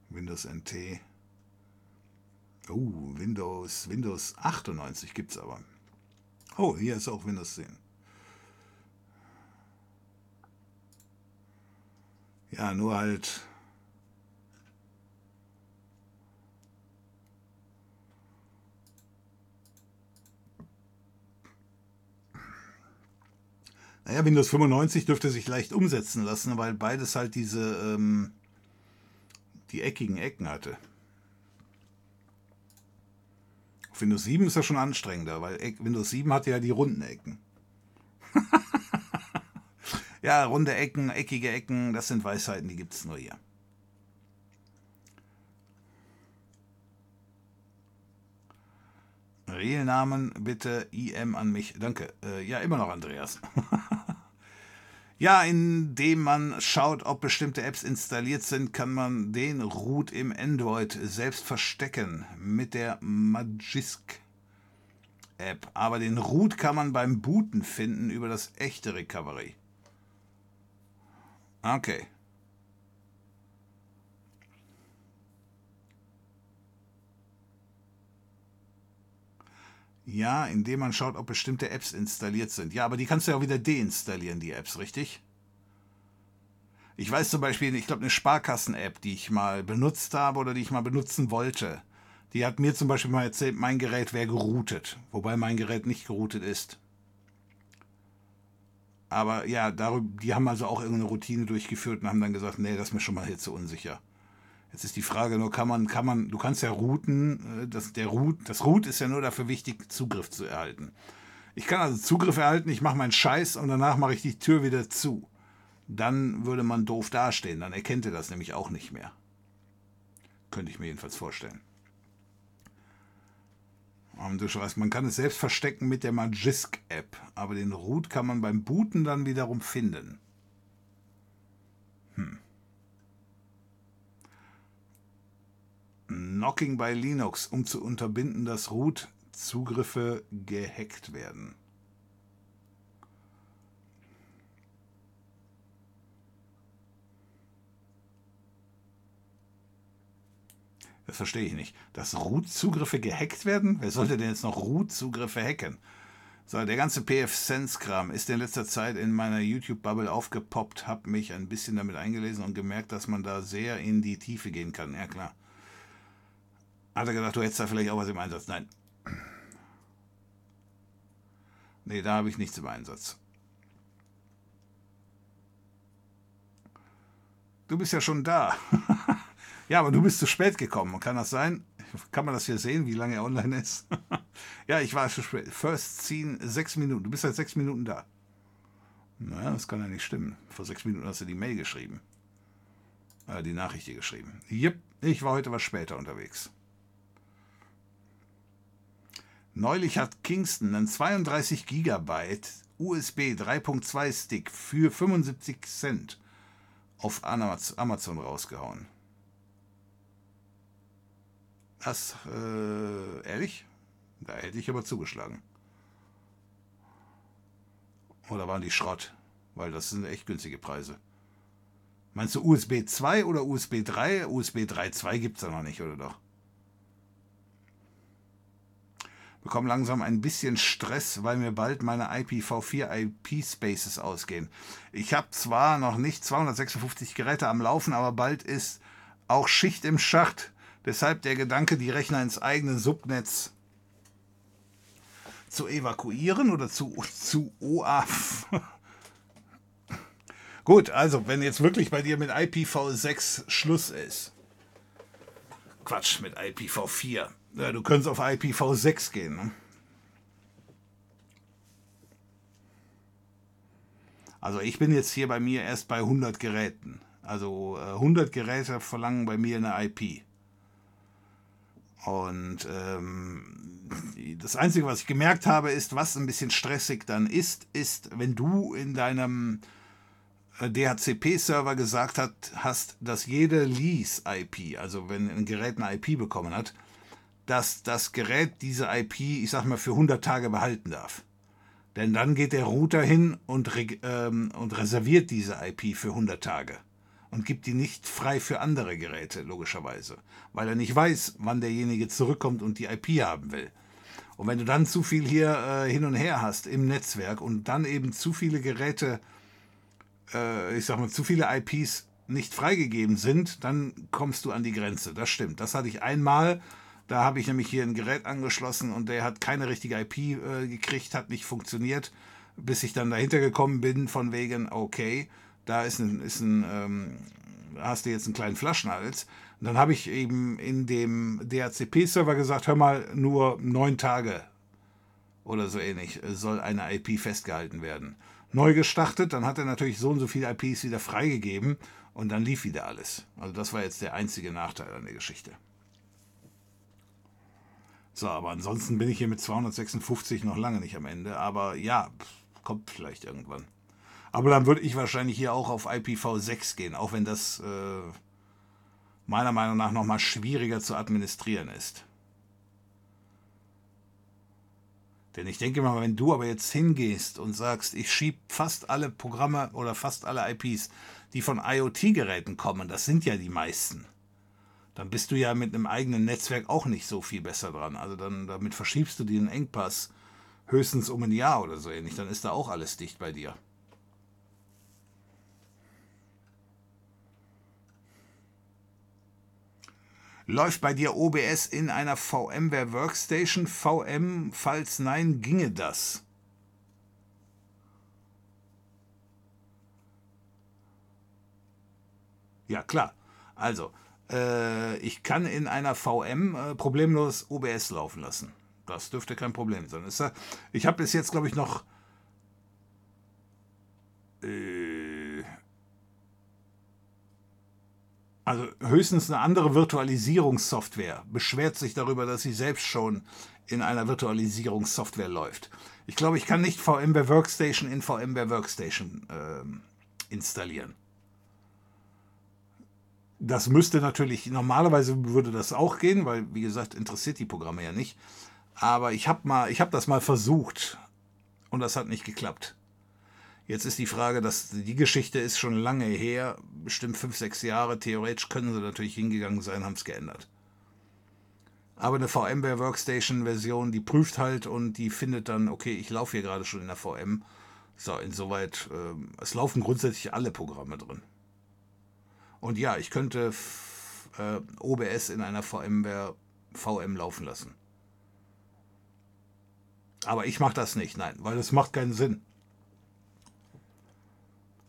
Windows NT. Oh, Windows, Windows 98 gibt es aber. Oh, hier ist auch Windows 10. Ja, nur halt. Naja, Windows 95 dürfte sich leicht umsetzen lassen, weil beides halt diese ähm, die eckigen Ecken hatte. Auf Windows 7 ist das schon anstrengender, weil Windows 7 hat ja die runden Ecken. ja, runde Ecken, eckige Ecken, das sind Weisheiten, die gibt es nur hier. Reelnamen bitte IM an mich. Danke. Äh, ja, immer noch Andreas. Ja, indem man schaut, ob bestimmte Apps installiert sind, kann man den Root im Android selbst verstecken mit der Magisk App. Aber den Root kann man beim Booten finden über das echte Recovery. Okay. Ja, indem man schaut, ob bestimmte Apps installiert sind. Ja, aber die kannst du ja auch wieder deinstallieren, die Apps, richtig? Ich weiß zum Beispiel, ich glaube, eine Sparkassen-App, die ich mal benutzt habe oder die ich mal benutzen wollte, die hat mir zum Beispiel mal erzählt, mein Gerät wäre geroutet, wobei mein Gerät nicht geroutet ist. Aber ja, darüber, die haben also auch irgendeine Routine durchgeführt und haben dann gesagt, nee, das ist mir schon mal hier zu unsicher. Jetzt ist die Frage nur, kann man, kann man, du kannst ja routen, äh, das, der Root, das Root ist ja nur dafür wichtig, Zugriff zu erhalten. Ich kann also Zugriff erhalten, ich mache meinen Scheiß und danach mache ich die Tür wieder zu. Dann würde man doof dastehen, dann erkennt er das nämlich auch nicht mehr. Könnte ich mir jedenfalls vorstellen. Und du schreibst, man kann es selbst verstecken mit der Magisk-App, aber den Root kann man beim Booten dann wiederum finden. Knocking bei Linux, um zu unterbinden, dass Root-Zugriffe gehackt werden. Das verstehe ich nicht. Dass Root-Zugriffe gehackt werden? Wer sollte denn jetzt noch Root-Zugriffe hacken? So, der ganze PF-Sense-Kram ist in letzter Zeit in meiner YouTube-Bubble aufgepoppt, habe mich ein bisschen damit eingelesen und gemerkt, dass man da sehr in die Tiefe gehen kann. Ja, klar. Hat er gedacht, du hättest da vielleicht auch was im Einsatz? Nein. Nee, da habe ich nichts im Einsatz. Du bist ja schon da. ja, aber du bist zu spät gekommen. Kann das sein? Kann man das hier sehen, wie lange er online ist? ja, ich war schon spät. First Scene, sechs Minuten. Du bist seit sechs Minuten da. Naja, das kann ja nicht stimmen. Vor sechs Minuten hast du die Mail geschrieben. Äh, die Nachricht hier geschrieben. Jep, ich war heute was später unterwegs. Neulich hat Kingston einen 32 GB USB 3.2 Stick für 75 Cent auf Amazon rausgehauen. Das, äh, ehrlich? Da hätte ich aber zugeschlagen. Oder waren die Schrott? Weil das sind echt günstige Preise. Meinst du USB 2 oder USB 3? USB 3.2 gibt es da noch nicht, oder doch? Bekomme langsam ein bisschen Stress, weil mir bald meine IPv4 IP-Spaces ausgehen. Ich habe zwar noch nicht 256 Geräte am Laufen, aber bald ist auch Schicht im Schacht. Deshalb der Gedanke, die Rechner ins eigene Subnetz zu evakuieren oder zu, zu OAF. Gut, also wenn jetzt wirklich bei dir mit IPv6 Schluss ist. Quatsch, mit IPv4 ja, du könntest auf IPv6 gehen. Ne? Also ich bin jetzt hier bei mir erst bei 100 Geräten. Also äh, 100 Geräte verlangen bei mir eine IP. Und ähm, das Einzige, was ich gemerkt habe, ist, was ein bisschen stressig dann ist, ist, wenn du in deinem äh, DHCP-Server gesagt hat, hast, dass jede Lease-IP, also wenn ein Gerät eine IP bekommen hat, dass das Gerät diese IP, ich sag mal, für 100 Tage behalten darf. Denn dann geht der Router hin und, ähm, und reserviert diese IP für 100 Tage und gibt die nicht frei für andere Geräte, logischerweise, weil er nicht weiß, wann derjenige zurückkommt und die IP haben will. Und wenn du dann zu viel hier äh, hin und her hast im Netzwerk und dann eben zu viele Geräte, äh, ich sag mal, zu viele IPs nicht freigegeben sind, dann kommst du an die Grenze. Das stimmt. Das hatte ich einmal. Da habe ich nämlich hier ein Gerät angeschlossen und der hat keine richtige IP äh, gekriegt, hat nicht funktioniert, bis ich dann dahinter gekommen bin, von wegen, okay, da ist ein, ist ein ähm, hast du jetzt einen kleinen Flaschenhals. Und dann habe ich eben in dem DHCP-Server gesagt, hör mal, nur neun Tage oder so ähnlich soll eine IP festgehalten werden. Neu gestartet, dann hat er natürlich so und so viele IPs wieder freigegeben und dann lief wieder alles. Also das war jetzt der einzige Nachteil an der Geschichte. So, aber ansonsten bin ich hier mit 256 noch lange nicht am Ende. Aber ja, kommt vielleicht irgendwann. Aber dann würde ich wahrscheinlich hier auch auf IPv6 gehen, auch wenn das äh, meiner Meinung nach nochmal schwieriger zu administrieren ist. Denn ich denke mal, wenn du aber jetzt hingehst und sagst, ich schiebe fast alle Programme oder fast alle IPs, die von IoT-Geräten kommen, das sind ja die meisten, dann bist du ja mit einem eigenen Netzwerk auch nicht so viel besser dran. Also dann damit verschiebst du den Engpass höchstens um ein Jahr oder so ähnlich. Dann ist da auch alles dicht bei dir. Läuft bei dir OBS in einer VMware Workstation? VM, falls nein, ginge das? Ja, klar. Also, äh, ich kann in einer VM äh, problemlos OBS laufen lassen. Das dürfte kein Problem sein. Ich habe bis jetzt, glaube ich, noch äh, also höchstens eine andere Virtualisierungssoftware beschwert sich darüber, dass sie selbst schon in einer Virtualisierungssoftware läuft. Ich glaube, ich kann nicht VMware Workstation in VMware Workstation äh, installieren. Das müsste natürlich, normalerweise würde das auch gehen, weil, wie gesagt, interessiert die Programme ja nicht. Aber ich habe mal, das mal versucht und das hat nicht geklappt. Jetzt ist die Frage, dass die Geschichte ist schon lange her, bestimmt fünf, sechs Jahre. Theoretisch können sie natürlich hingegangen sein, haben es geändert. Aber eine VMware Workstation Version, die prüft halt und die findet dann, okay, ich laufe hier gerade schon in der VM. So, insoweit, äh, es laufen grundsätzlich alle Programme drin. Und ja, ich könnte äh, OBS in einer VMware VM laufen lassen. Aber ich mache das nicht, nein, weil das macht keinen Sinn.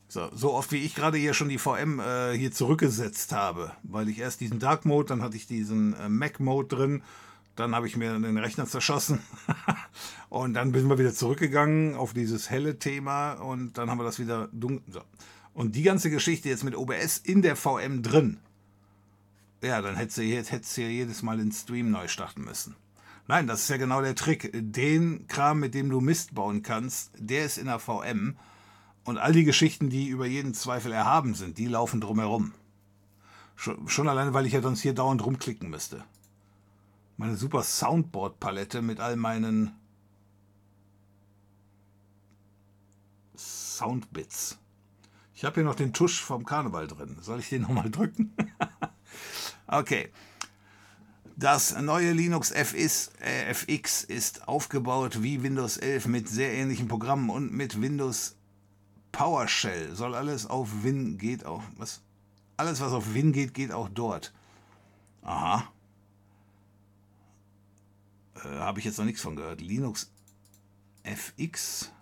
So, so oft wie ich gerade hier schon die VM äh, hier zurückgesetzt habe, weil ich erst diesen Dark Mode, dann hatte ich diesen äh, Mac Mode drin, dann habe ich mir den Rechner zerschossen und dann sind wir wieder zurückgegangen auf dieses helle Thema und dann haben wir das wieder dunkel. So. Und die ganze Geschichte jetzt mit OBS in der VM drin, ja, dann hättest du hättest du jedes Mal den Stream neu starten müssen. Nein, das ist ja genau der Trick. Den Kram, mit dem du Mist bauen kannst, der ist in der VM. Und all die Geschichten, die über jeden Zweifel erhaben sind, die laufen drumherum. Schon, schon alleine, weil ich ja sonst hier dauernd rumklicken müsste. Meine super Soundboard-Palette mit all meinen Soundbits. Ich habe hier noch den Tusch vom Karneval drin. Soll ich den nochmal drücken? okay. Das neue Linux FX, äh, FX ist aufgebaut wie Windows 11 mit sehr ähnlichen Programmen und mit Windows PowerShell. Soll alles auf Win geht auch. Was? Alles, was auf Win geht, geht auch dort. Aha. Äh, Habe ich jetzt noch nichts von gehört. Linux FX.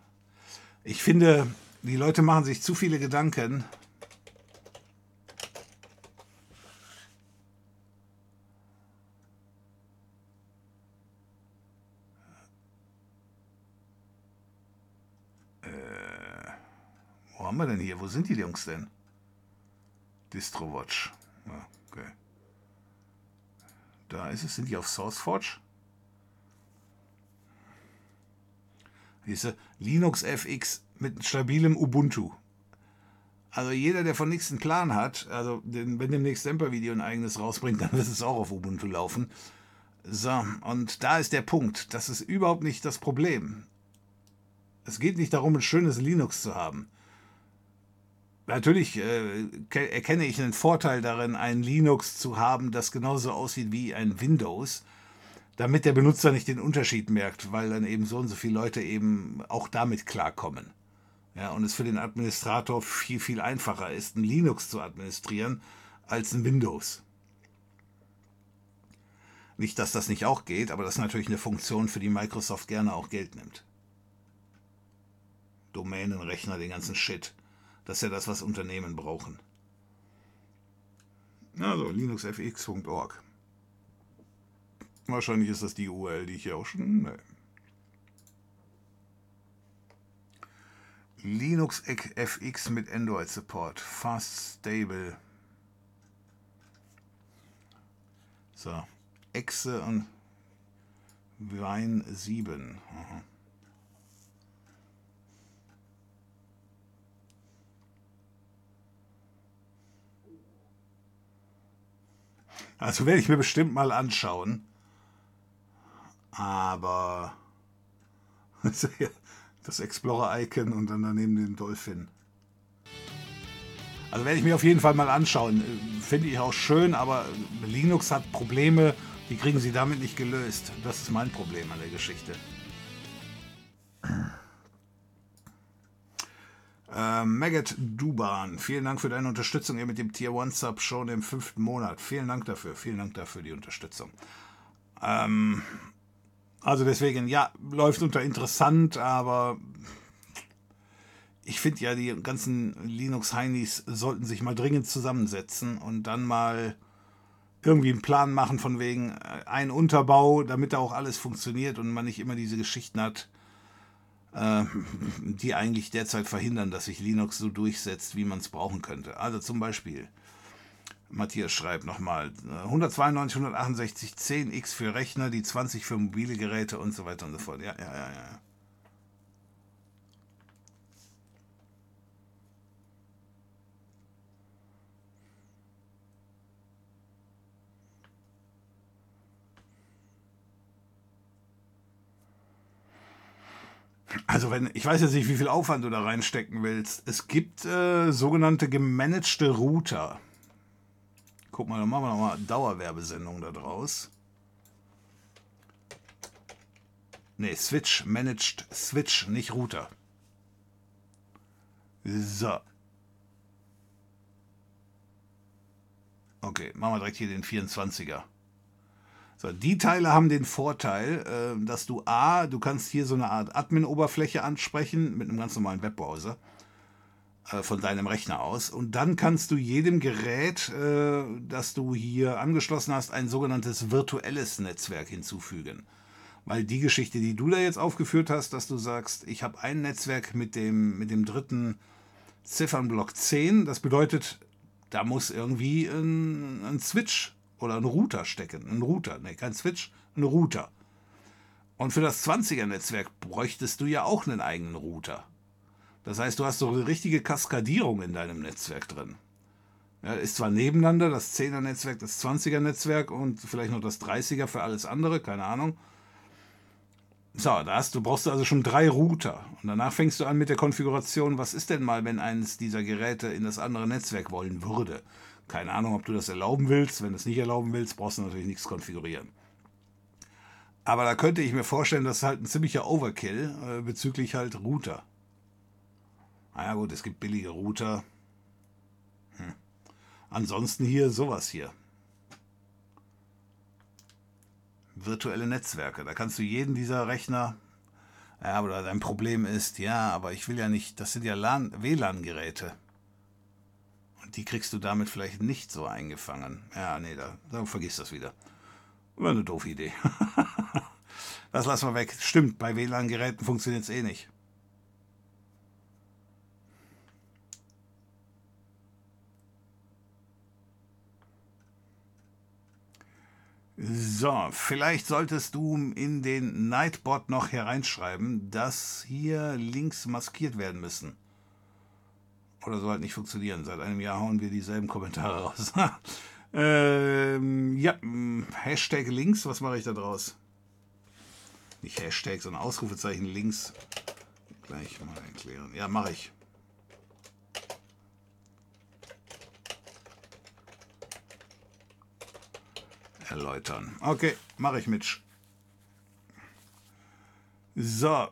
Ich finde, die Leute machen sich zu viele Gedanken. Äh, wo haben wir denn hier? Wo sind die Jungs denn? DistroWatch. Ah, okay. Da ist es. Sind die auf SourceForge? Diese Linux FX mit stabilem Ubuntu. Also jeder, der von nichts einen Plan hat, also wenn demnächst Semper-Video ein eigenes rausbringt, dann wird es auch auf Ubuntu laufen. So, und da ist der Punkt. Das ist überhaupt nicht das Problem. Es geht nicht darum, ein schönes Linux zu haben. Natürlich äh, erkenne ich einen Vorteil darin, ein Linux zu haben, das genauso aussieht wie ein Windows, damit der Benutzer nicht den Unterschied merkt, weil dann eben so und so viele Leute eben auch damit klarkommen. Ja, und es für den Administrator viel, viel einfacher ist, ein Linux zu administrieren als ein Windows. Nicht, dass das nicht auch geht, aber das ist natürlich eine Funktion, für die Microsoft gerne auch Geld nimmt. Domänenrechner, den ganzen Shit. Das ist ja das, was Unternehmen brauchen. Also, linuxfx.org. Wahrscheinlich ist das die URL, die ich hier auch schon. Nee. Linux FX mit Android Support. Fast Stable. So. Exe und Wein 7. Aha. Also werde ich mir bestimmt mal anschauen. Aber das Explorer-Icon und dann daneben den Dolphin. Also werde ich mir auf jeden Fall mal anschauen. Finde ich auch schön, aber Linux hat Probleme, die kriegen sie damit nicht gelöst. Das ist mein Problem an der Geschichte. Äh, Maggot Duban, vielen Dank für deine Unterstützung hier mit dem Tier 1 Sub schon im fünften Monat. Vielen Dank dafür, vielen Dank dafür die Unterstützung. Ähm, also deswegen, ja, läuft unter interessant, aber ich finde ja, die ganzen Linux-Heinis sollten sich mal dringend zusammensetzen und dann mal irgendwie einen Plan machen von wegen äh, ein Unterbau, damit da auch alles funktioniert und man nicht immer diese Geschichten hat, äh, die eigentlich derzeit verhindern, dass sich Linux so durchsetzt, wie man es brauchen könnte. Also zum Beispiel, Matthias schreibt nochmal, 192, 168, 10x für Rechner, die 20 für mobile Geräte und so weiter und so fort. Ja, ja, ja, ja. Also wenn, ich weiß jetzt nicht, wie viel Aufwand du da reinstecken willst. Es gibt äh, sogenannte gemanagte Router. Guck mal, dann machen wir nochmal Dauerwerbesendung da draus. Ne, Switch, Managed Switch, nicht Router. So. Okay, machen wir direkt hier den 24er. So, die Teile haben den Vorteil, äh, dass du A, du kannst hier so eine Art Admin-Oberfläche ansprechen mit einem ganz normalen Webbrowser von deinem Rechner aus. Und dann kannst du jedem Gerät, äh, das du hier angeschlossen hast, ein sogenanntes virtuelles Netzwerk hinzufügen. Weil die Geschichte, die du da jetzt aufgeführt hast, dass du sagst, ich habe ein Netzwerk mit dem, mit dem dritten Ziffernblock 10, das bedeutet, da muss irgendwie ein, ein Switch oder einen Router stecken. Ein Router, ne, kein Switch, ein Router. Und für das 20er-Netzwerk bräuchtest du ja auch einen eigenen Router. Das heißt, du hast so eine richtige Kaskadierung in deinem Netzwerk drin. Ja, ist zwar nebeneinander das 10er-Netzwerk, das 20er-Netzwerk und vielleicht noch das 30er für alles andere, keine Ahnung. So, da hast, du brauchst also schon drei Router. Und danach fängst du an mit der Konfiguration, was ist denn mal, wenn eines dieser Geräte in das andere Netzwerk wollen würde. Keine Ahnung, ob du das erlauben willst. Wenn du es nicht erlauben willst, brauchst du natürlich nichts konfigurieren. Aber da könnte ich mir vorstellen, das ist halt ein ziemlicher Overkill äh, bezüglich halt Router. Naja gut, es gibt billige Router. Hm. Ansonsten hier sowas hier. Virtuelle Netzwerke. Da kannst du jeden dieser Rechner. Ja, aber dein Problem ist, ja, aber ich will ja nicht, das sind ja WLAN-Geräte die kriegst du damit vielleicht nicht so eingefangen. Ja, nee, da, da vergiss das wieder. War eine doofe Idee. das lassen wir weg. Stimmt, bei WLAN-Geräten funktioniert es eh nicht. So, vielleicht solltest du in den Nightbot noch hereinschreiben, dass hier Links maskiert werden müssen oder soll halt nicht funktionieren. Seit einem Jahr hauen wir dieselben Kommentare raus. ähm, ja, Hashtag links, was mache ich da draus? Nicht Hashtag, sondern Ausrufezeichen links. gleich mal erklären. Ja, mache ich. Erläutern. Okay, mache ich mit. So.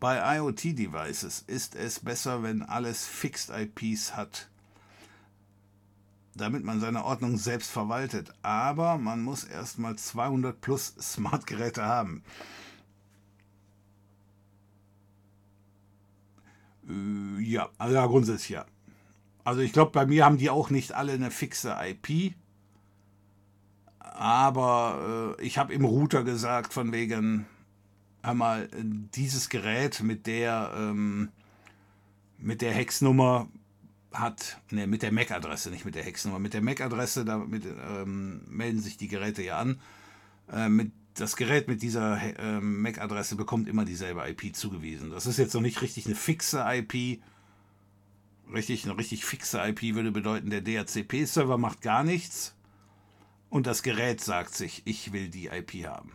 Bei IoT-Devices ist es besser, wenn alles Fixed IPs hat, damit man seine Ordnung selbst verwaltet. Aber man muss erstmal 200 plus Smart-Geräte haben. Ja, also ja, grundsätzlich ja. Also ich glaube, bei mir haben die auch nicht alle eine fixe IP. Aber äh, ich habe im Router gesagt, von wegen, einmal dieses Gerät mit der ähm, mit der Hexnummer hat, ne, mit der MAC-Adresse, nicht mit der Hexnummer, mit der MAC-Adresse, damit ähm, melden sich die Geräte ja an. Äh, mit, das Gerät mit dieser äh, MAC-Adresse bekommt immer dieselbe IP zugewiesen. Das ist jetzt noch nicht richtig eine fixe IP. Richtig, eine richtig fixe IP würde bedeuten, der DHCP-Server macht gar nichts und das Gerät sagt sich, ich will die IP haben.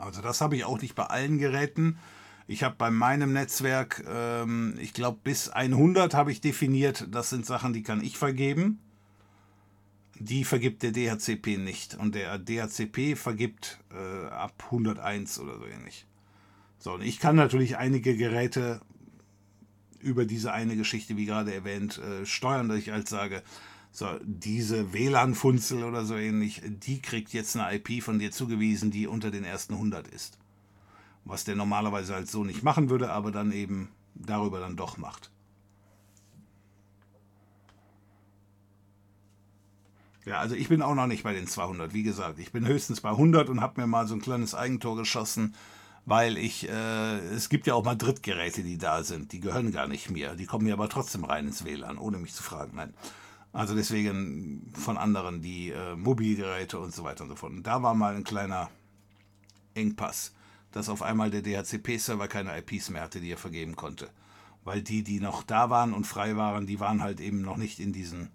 Also das habe ich auch nicht bei allen Geräten. Ich habe bei meinem Netzwerk, ähm, ich glaube bis 100 habe ich definiert, das sind Sachen, die kann ich vergeben. Die vergibt der DHCP nicht. Und der DHCP vergibt äh, ab 101 oder so ähnlich. So, und ich kann natürlich einige Geräte über diese eine Geschichte, wie gerade erwähnt, äh, steuern, dass ich halt sage, so, diese WLAN-Funzel oder so ähnlich, die kriegt jetzt eine IP von dir zugewiesen, die unter den ersten 100 ist. Was der normalerweise halt so nicht machen würde, aber dann eben darüber dann doch macht. Ja, also ich bin auch noch nicht bei den 200. Wie gesagt, ich bin höchstens bei 100 und habe mir mal so ein kleines Eigentor geschossen, weil ich, äh, es gibt ja auch mal Drittgeräte, die da sind. Die gehören gar nicht mir. Die kommen mir aber trotzdem rein ins WLAN, ohne mich zu fragen. Nein. Also deswegen von anderen die äh, Mobilgeräte und so weiter und so fort. Und da war mal ein kleiner Engpass, dass auf einmal der DHCP-Server keine IPs mehr hatte, die er vergeben konnte. Weil die, die noch da waren und frei waren, die waren halt eben noch nicht in diesen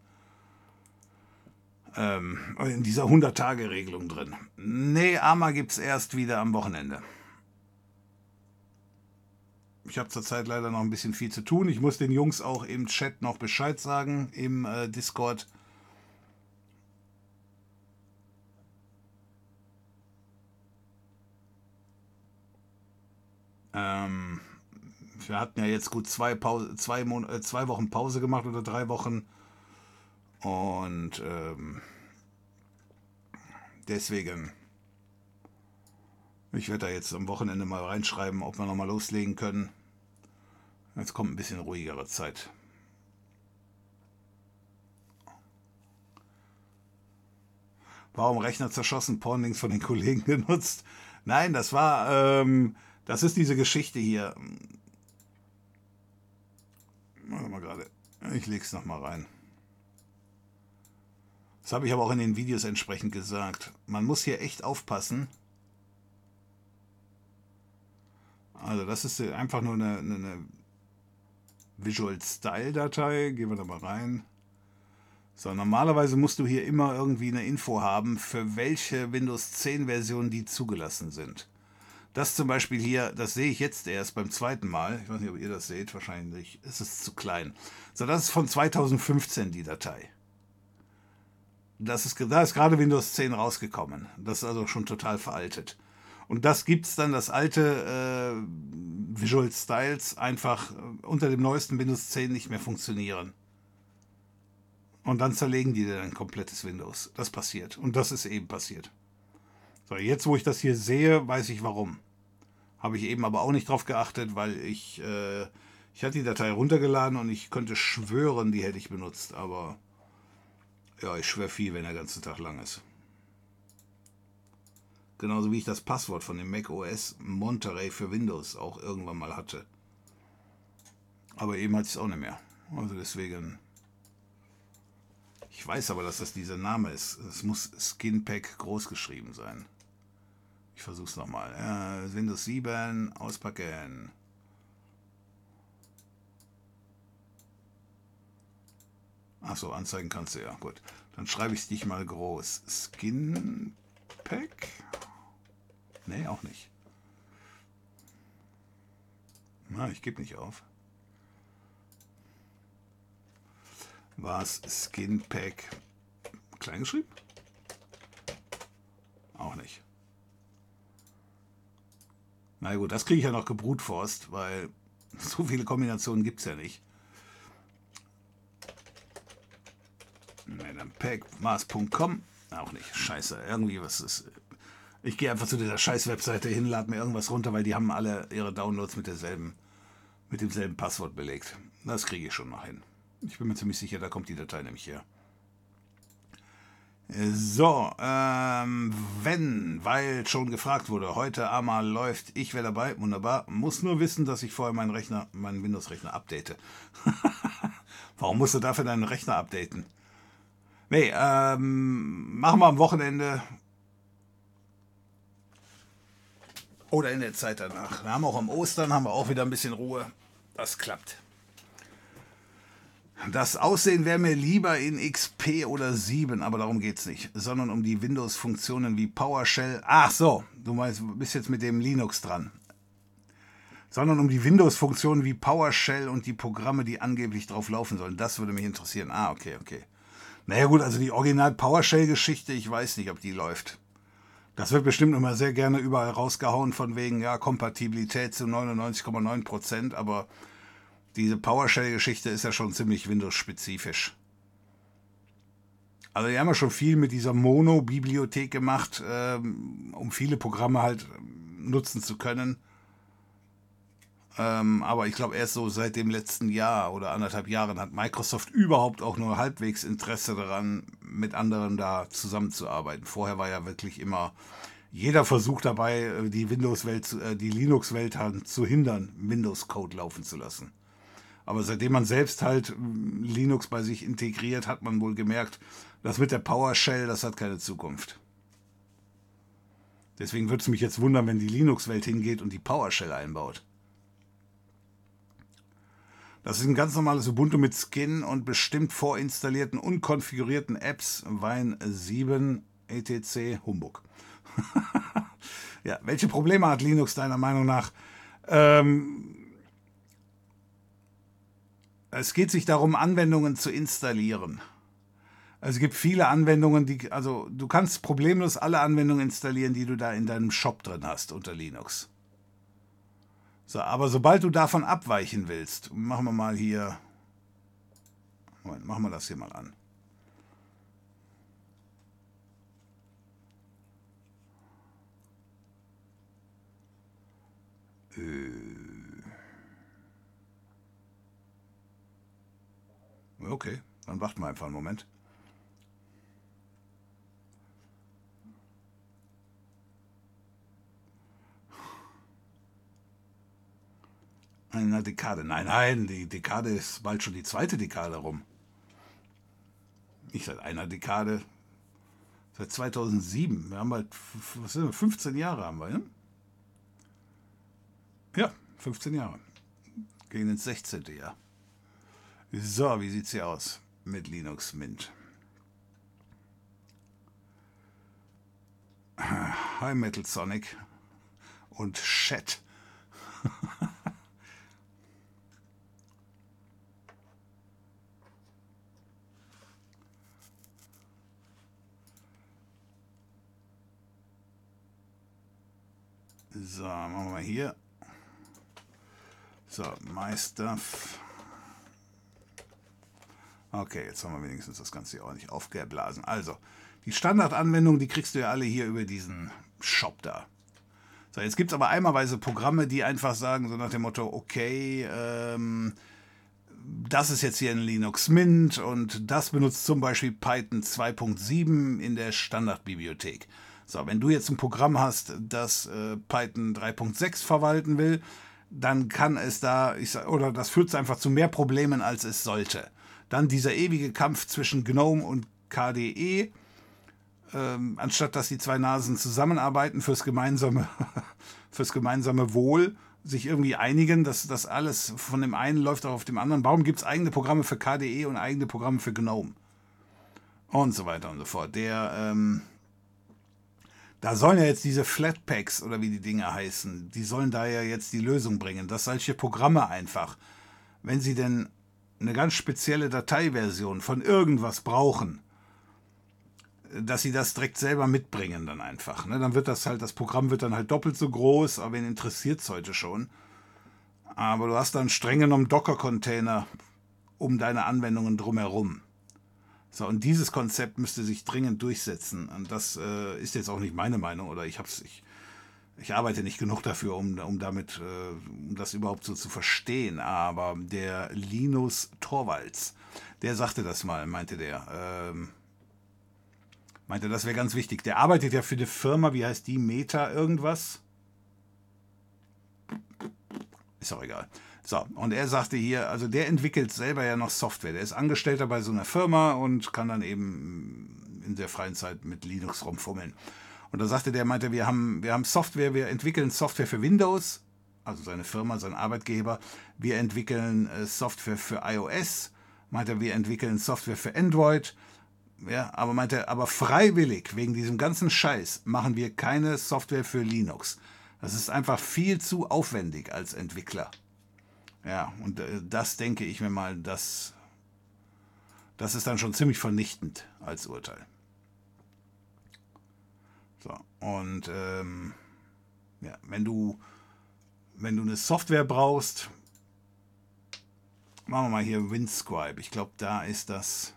ähm, in dieser 100-Tage-Regelung drin. Nee, AMA gibt es erst wieder am Wochenende. Ich habe zurzeit leider noch ein bisschen viel zu tun. Ich muss den Jungs auch im Chat noch Bescheid sagen, im äh, Discord. Ähm, wir hatten ja jetzt gut zwei, Pause, zwei, Mon äh, zwei Wochen Pause gemacht oder drei Wochen. Und ähm, deswegen, ich werde da jetzt am Wochenende mal reinschreiben, ob wir nochmal loslegen können. Jetzt kommt ein bisschen ruhigere Zeit. Warum Rechner zerschossen, Pornlinks von den Kollegen genutzt? Nein, das war, ähm, das ist diese Geschichte hier. Warte mal gerade. Ich lege es nochmal rein. Das habe ich aber auch in den Videos entsprechend gesagt. Man muss hier echt aufpassen. Also das ist einfach nur eine, eine Visual Style Datei. Gehen wir da mal rein. So, normalerweise musst du hier immer irgendwie eine Info haben, für welche Windows 10 Versionen die zugelassen sind. Das zum Beispiel hier, das sehe ich jetzt erst beim zweiten Mal. Ich weiß nicht, ob ihr das seht, wahrscheinlich ist es zu klein. So, das ist von 2015 die Datei. Das ist, da ist gerade Windows 10 rausgekommen. Das ist also schon total veraltet. Und das gibt es dann, das alte äh, Visual Styles, einfach äh, unter dem neuesten Windows 10 nicht mehr funktionieren. Und dann zerlegen die dann ein komplettes Windows. Das passiert. Und das ist eben passiert. So, jetzt wo ich das hier sehe, weiß ich warum. Habe ich eben aber auch nicht drauf geachtet, weil ich, äh, ich hatte die Datei runtergeladen und ich könnte schwören, die hätte ich benutzt. Aber ja, ich schwöre viel, wenn der ganze Tag lang ist. Genauso wie ich das Passwort von dem Mac OS Monterey für Windows auch irgendwann mal hatte. Aber eben ich es auch nicht mehr. Also deswegen. Ich weiß aber, dass das dieser Name ist. Es muss Skinpack groß geschrieben sein. Ich versuche es nochmal. Äh, Windows 7 auspacken. Achso, anzeigen kannst du ja. Gut. Dann schreibe ich es dich mal groß. Skin Pack? Nee, auch nicht. Na, ich gebe nicht auf. Was Skin Pack klein geschrieben? Auch nicht. Na gut, das kriege ich ja noch gebrutforst, weil so viele Kombinationen gibt es ja nicht. Packmaß.com auch nicht. Scheiße, irgendwie was ist. Ich gehe einfach zu dieser scheiß Webseite hin, lade mir irgendwas runter, weil die haben alle ihre Downloads mit derselben, mit demselben Passwort belegt. Das kriege ich schon noch hin. Ich bin mir ziemlich sicher, da kommt die Datei nämlich her. So, ähm, wenn, weil schon gefragt wurde, heute einmal läuft, ich wäre dabei, wunderbar. Muss nur wissen, dass ich vorher meinen Rechner, meinen Windows-Rechner update. Warum musst du dafür deinen Rechner updaten? Nee, ähm, machen wir am Wochenende oder in der Zeit danach. Wir haben auch am Ostern, haben wir auch wieder ein bisschen Ruhe. Das klappt. Das Aussehen wäre mir lieber in XP oder 7, aber darum geht es nicht, sondern um die Windows-Funktionen wie PowerShell. Ach so, du meinst, bist jetzt mit dem Linux dran. Sondern um die Windows-Funktionen wie PowerShell und die Programme, die angeblich drauf laufen sollen. Das würde mich interessieren. Ah, okay, okay. Naja gut, also die Original PowerShell-Geschichte, ich weiß nicht, ob die läuft. Das wird bestimmt immer sehr gerne überall rausgehauen von wegen, ja, Kompatibilität zu 99,9 Prozent, aber diese PowerShell-Geschichte ist ja schon ziemlich Windows-spezifisch. Also die haben ja schon viel mit dieser Mono-Bibliothek gemacht, ähm, um viele Programme halt nutzen zu können. Ähm, aber ich glaube, erst so seit dem letzten Jahr oder anderthalb Jahren hat Microsoft überhaupt auch nur halbwegs Interesse daran, mit anderen da zusammenzuarbeiten. Vorher war ja wirklich immer jeder Versuch dabei, äh, die Windows-Welt, äh, die Linux-Welt zu hindern, Windows-Code laufen zu lassen. Aber seitdem man selbst halt Linux bei sich integriert, hat man wohl gemerkt, das mit der PowerShell, das hat keine Zukunft. Deswegen würde es mich jetzt wundern, wenn die Linux-Welt hingeht und die PowerShell einbaut. Das ist ein ganz normales Ubuntu mit Skin und bestimmt vorinstallierten und konfigurierten Apps Wein 7 etc. Humbug. ja, welche Probleme hat Linux deiner Meinung nach? Ähm, es geht sich darum, Anwendungen zu installieren. Also es gibt viele Anwendungen, die, also du kannst problemlos alle Anwendungen installieren, die du da in deinem Shop drin hast unter Linux. So, aber sobald du davon abweichen willst, machen wir mal hier. Moment, machen wir das hier mal an. Äh. Okay, dann warten wir einfach einen Moment. Einer Dekade. Nein, nein, die Dekade ist bald schon die zweite Dekade rum. Nicht seit einer Dekade, seit 2007. Wir haben bald, was sind wir, 15 Jahre haben wir, ne? Ja, 15 Jahre. Gehen ins 16. Jahr. So, wie sieht's hier aus mit Linux Mint? High Metal Sonic und Chat. So, machen wir hier. So, My Stuff. Okay, jetzt haben wir wenigstens das Ganze hier ordentlich aufgeblasen. Also, die Standardanwendung, die kriegst du ja alle hier über diesen Shop da. So, jetzt gibt es aber einmalweise Programme, die einfach sagen, so nach dem Motto, okay, ähm, das ist jetzt hier ein Linux Mint und das benutzt zum Beispiel Python 2.7 in der Standardbibliothek. So, wenn du jetzt ein Programm hast, das äh, Python 3.6 verwalten will, dann kann es da, ich sag, oder das führt einfach zu mehr Problemen, als es sollte. Dann dieser ewige Kampf zwischen GNOME und KDE, ähm, anstatt dass die zwei Nasen zusammenarbeiten fürs gemeinsame, fürs gemeinsame Wohl, sich irgendwie einigen, dass das alles von dem einen läuft auch auf dem anderen. Warum gibt es eigene Programme für KDE und eigene Programme für GNOME? Und so weiter und so fort. Der, ähm, da sollen ja jetzt diese Flatpaks oder wie die Dinge heißen, die sollen da ja jetzt die Lösung bringen, dass solche Programme einfach, wenn sie denn eine ganz spezielle Dateiversion von irgendwas brauchen, dass sie das direkt selber mitbringen dann einfach. Ne? Dann wird das halt, das Programm wird dann halt doppelt so groß, aber wen interessiert es heute schon? Aber du hast dann streng genommen Docker-Container um deine Anwendungen drumherum. So, und dieses Konzept müsste sich dringend durchsetzen. Und das äh, ist jetzt auch nicht meine Meinung oder ich hab's, ich, ich arbeite nicht genug dafür, um, um damit, äh, um das überhaupt so zu verstehen. Aber der Linus Torvalds, der sagte das mal, meinte der. Ähm, Meinte, das wäre ganz wichtig. Der arbeitet ja für eine Firma, wie heißt die? Meta irgendwas? Ist auch egal. So, und er sagte hier, also der entwickelt selber ja noch Software. Der ist Angestellter bei so einer Firma und kann dann eben in der freien Zeit mit Linux rumfummeln. Und da sagte der, meinte, wir haben, wir haben Software, wir entwickeln Software für Windows, also seine Firma, sein Arbeitgeber. Wir entwickeln äh, Software für iOS. Meinte, wir entwickeln Software für Android. Ja, aber meinte, aber freiwillig, wegen diesem ganzen Scheiß, machen wir keine Software für Linux. Das ist einfach viel zu aufwendig als Entwickler. Ja, und äh, das denke ich mir mal, das, das ist dann schon ziemlich vernichtend als Urteil. So, und ähm, ja, wenn du, wenn du eine Software brauchst, machen wir mal hier WinScribe. Ich glaube, da ist das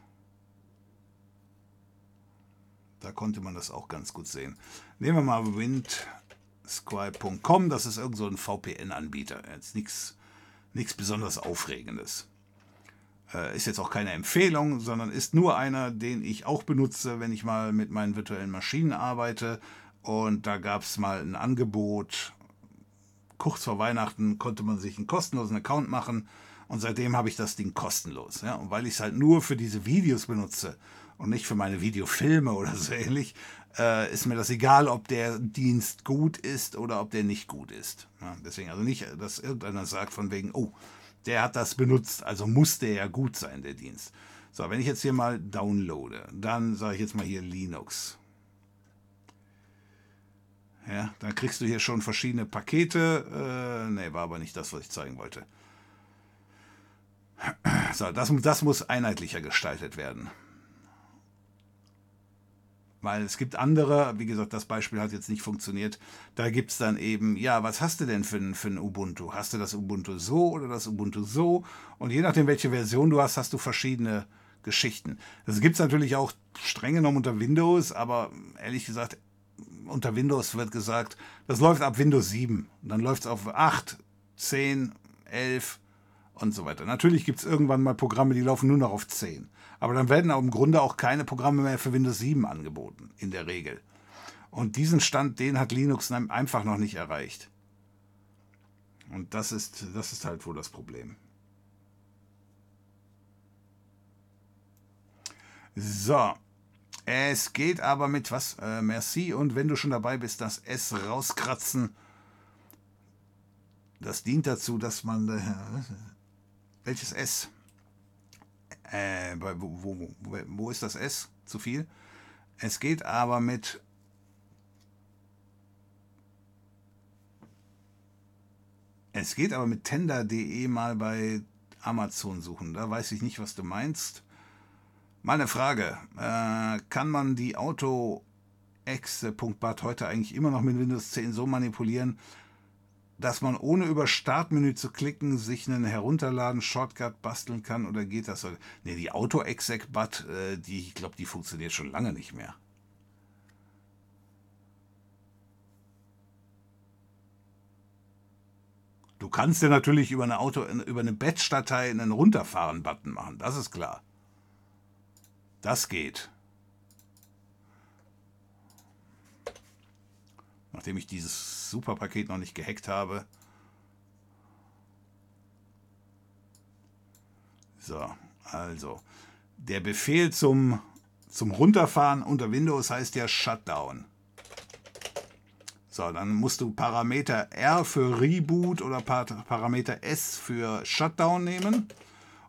da konnte man das auch ganz gut sehen. Nehmen wir mal windscribe.com, das ist irgend so ein VPN-Anbieter. Jetzt nichts besonders Aufregendes. Äh, ist jetzt auch keine Empfehlung, sondern ist nur einer, den ich auch benutze, wenn ich mal mit meinen virtuellen Maschinen arbeite. Und da gab es mal ein Angebot. Kurz vor Weihnachten konnte man sich einen kostenlosen Account machen. Und seitdem habe ich das Ding kostenlos. Ja? Und weil ich es halt nur für diese Videos benutze und nicht für meine Videofilme oder so ähnlich, äh, ist mir das egal, ob der Dienst gut ist oder ob der nicht gut ist. Ja, deswegen also nicht, dass irgendeiner sagt von wegen, oh, der hat das benutzt, also muss der ja gut sein, der Dienst. So, wenn ich jetzt hier mal downloade, dann sage ich jetzt mal hier Linux. Ja, dann kriegst du hier schon verschiedene Pakete. Äh, ne, war aber nicht das, was ich zeigen wollte. So, das, das muss einheitlicher gestaltet werden. Weil es gibt andere, wie gesagt, das Beispiel hat jetzt nicht funktioniert. Da gibt es dann eben, ja, was hast du denn für ein, für ein Ubuntu? Hast du das Ubuntu so oder das Ubuntu so? Und je nachdem, welche Version du hast, hast du verschiedene Geschichten. Das gibt es natürlich auch streng genommen unter Windows, aber ehrlich gesagt, unter Windows wird gesagt, das läuft ab Windows 7. Und dann läuft es auf 8, 10, 11 und so weiter. Natürlich gibt es irgendwann mal Programme, die laufen nur noch auf 10. Aber dann werden im Grunde auch keine Programme mehr für Windows 7 angeboten, in der Regel. Und diesen Stand, den hat Linux einfach noch nicht erreicht. Und das ist, das ist halt wohl das Problem. So, es geht aber mit was? Äh, merci. Und wenn du schon dabei bist, das S rauskratzen. Das dient dazu, dass man. Äh, welches S? Äh, wo, wo, wo ist das S? Zu viel? Es geht aber mit Es geht aber mit tender.de mal bei Amazon suchen. Da weiß ich nicht, was du meinst. Meine Frage: äh, Kann man die Auto-Exe.bat heute eigentlich immer noch mit Windows 10 so manipulieren, dass man ohne über Startmenü zu klicken sich einen herunterladen Shortcut basteln kann oder geht das? Ne, die Auto-Exec-Bat, äh, die, ich glaube, die funktioniert schon lange nicht mehr. Du kannst ja natürlich über eine Auto, über eine Batch-Datei einen Runterfahren-Button machen, das ist klar. Das geht. Nachdem ich dieses Superpaket noch nicht gehackt habe. So, also der Befehl zum, zum Runterfahren unter Windows heißt ja Shutdown. So, dann musst du Parameter R für Reboot oder Parameter S für Shutdown nehmen.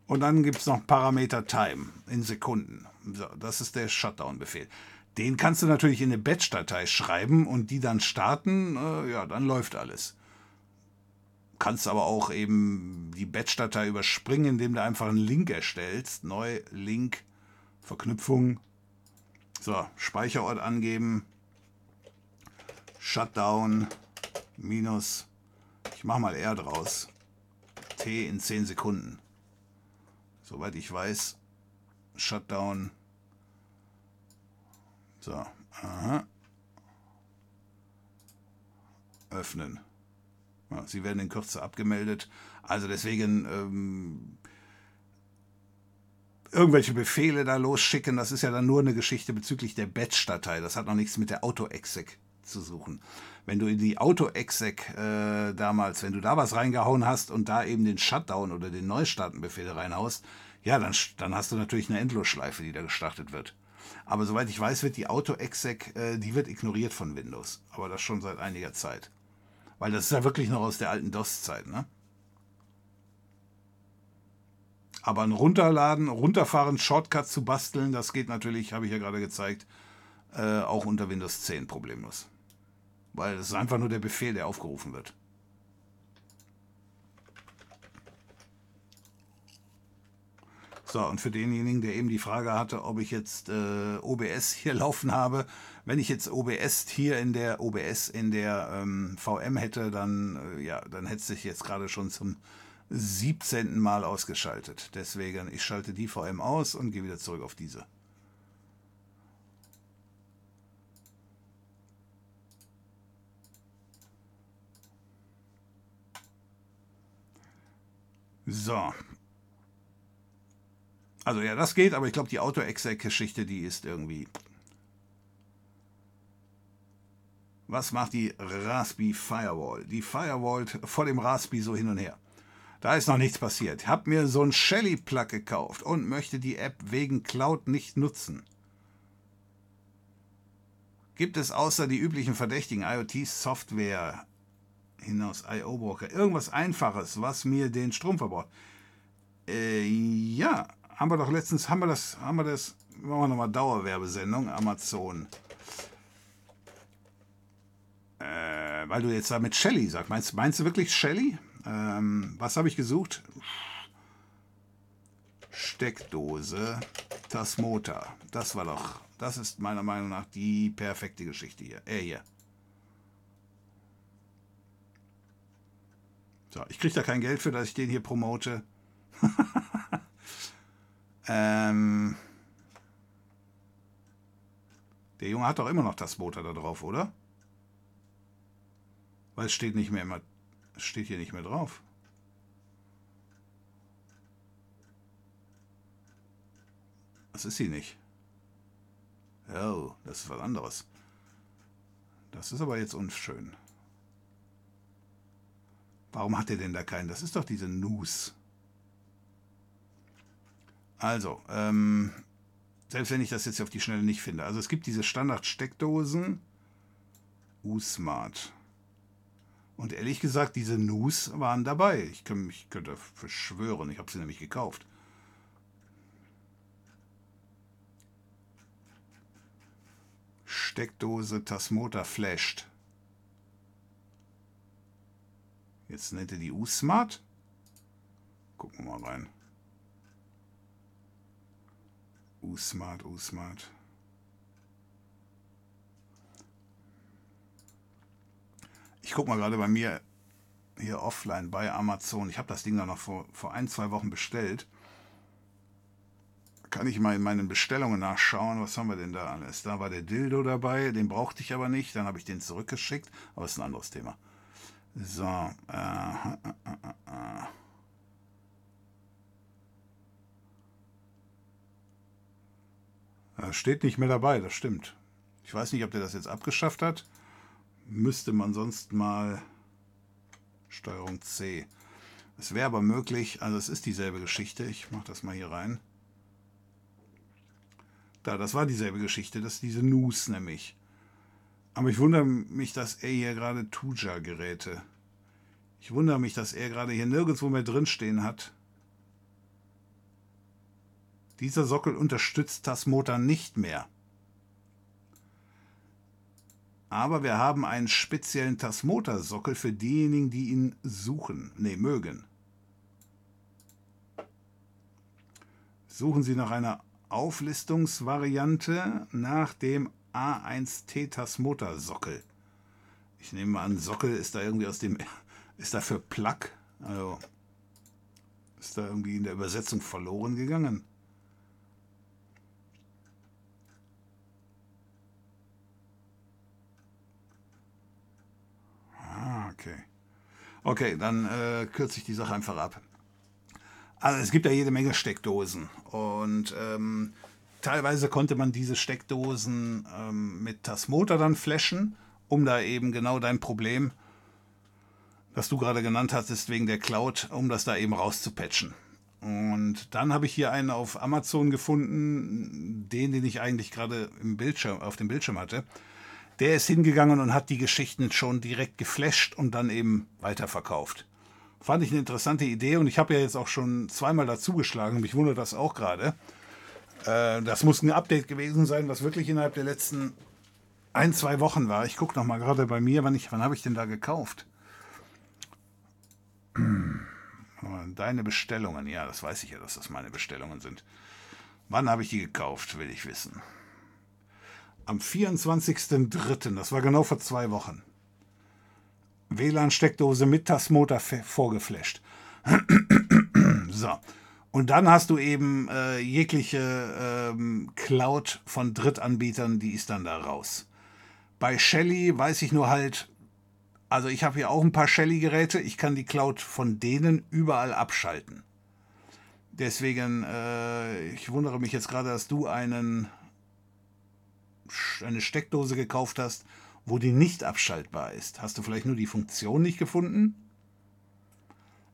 Und dann gibt es noch Parameter Time in Sekunden. So, das ist der Shutdown-Befehl. Den kannst du natürlich in eine Batch-Datei schreiben und die dann starten. Äh, ja, dann läuft alles. Kannst aber auch eben die Batch-Datei überspringen, indem du einfach einen Link erstellst. Neu, Link, Verknüpfung. So, Speicherort angeben. Shutdown minus, ich mache mal R draus, T in 10 Sekunden. Soweit ich weiß, Shutdown. So, aha. Öffnen. Ja, Sie werden in Kürze abgemeldet. Also deswegen ähm, irgendwelche Befehle da losschicken, das ist ja dann nur eine Geschichte bezüglich der Batch-Datei. Das hat noch nichts mit der Auto-Exec zu suchen. Wenn du in die Auto-Exec äh, damals, wenn du da was reingehauen hast und da eben den Shutdown oder den Neustartenbefehl reinhaust, ja, dann, dann hast du natürlich eine Endlosschleife, die da gestartet wird. Aber soweit ich weiß, wird die Auto-Exec, äh, die wird ignoriert von Windows. Aber das schon seit einiger Zeit. Weil das ist ja wirklich noch aus der alten DOS-Zeit, ne? Aber ein Runterladen, runterfahren, Shortcuts zu basteln, das geht natürlich, habe ich ja gerade gezeigt, äh, auch unter Windows 10 problemlos. Weil es ist einfach nur der Befehl, der aufgerufen wird. So, und für denjenigen, der eben die Frage hatte, ob ich jetzt äh, OBS hier laufen habe, wenn ich jetzt OBS hier in der OBS in der ähm, VM hätte, dann äh, ja, dann hätte sich jetzt gerade schon zum 17. Mal ausgeschaltet. Deswegen, ich schalte die VM aus und gehe wieder zurück auf diese. So. Also ja, das geht, aber ich glaube, die Auto-Exec-Geschichte, die ist irgendwie... Was macht die Raspi Firewall? Die Firewall vor dem Raspi so hin und her. Da ist noch nichts passiert. Habe mir so ein Shelly-Plug gekauft und möchte die App wegen Cloud nicht nutzen. Gibt es außer die üblichen verdächtigen IoT-Software hinaus IO-Broker. Irgendwas Einfaches, was mir den Strom verbraucht. Äh, ja, haben wir doch letztens, haben wir das, haben wir das, machen wir nochmal Dauerwerbesendung, Amazon. Äh, weil du jetzt da mit Shelly sagst. Meinst, meinst du wirklich Shelly? Ähm, was habe ich gesucht? Steckdose, Tasmota. Das war doch, das ist meiner Meinung nach die perfekte Geschichte hier. Äh, hier. So, ich kriege da kein Geld für, dass ich den hier promote. ähm, der Junge hat doch immer noch das Motor da drauf, oder? Weil es steht nicht mehr immer, steht hier nicht mehr drauf. Das ist sie nicht. Oh, das ist was anderes. Das ist aber jetzt unschön. Warum hat er denn da keinen? Das ist doch diese News. Also, ähm, selbst wenn ich das jetzt auf die Schnelle nicht finde. Also es gibt diese Standard-Steckdosen. U-Smart. Und ehrlich gesagt, diese News waren dabei. Ich könnte, mich könnte verschwören. Ich habe sie nämlich gekauft. Steckdose Tasmota flasht. Jetzt nennt er die U-Smart. Gucken wir mal rein. U-Smart, U-Smart. Ich gucke mal gerade bei mir hier offline bei Amazon. Ich habe das Ding da noch vor, vor ein, zwei Wochen bestellt. Kann ich mal in meinen Bestellungen nachschauen. Was haben wir denn da alles? Da war der Dildo dabei. Den brauchte ich aber nicht. Dann habe ich den zurückgeschickt. Aber ist ein anderes Thema. So. Äh, äh, äh, äh. Steht nicht mehr dabei, das stimmt. Ich weiß nicht, ob der das jetzt abgeschafft hat. Müsste man sonst mal Steuerung C. Es wäre aber möglich, also es ist dieselbe Geschichte. Ich mache das mal hier rein. Da, das war dieselbe Geschichte, das ist diese News nämlich. Aber ich wundere mich, dass er hier gerade Tuja-Geräte. Ich wundere mich, dass er gerade hier nirgendwo mehr drinstehen hat. Dieser Sockel unterstützt Tasmota nicht mehr. Aber wir haben einen speziellen Tasmota-Sockel für diejenigen, die ihn suchen, ne, mögen. Suchen Sie nach einer Auflistungsvariante nach dem A1T Tasmota-Sockel. Ich nehme an, Sockel ist da irgendwie aus dem, ist da für Plug, also ist da irgendwie in der Übersetzung verloren gegangen. Okay. Okay, dann äh, kürze ich die Sache einfach ab. Also es gibt ja jede Menge Steckdosen und ähm, teilweise konnte man diese Steckdosen ähm, mit Tasmotor dann flashen, um da eben genau dein Problem, das du gerade genannt hattest, wegen der Cloud, um das da eben rauszupatchen. Und dann habe ich hier einen auf Amazon gefunden, den, den ich eigentlich gerade im Bildschirm, auf dem Bildschirm hatte der ist hingegangen und hat die Geschichten schon direkt geflasht und dann eben weiterverkauft. Fand ich eine interessante Idee und ich habe ja jetzt auch schon zweimal dazugeschlagen. Mich wundert das auch gerade. Äh, das muss ein Update gewesen sein, was wirklich innerhalb der letzten ein, zwei Wochen war. Ich gucke noch mal gerade bei mir, wann, wann habe ich denn da gekauft? Deine Bestellungen, ja, das weiß ich ja, dass das meine Bestellungen sind. Wann habe ich die gekauft, will ich wissen am 24.03., das war genau vor zwei Wochen, WLAN-Steckdose mit Tasmotor vorgeflasht. so. Und dann hast du eben äh, jegliche ähm, Cloud von Drittanbietern, die ist dann da raus. Bei Shelly weiß ich nur halt, also ich habe hier auch ein paar Shelly-Geräte, ich kann die Cloud von denen überall abschalten. Deswegen, äh, ich wundere mich jetzt gerade, dass du einen eine Steckdose gekauft hast, wo die nicht abschaltbar ist. Hast du vielleicht nur die Funktion nicht gefunden?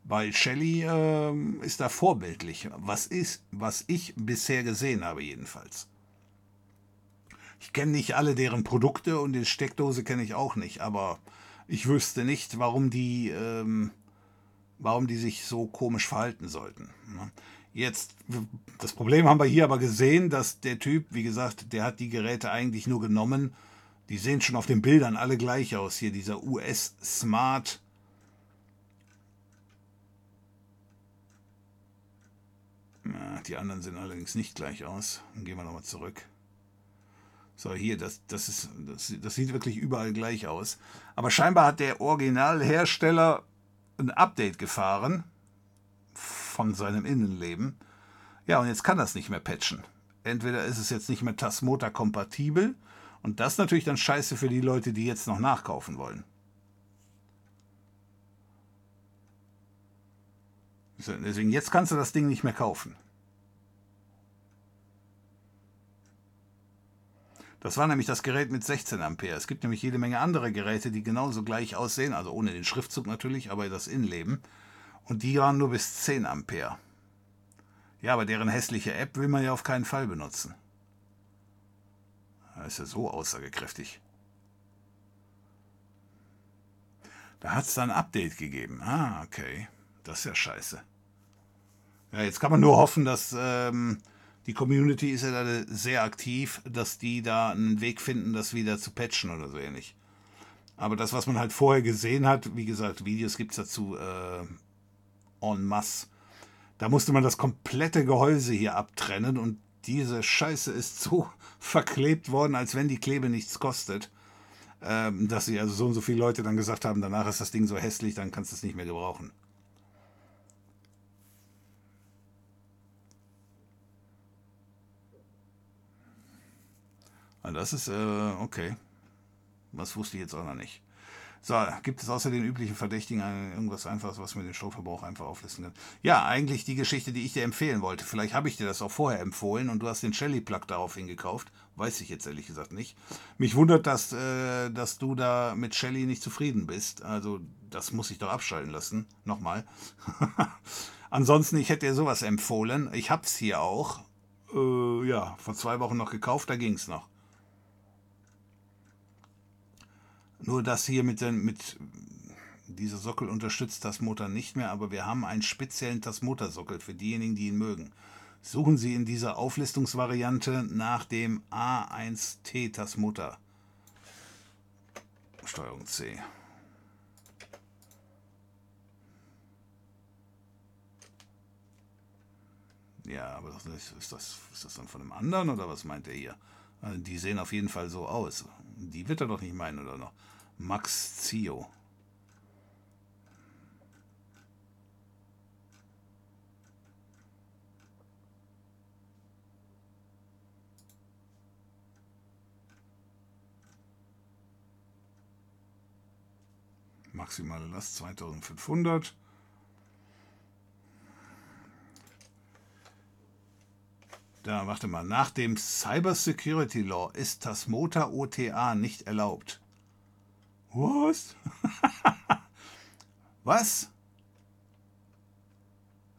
Weil Shelly äh, ist da vorbildlich. Was ist, was ich bisher gesehen habe, jedenfalls. Ich kenne nicht alle deren Produkte und die Steckdose kenne ich auch nicht, aber ich wüsste nicht, warum die, ähm, warum die sich so komisch verhalten sollten. Jetzt, das Problem haben wir hier aber gesehen, dass der Typ, wie gesagt, der hat die Geräte eigentlich nur genommen. Die sehen schon auf den Bildern alle gleich aus. Hier dieser US Smart. Na, die anderen sehen allerdings nicht gleich aus. Dann gehen wir nochmal zurück. So, hier, das, das, ist, das, das sieht wirklich überall gleich aus. Aber scheinbar hat der Originalhersteller ein Update gefahren von seinem Innenleben. Ja, und jetzt kann das nicht mehr patchen. Entweder ist es jetzt nicht mehr Tasmota kompatibel und das natürlich dann scheiße für die Leute, die jetzt noch nachkaufen wollen. Deswegen, jetzt kannst du das Ding nicht mehr kaufen. Das war nämlich das Gerät mit 16 Ampere. Es gibt nämlich jede Menge andere Geräte, die genauso gleich aussehen, also ohne den Schriftzug natürlich, aber das Innenleben. Und die waren nur bis 10 Ampere. Ja, aber deren hässliche App will man ja auf keinen Fall benutzen. Das ist ja so aussagekräftig. Da hat es dann ein Update gegeben. Ah, okay. Das ist ja scheiße. Ja, jetzt kann man nur hoffen, dass ähm, die Community ist ja da sehr aktiv, dass die da einen Weg finden, das wieder zu patchen oder so ähnlich. Aber das, was man halt vorher gesehen hat, wie gesagt, Videos gibt es dazu äh, en masse. Da musste man das komplette Gehäuse hier abtrennen und diese Scheiße ist so verklebt worden, als wenn die Klebe nichts kostet. Ähm, dass sie also so und so viele Leute dann gesagt haben, danach ist das Ding so hässlich, dann kannst du es nicht mehr gebrauchen. Also das ist, äh, okay. Das wusste ich jetzt auch noch nicht. So, gibt es außer den üblichen Verdächtigen irgendwas Einfaches, was mir den Stromverbrauch einfach auflisten kann? Ja, eigentlich die Geschichte, die ich dir empfehlen wollte. Vielleicht habe ich dir das auch vorher empfohlen und du hast den Shelly-Plug daraufhin gekauft. Weiß ich jetzt ehrlich gesagt nicht. Mich wundert, dass, äh, dass du da mit Shelly nicht zufrieden bist. Also, das muss ich doch abschalten lassen. Nochmal. Ansonsten, ich hätte dir sowas empfohlen. Ich habe es hier auch. Äh, ja, vor zwei Wochen noch gekauft, da ging es noch. Nur das hier mit, den, mit dieser Sockel unterstützt Tasmotor nicht mehr, aber wir haben einen speziellen Tasmotor-Sockel für diejenigen, die ihn mögen. Suchen Sie in dieser Auflistungsvariante nach dem A1T Tasmotor. Steuerung C. Ja, aber ist das, ist das dann von einem anderen oder was meint er hier? Also die sehen auf jeden Fall so aus. Die wird er doch nicht meinen, oder noch? Max Zio. Maximale Last 2500. Da, warte mal. Nach dem Cyber Security Law ist das Motor OTA nicht erlaubt. Was? Was?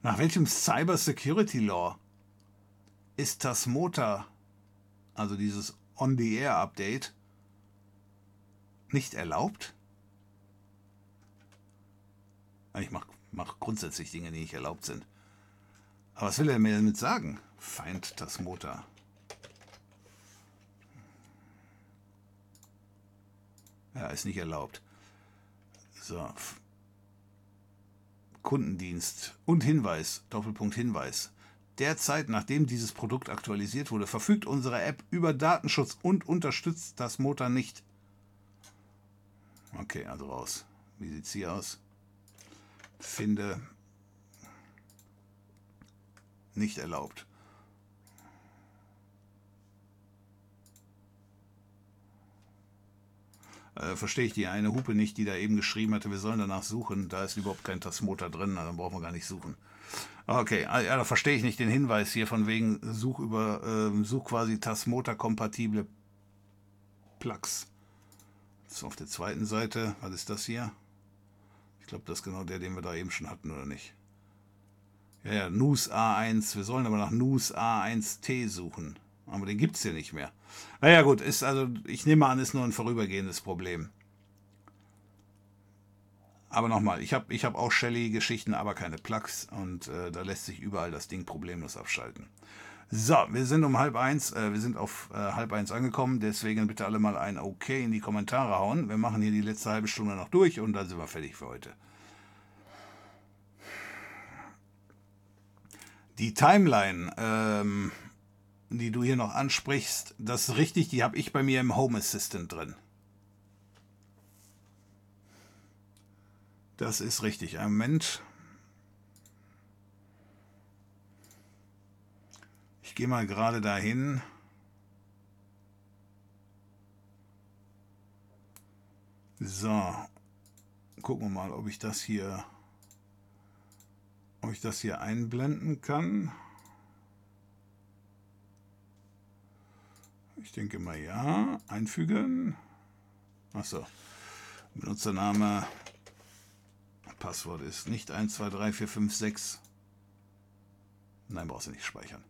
Nach welchem Cyber Security Law ist das Motor, also dieses On-the-Air-Update, nicht erlaubt? Ich mache mach grundsätzlich Dinge, die nicht erlaubt sind. Aber was will er mir damit sagen? Feind das Motor. Ja, ist nicht erlaubt. So. Kundendienst und Hinweis, Doppelpunkt Hinweis. Derzeit, nachdem dieses Produkt aktualisiert wurde, verfügt unsere App über Datenschutz und unterstützt das Motor nicht. Okay, also raus. Wie sieht es hier aus? Finde nicht erlaubt. Äh, verstehe ich die eine Hupe nicht, die da eben geschrieben hatte, wir sollen danach suchen. Da ist überhaupt kein Tasmotor drin, also dann brauchen wir gar nicht suchen. Okay, ah, ja, da verstehe ich nicht den Hinweis hier von wegen Such über äh, Such quasi Tasmotor-kompatible Plugs. So, auf der zweiten Seite, was ist das hier? Ich glaube, das ist genau der, den wir da eben schon hatten, oder nicht? Ja, ja, NUS A1. Wir sollen aber nach NUS A1T suchen. Aber den gibt es hier nicht mehr. Naja, gut, ist also, ich nehme an, ist nur ein vorübergehendes Problem. Aber nochmal, ich habe ich hab auch Shelly-Geschichten, aber keine Plugs und äh, da lässt sich überall das Ding problemlos abschalten. So, wir sind um halb eins, äh, wir sind auf äh, halb eins angekommen, deswegen bitte alle mal ein OK in die Kommentare hauen. Wir machen hier die letzte halbe Stunde noch durch und dann sind wir fertig für heute. Die Timeline, ähm, die du hier noch ansprichst, das ist richtig, die habe ich bei mir im Home Assistant drin. Das ist richtig. Ein Moment. Ich gehe mal gerade dahin. So. Gucken wir mal, ob ich das hier ob ich das hier einblenden kann. Ich denke mal ja. Einfügen. Achso. Benutzername. Passwort ist nicht 123456. Nein, brauchst du nicht speichern.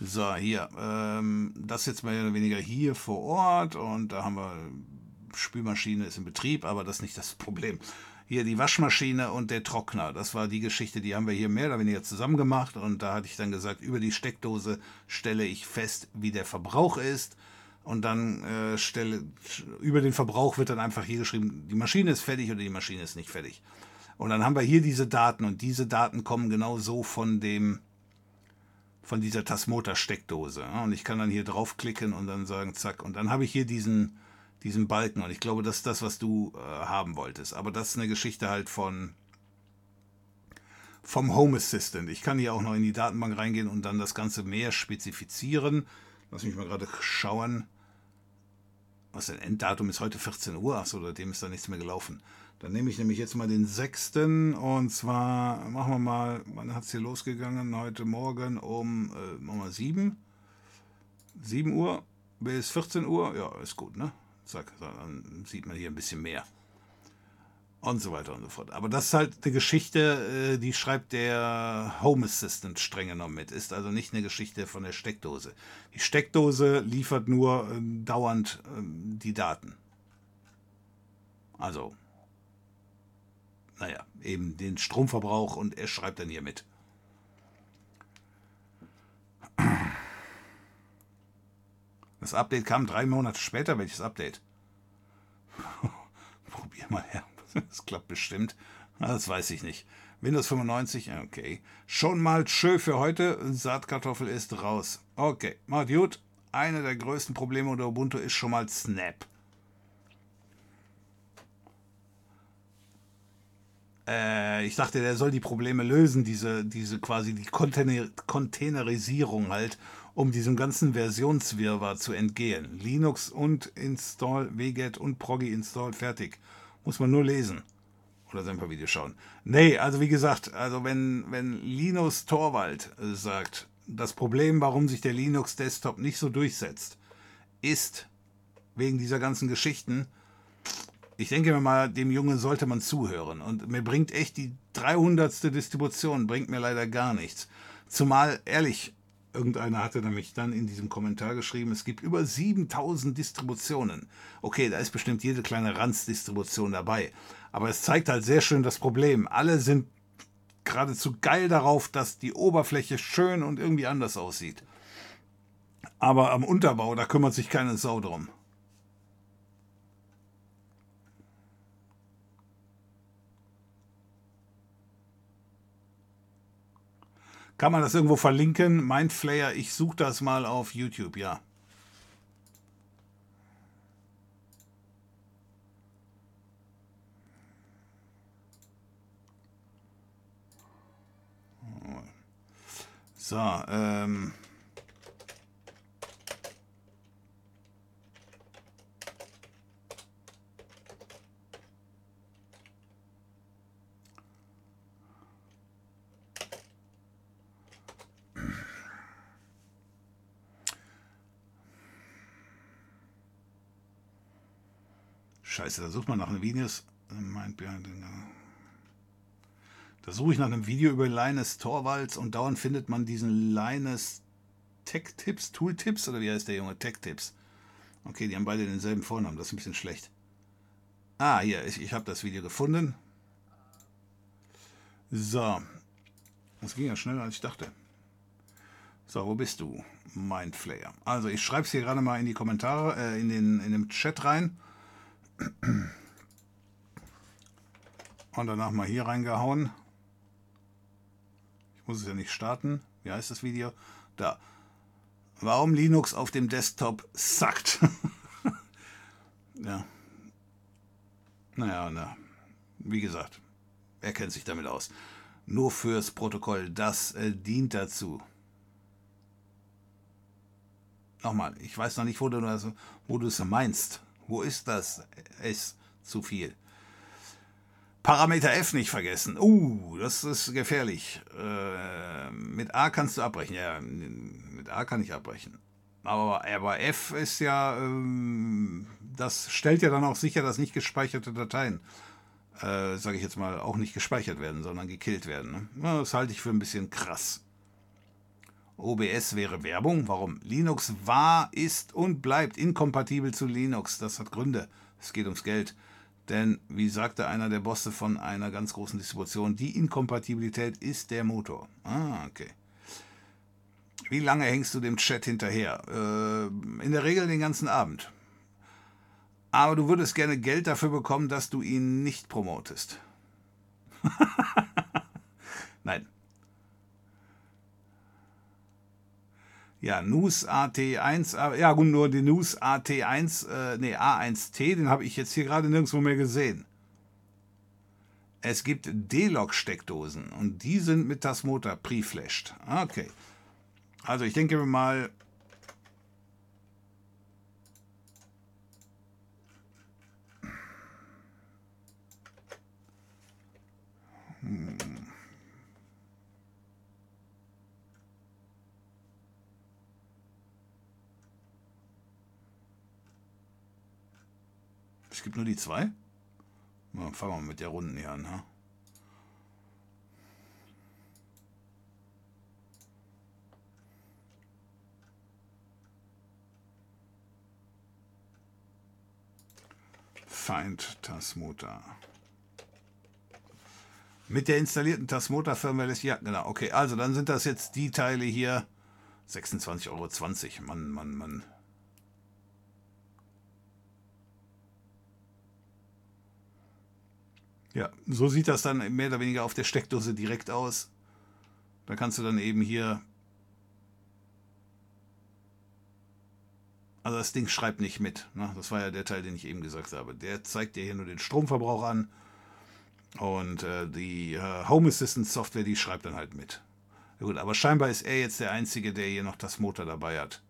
So, hier. Ähm, das jetzt mehr oder weniger hier vor Ort. Und da haben wir Spülmaschine ist in Betrieb, aber das ist nicht das Problem hier die Waschmaschine und der Trockner. Das war die Geschichte, die haben wir hier mehr oder weniger zusammen gemacht. Und da hatte ich dann gesagt, über die Steckdose stelle ich fest, wie der Verbrauch ist. Und dann äh, stelle, über den Verbrauch wird dann einfach hier geschrieben, die Maschine ist fertig oder die Maschine ist nicht fertig. Und dann haben wir hier diese Daten und diese Daten kommen genau so von dem, von dieser Tasmoter-Steckdose. Und ich kann dann hier draufklicken und dann sagen, zack. Und dann habe ich hier diesen, diesen Balken. Und ich glaube, das ist das, was du äh, haben wolltest. Aber das ist eine Geschichte halt von vom Home Assistant. Ich kann hier auch noch in die Datenbank reingehen und dann das Ganze mehr spezifizieren. Lass mich mal gerade schauen. Was denn? Enddatum ist heute 14 Uhr. Achso, seitdem ist da nichts mehr gelaufen. Dann nehme ich nämlich jetzt mal den 6. Und zwar machen wir mal, wann hat es hier losgegangen? Heute Morgen um äh, machen wir 7. 7 Uhr bis 14 Uhr. Ja, ist gut, ne? Zack, dann sieht man hier ein bisschen mehr. Und so weiter und so fort. Aber das ist halt eine Geschichte, äh, die schreibt der Home Assistant streng genommen mit. Ist also nicht eine Geschichte von der Steckdose. Die Steckdose liefert nur ähm, dauernd ähm, die Daten. Also, naja, eben den Stromverbrauch und er schreibt dann hier mit. Das Update kam drei Monate später. Welches Update? Probier mal her. Das klappt bestimmt. Das weiß ich nicht. Windows 95, okay. Schon mal schön für heute. Saatkartoffel ist raus. Okay, macht gut. Eine der größten Probleme unter Ubuntu ist schon mal Snap. Äh, ich dachte, der soll die Probleme lösen, diese, diese quasi die Container Containerisierung halt, um diesem ganzen Versionswirrwarr zu entgehen. Linux und Install, wget und Proggy Install, fertig. Muss man nur lesen. Oder sein paar Videos schauen. Nee, also wie gesagt, also wenn, wenn Linus Torwald sagt, das Problem, warum sich der Linux Desktop nicht so durchsetzt, ist wegen dieser ganzen Geschichten, ich denke mir mal, dem Jungen sollte man zuhören. Und mir bringt echt die 300. Distribution, bringt mir leider gar nichts. Zumal, ehrlich, irgendeiner hatte nämlich dann in diesem Kommentar geschrieben, es gibt über 7000 Distributionen. Okay, da ist bestimmt jede kleine Ranz-Distribution dabei. Aber es zeigt halt sehr schön das Problem. Alle sind geradezu geil darauf, dass die Oberfläche schön und irgendwie anders aussieht. Aber am Unterbau, da kümmert sich keine Sau drum. Kann man das irgendwo verlinken? Mindflayer, ich suche das mal auf YouTube, ja. So, ähm. Scheiße, da sucht man nach den Videos. Da suche ich nach einem Video über Linus Torvalds und dauernd findet man diesen Linus Tech Tips, Tool Tips oder wie heißt der Junge? Tech Tips. Okay, die haben beide denselben Vornamen, das ist ein bisschen schlecht. Ah, hier, ich, ich habe das Video gefunden. So. Das ging ja schneller, als ich dachte. So, wo bist du? Mindflayer. Also, ich schreibe es hier gerade mal in die Kommentare, äh, in, den, in den Chat rein. Und danach mal hier reingehauen. Ich muss es ja nicht starten. Wie heißt das Video? Da. Warum Linux auf dem Desktop sackt. ja. Naja, na. Wie gesagt, er kennt sich damit aus. Nur fürs Protokoll, das äh, dient dazu. Nochmal, ich weiß noch nicht, wo du, das, wo du es meinst. Wo ist das S zu viel? Parameter F nicht vergessen. Uh, das ist gefährlich. Äh, mit A kannst du abbrechen. Ja, mit A kann ich abbrechen. Aber, aber F ist ja, ähm, das stellt ja dann auch sicher, dass nicht gespeicherte Dateien, äh, sage ich jetzt mal, auch nicht gespeichert werden, sondern gekillt werden. Ne? Das halte ich für ein bisschen krass. OBS wäre Werbung. Warum? Linux war, ist und bleibt inkompatibel zu Linux. Das hat Gründe. Es geht ums Geld. Denn, wie sagte einer der Bosse von einer ganz großen Distribution, die Inkompatibilität ist der Motor. Ah, okay. Wie lange hängst du dem Chat hinterher? Äh, in der Regel den ganzen Abend. Aber du würdest gerne Geld dafür bekommen, dass du ihn nicht promotest. Nein, Ja, NUS AT1, ja gut, nur den NUS AT1, äh, nee, A1T, den habe ich jetzt hier gerade nirgendwo mehr gesehen. Es gibt D-Log-Steckdosen und die sind mit das Motor pre-flashed. Okay. Also ich denke mal, hm. Es gibt nur die zwei? Na, fangen wir mit der Runden hier an. Ha? Find Tasmota. Mit der installierten Tasmota Firmware ist ja, genau. Okay, also dann sind das jetzt die Teile hier. 26,20 Euro. Mann, Mann, Mann. Ja, so sieht das dann mehr oder weniger auf der Steckdose direkt aus. Da kannst du dann eben hier. Also das Ding schreibt nicht mit. Ne? Das war ja der Teil, den ich eben gesagt habe. Der zeigt dir hier nur den Stromverbrauch an. Und äh, die äh, Home Assistant Software, die schreibt dann halt mit. Ja gut, aber scheinbar ist er jetzt der Einzige, der hier noch das Motor dabei hat.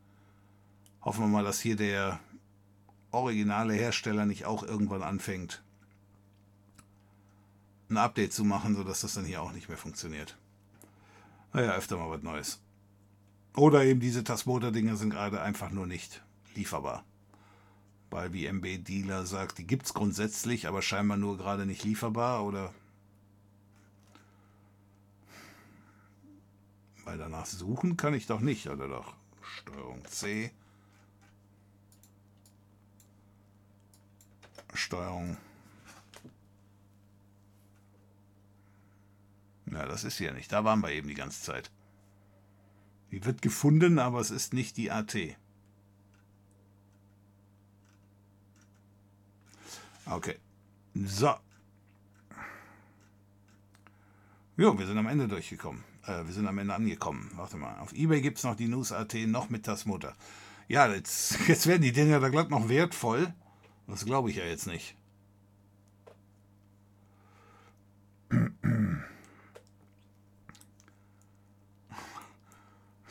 Hoffen wir mal, dass hier der originale Hersteller nicht auch irgendwann anfängt, ein Update zu machen, sodass das dann hier auch nicht mehr funktioniert. Naja, öfter mal was Neues. Oder eben diese Tasmotor-Dinger sind gerade einfach nur nicht lieferbar. Weil wie MB Dealer sagt, die gibt es grundsätzlich, aber scheinbar nur gerade nicht lieferbar oder weil danach suchen kann ich doch nicht, oder doch? Steuerung C. Steuerung Ja, das ist hier nicht. Da waren wir eben die ganze Zeit. Die wird gefunden, aber es ist nicht die AT. Okay. So. Jo, wir sind am Ende durchgekommen. Äh, wir sind am Ende angekommen. Warte mal. Auf Ebay gibt es noch die News AT noch mit Tasmutter. Ja, jetzt, jetzt werden die Dinger da glatt noch wertvoll. Das glaube ich ja jetzt nicht.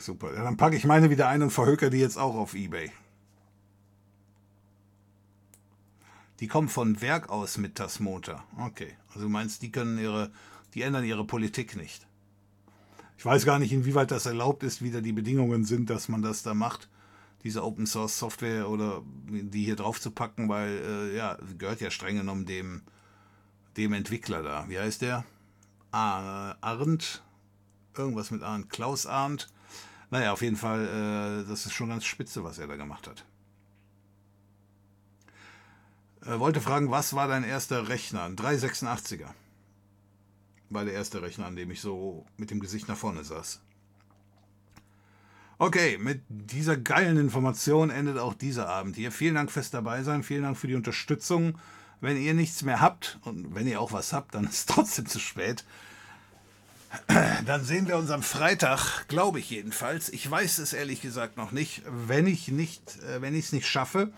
Super. Ja, dann packe ich meine wieder ein und verhöker die jetzt auch auf Ebay. Die kommen von Werk aus mit Tasmota. Okay. Also du meinst, die können ihre, die ändern ihre Politik nicht. Ich weiß gar nicht, inwieweit das erlaubt ist, wie da die Bedingungen sind, dass man das da macht, diese Open Source Software oder die hier drauf zu packen, weil äh, ja, gehört ja streng genommen dem, dem Entwickler da. Wie heißt der? Ah, Arndt. Irgendwas mit Arndt. Klaus Arndt naja, auf jeden Fall, äh, das ist schon ganz spitze, was er da gemacht hat. Äh, wollte fragen, was war dein erster Rechner? Ein 386er. War der erste Rechner, an dem ich so mit dem Gesicht nach vorne saß. Okay, mit dieser geilen Information endet auch dieser Abend hier. Vielen Dank fürs Dabeisein, vielen Dank für die Unterstützung. Wenn ihr nichts mehr habt und wenn ihr auch was habt, dann ist es trotzdem zu spät. Dann sehen wir uns am Freitag, glaube ich jedenfalls. Ich weiß es ehrlich gesagt noch nicht. Wenn ich nicht, äh, wenn ich es nicht schaffe,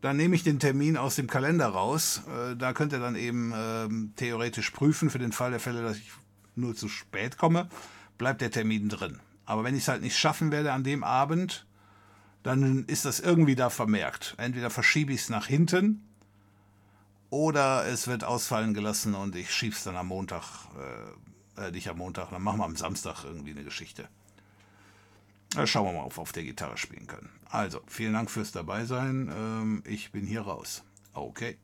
dann nehme ich den Termin aus dem Kalender raus. Äh, da könnt ihr dann eben ähm, theoretisch prüfen für den Fall der Fälle, dass ich nur zu spät komme, bleibt der Termin drin. Aber wenn ich es halt nicht schaffen werde an dem Abend, dann ist das irgendwie da vermerkt. Entweder verschiebe ich es nach hinten oder es wird ausfallen gelassen und ich schiebe es dann am Montag äh, äh, nicht am Montag, dann machen wir am Samstag irgendwie eine Geschichte. Da schauen wir mal, ob wir auf der Gitarre spielen können. Also, vielen Dank fürs Dabeisein. Ähm, ich bin hier raus. Okay.